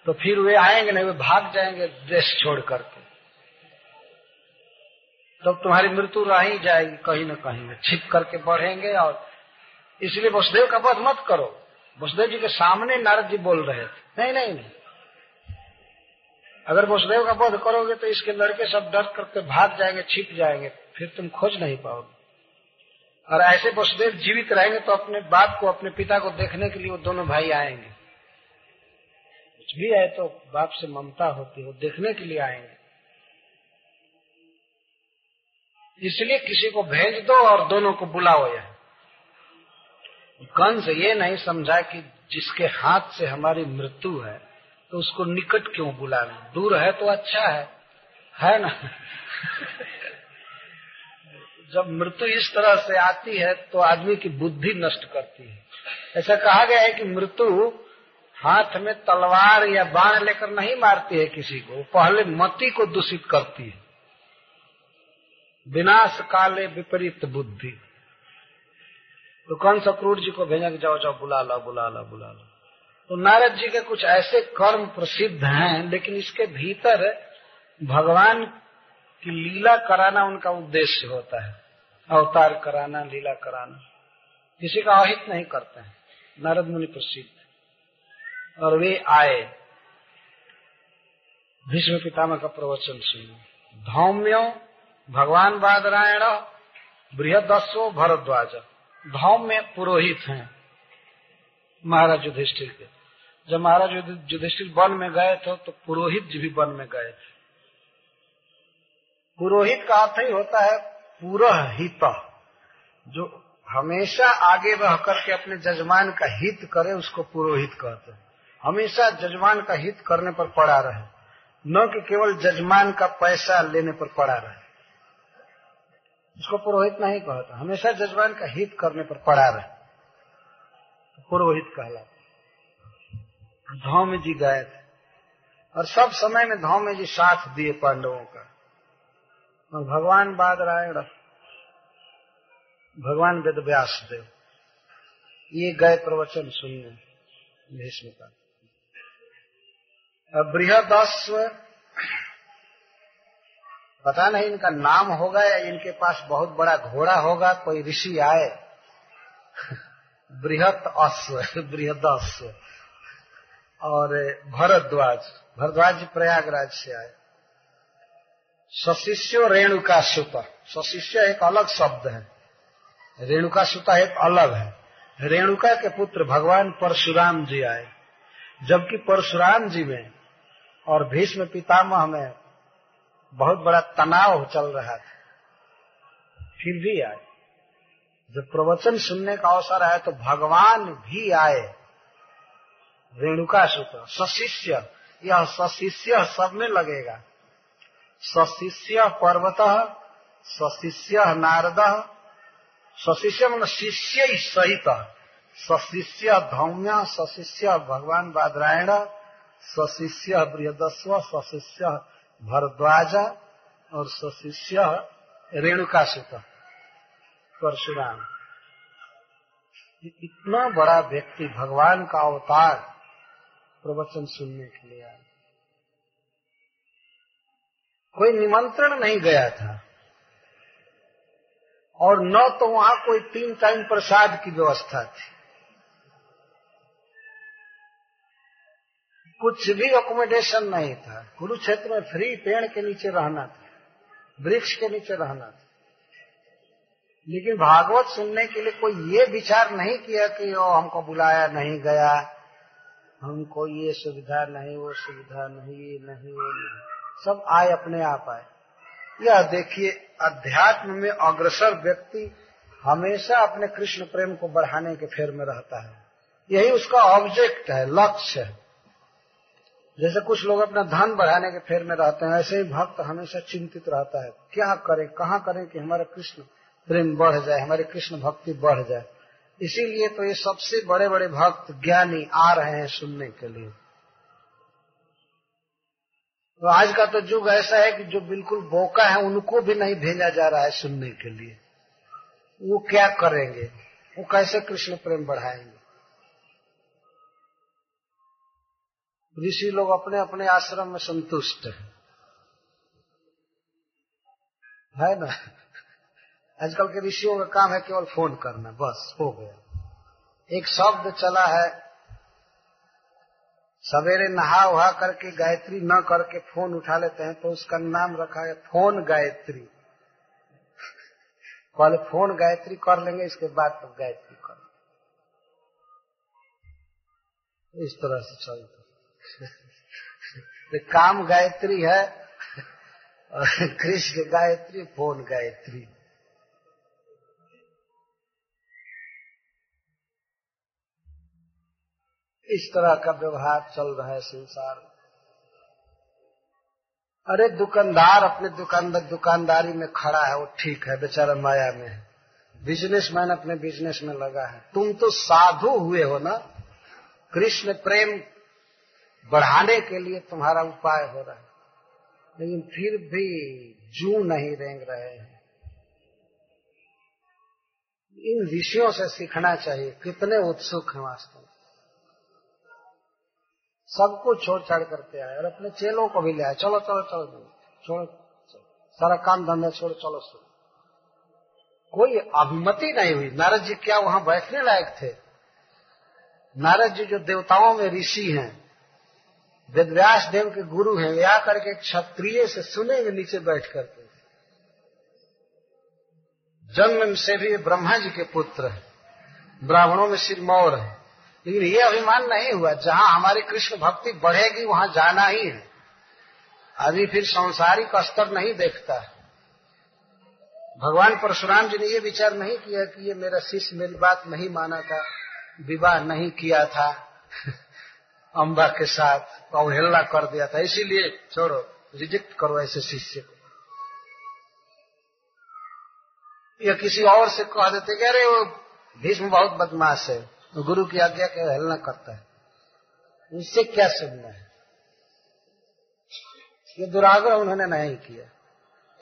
तो फिर वे आएँगे नहीं, वे भाग जाएँगे देश छोड़ करके तो तुम्हारी मृत्यु रह ही जाएगी, कहीं न कहीं। छिप करके बढ़ेंगे और इसलिए वसुदेव का वध मत करो। वसुदेव जी के सामने नारद जी बोल रहे थे। नहीं नहीं नहीं। अगर वसुदेव का वध करोगे तो इसके लड़के सब डर करके भाग जाएँगे, छिप जाएँगे। फिर तुम खोज नहीं पाओगे। और ऐसे वसुदेव जीवित रहेंगे तो अपने बाप को, अपने पिता को देखने के लिए वो दोनों भाई आएँगे। कुछ भी है तो बाप से ममता होती है देखने के लिए आएँगे। इसलिए किसी को भेज दो और दोनों को बुलाओ यह। कंस ये नहीं समझा कि जिसके हाथ से हमारी मृत्यु है तो उसको निकट क्यों बुला दूर है तो अच्छा है। है ना? जब मृत्यु इस तरह से आती है तो आदमी की बुद्धि नष्ट करती है। ऐसा कहा गया है कि मृत्यु हाथ में तलवार या बाण लेकर नहीं मारती है किसी को पहले मति को दूषित करती है। विनाश काले विपरीत बुद्धि। तो कौन सा क्रूर जी को भेजा जाओ जाओ, बुला लो बुला लो बुला लो। तो नारद जी के कुछ ऐसे कर्म प्रसिद्ध हैं, लेकिन इसके भीतर भगवान की लीला कराना उनका उद्देश्य होता है। अवतार कराना, लीला कराना। किसी का अहित नहीं करते हैं। नारद मुनि प्रसिद्ध और वे आए। भीष्म पितामह का प्रवचन सुनो। धौम्यो भगवान बादरायण बृहदस्व भरद्वाज धौम में पुरोहित हैं महाराज युधिष्ठिर के। जब महाराज युधिष्ठिर वन में गए थे तो पुरोहित जी भी वन में गए थे। पुरोहित का अर्थ ही होता है पुरहित जो हमेशा आगे रह करके अपने जजमान का हित करे, उसको पुरोहित कहते हैं। हमेशा जजमान का हित करने पर पड़ा रहे, न कि केवल जजमान का पैसा लेने पर पड़ा रहे। उसको पुरोहित नहीं कहता। हमेशा जजमान का हित करने पर पड़ा रहे। तो पुरोहित कहला धौम जी गए थे। और सब समय में धौम जी साथ दिए पांडवों का। और भगवान बादरायण, भगवान वेद व्यास देव ये गए प्रवचन सुनने। भीष्म का बृहदस्व पता नहीं इनका नाम होगा या इनके पास बहुत बड़ा घोड़ा होगा, कोई ऋषि आए। बृहत अश्व, बृहद अश्व। और भरद्वाज भरद्वाज प्रयागराज से आए। सशिष्यो रेणुका सुत सशिष्य एक अलग शब्द है। रेणुका सुता एक अलग है। रेणुका के पुत्र भगवान परशुराम जी आए। जबकि परशुराम जी में और भीष्म पितामह में बहुत बड़ा तनाव चल रहा था। फिर भी आए। जब प्रवचन सुनने का अवसर आया तो भगवान भी आए। रेणुका सूत्र सशिष्य। यह सशिष्य सब में लगेगा। सशिष्य पर्वत, सशिष्य नारद, सशिष्य मन शिष्य सहित। सशिष्य धौम्य, सशिष्य भगवान बादरायण, सशिष्य बृहदस्व सशिष्य भरद्वाज और सशिष्य रेणुका सुत परशुराम। इतना बड़ा व्यक्ति भगवान का अवतार प्रवचन सुनने के लिए आया। कोई निमंत्रण नहीं गया था। और न तो वहाँ कोई तीन टाइम प्रसाद की व्यवस्था थी। कुछ भी अकोमोडेशन नहीं था। कुरुक्षेत्र में फ्री पेड़ के नीचे रहना था, वृक्ष के नीचे रहना था। लेकिन भागवत सुनने के लिए कोई ये विचार नहीं किया कि, ओ, हमको बुलाया नहीं गया, हमको ये सुविधा नहीं, वो सुविधा नहीं, ये नहीं, वो नहीं। सब आए अपने आप आए। यह देखिए, अध्यात्म में अग्रसर व्यक्ति हमेशा अपने कृष्ण प्रेम को बढ़ाने के फेर में रहता है। यही उसका ऑब्जेक्ट है, लक्ष्य है। जैसे कुछ लोग अपना धन बढ़ाने के फेर में रहते हैं, ऐसे ही भक्त हमेशा चिंतित रहता है। क्या करें, कहाँ करें कि हमारा कृष्ण प्रेम बढ़ जाए, हमारी कृष्ण भक्ति बढ़ जाए? इसीलिए तो ये सबसे बड़े बड़े भक्त ज्ञानी आ रहे हैं सुनने के लिए। तो आज का तो युग ऐसा है कि जो बिल्कुल बोका है, उनको भी नहीं भेजा जा रहा है सुनने के लिए। वो क्या करेंगे? वो कैसे कृष्ण प्रेम बढ़ाएँगे? ऋषि लोग अपने अपने आश्रम में संतुष्ट है। है ना? आजकल के ऋषियों का काम है केवल फ़ोन करना, बस, हो गया। एक शब्द चला है, सवेरे नहा उहा करके गायत्री न करके फ़ोन उठा लेते हैं तो उसका नाम रखा है फ़ोन गायत्री। पहले फ़ोन गायत्री कर लेंगे, इसके बाद तो गायत्री कर इस तरह से चलता तो काम गायत्री है और कृष्ण गायत्री, फ़ोन गायत्री। इस तरह का व्यवहार चल रहा है संसार में। अरे दुकानदार अपने दुकानदार, दुकानदारी में खड़ा है, वो ठीक है, बेचारा माया में है। बिजनेसमैन अपने बिज़नेस में लगा है। तुम तो साधु हुए हो ना। कृष्ण प्रेम बढ़ाने के लिए तुम्हारा उपाय हो रहा है। लेकिन फिर भी जू नहीं रेंग रहे हैं। इन विषयों से सीखना चाहिए, कितने उत्सुक हैं वास्तव में। सबको छोड़ छाड़ करते आए, और अपने चेलों को भी ले आए। चलो चलो चलो छोड़ो सारा काम धंधा छोड़, चलो सुनो कोई अभिमति नहीं हुई। नारद जी क्या वहाँ बैठने लायक थे? नारद जी जो देवताओं में ऋषि हैं वेदव्यास देव के गुरु हैं, वे आकर के क्षत्रिय से सुनेंगे, नीचे बैठ करके जन्म से भी ब्रह्मा जी के पुत्र है, ब्राह्मणों में सिर सिरमौर है। लेकिन ये अभिमान नहीं हुआ, जहाँ हमारी कृष्ण भक्ति बढ़ेगी, वहाँ जाना ही है। अभी फिर सांसारिक स्तर नहीं देखता है। भगवान परशुराम जी ने ये विचार नहीं किया कि ये मेरा शिष्य मेरी बात नहीं माना था, विवाह नहीं किया था। अम्बा के साथ अवहेलना कर दिया था, इसीलिए छोड़ो, रिजेक्ट करो ऐसे शिष्य को। या किसी और से कह देते कि अरे वो भीष्म बहुत बदमाश है तो गुरु की आज्ञा के अवहेलना करता है। इससे क्या सुनना है? ये दुराग्रह उन्होंने नहीं किया।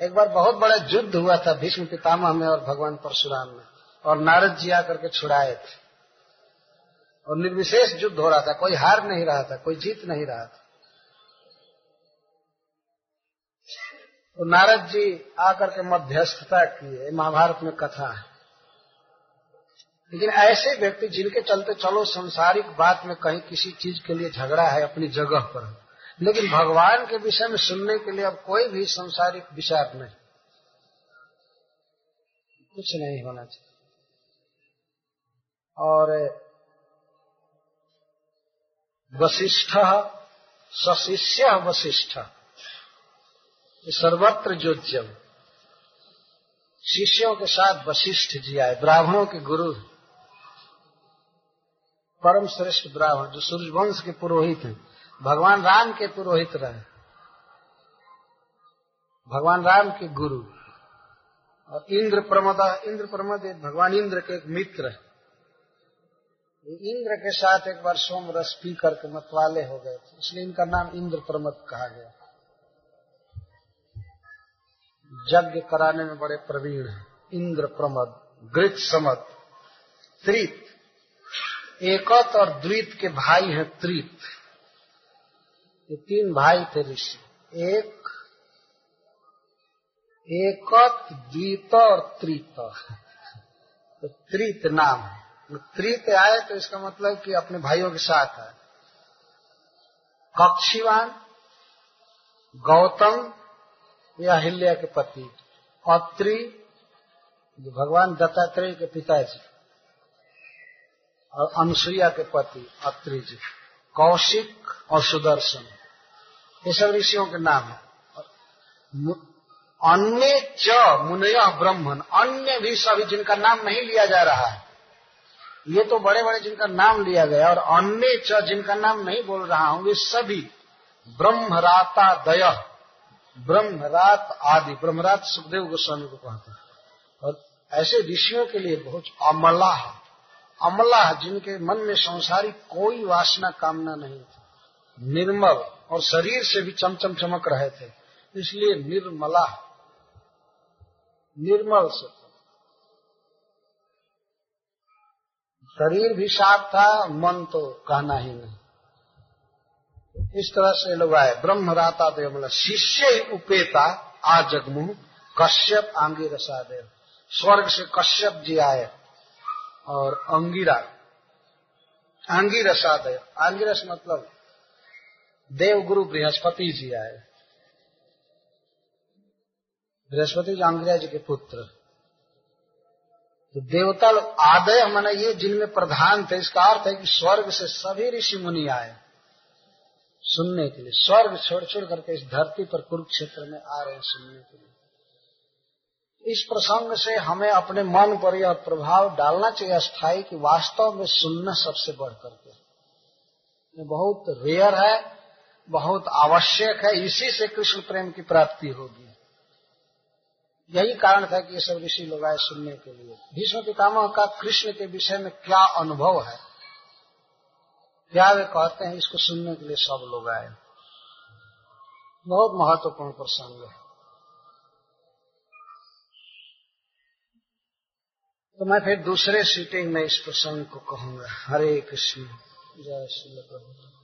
एक बार बहुत बड़ा युद्ध हुआ था भीष्म पितामह में और भगवान परशुराम में, और नारद जी आकर के छुड़ाए थे। और निर्विशेष युद्ध हो रहा था, कोई हार नहीं रहा था, कोई जीत नहीं रहा था। तो नारद जी आकर के मध्यस्थता किए महाभारत में कथा है। लेकिन ऐसे व्यक्ति जिनके चलते चलो संसारिक बात में कहीं किसी चीज़ के लिए झगड़ा है अपनी जगह पर, लेकिन भगवान के विषय में सुनने के लिए अब कोई भी संसारिक विचार नहीं। कुछ नहीं होना चाहिए। और वशिष्ठ, सशिष्य, वशिष्ठ। सर्वत्र जोज्यम शिष्यों के साथ वशिष्ठ जी आए, ब्राह्मणों के गुरु। परम श्रेष्ठ ब्राह्मण, जो सूर्यवंश के पुरोहित हैं। भगवान राम के पुरोहित रहे। भगवान राम के गुरु। और इंद्र प्रमद इंद्र प्रमद भगवान इंद्र के एक मित्र है। इंद्र के साथ एक बार सोम रस पी करके मतवाले हो गए थे। इसलिए इनका नाम इंद्र प्रमद कहा गया। यज्ञ कराने में बड़े प्रवीण हैं। इंद्र प्रमद गृत समद त्रित। एकत और द्वित के भाई हैं त्रित। ये तीन भाई थे ऋषि। एक, एकत, द्वित और त्रित। तो त्रित नाम है। त्रित आए तो इसका मतलब कि अपने भाइयों के साथ है। कक्षीवान, गौतम या हिल्या के पति, अत्रि, जो भगवान दत्तात्रेय के पिताजी, और अनुसुईया के पति अत्रि जी कौशिक और सुदर्शन, ये सब ऋषियों के नाम है। अन्य च मुनय ब्रह्मन, अन्य भी सभी जिनका नाम नहीं लिया जा रहा है ये तो बड़े बड़े जिनका नाम लिया गया और अन्य च जिनका नाम नहीं बोल रहा हूँ, वे सभी ब्रह्मराता दय, ब्रह्मरात आदि, ब्रह्मरात सुखदेव गोस्वामी को कहते हैं। और ऐसे ऋषियों के लिए बहुत अमला है। अमला है, जिनके मन में संसारी कोई वासना कामना नहीं थी। निर्मल और शरीर से भी चमचम चमक रहे थे, इसलिए निर्मला निर्मल से शरीर भी साफ़ था, मन तो कहना ही नहीं। इस तरह से लोग आए। ब्रह्म राता देव मतलब शिष्य उपेता आ जगमुह कश्यप आंगी रसा देव। स्वर्ग से कश्यप जी आए और अंगिरा, आंगिरस आदेव आंगिरस मतलब देव गुरु बृहस्पति जी आए। बृहस्पति जी आंगिरा जी के पुत्र। तो देवता लोग आदय मैंने ये जिनमें प्रधान थे, इसका अर्थ है कि स्वर्ग से सभी ऋषि मुनि आए सुनने के लिए। स्वर्ग छोड़ छोड़ करके इस धरती पर कुरुक्षेत्र में आ रहे हैं सुनने के लिए। इस प्रसंग से हमें अपने मन पर यह प्रभाव डालना चाहिए स्थायी कि वास्तव में सुनना सबसे बढ़ करके। ये बहुत रेयर है, बहुत आवश्यक है, इसी से कृष्ण प्रेम की प्राप्ति होगी। यही कारण था कि ये सब ऋषि लोग आए सुनने के लिए। भीष्म पितामह का कृष्ण के विषय में क्या अनुभव है? क्या वे कहते हैं, इसको सुनने के लिए सब लोग आए। बहुत महत्वपूर्ण प्रसंग है। तो मैं फिर दूसरे सीटिंग में इस प्रसंग को कहूँगा। हरे कृष्ण। जय श्री प्रभु।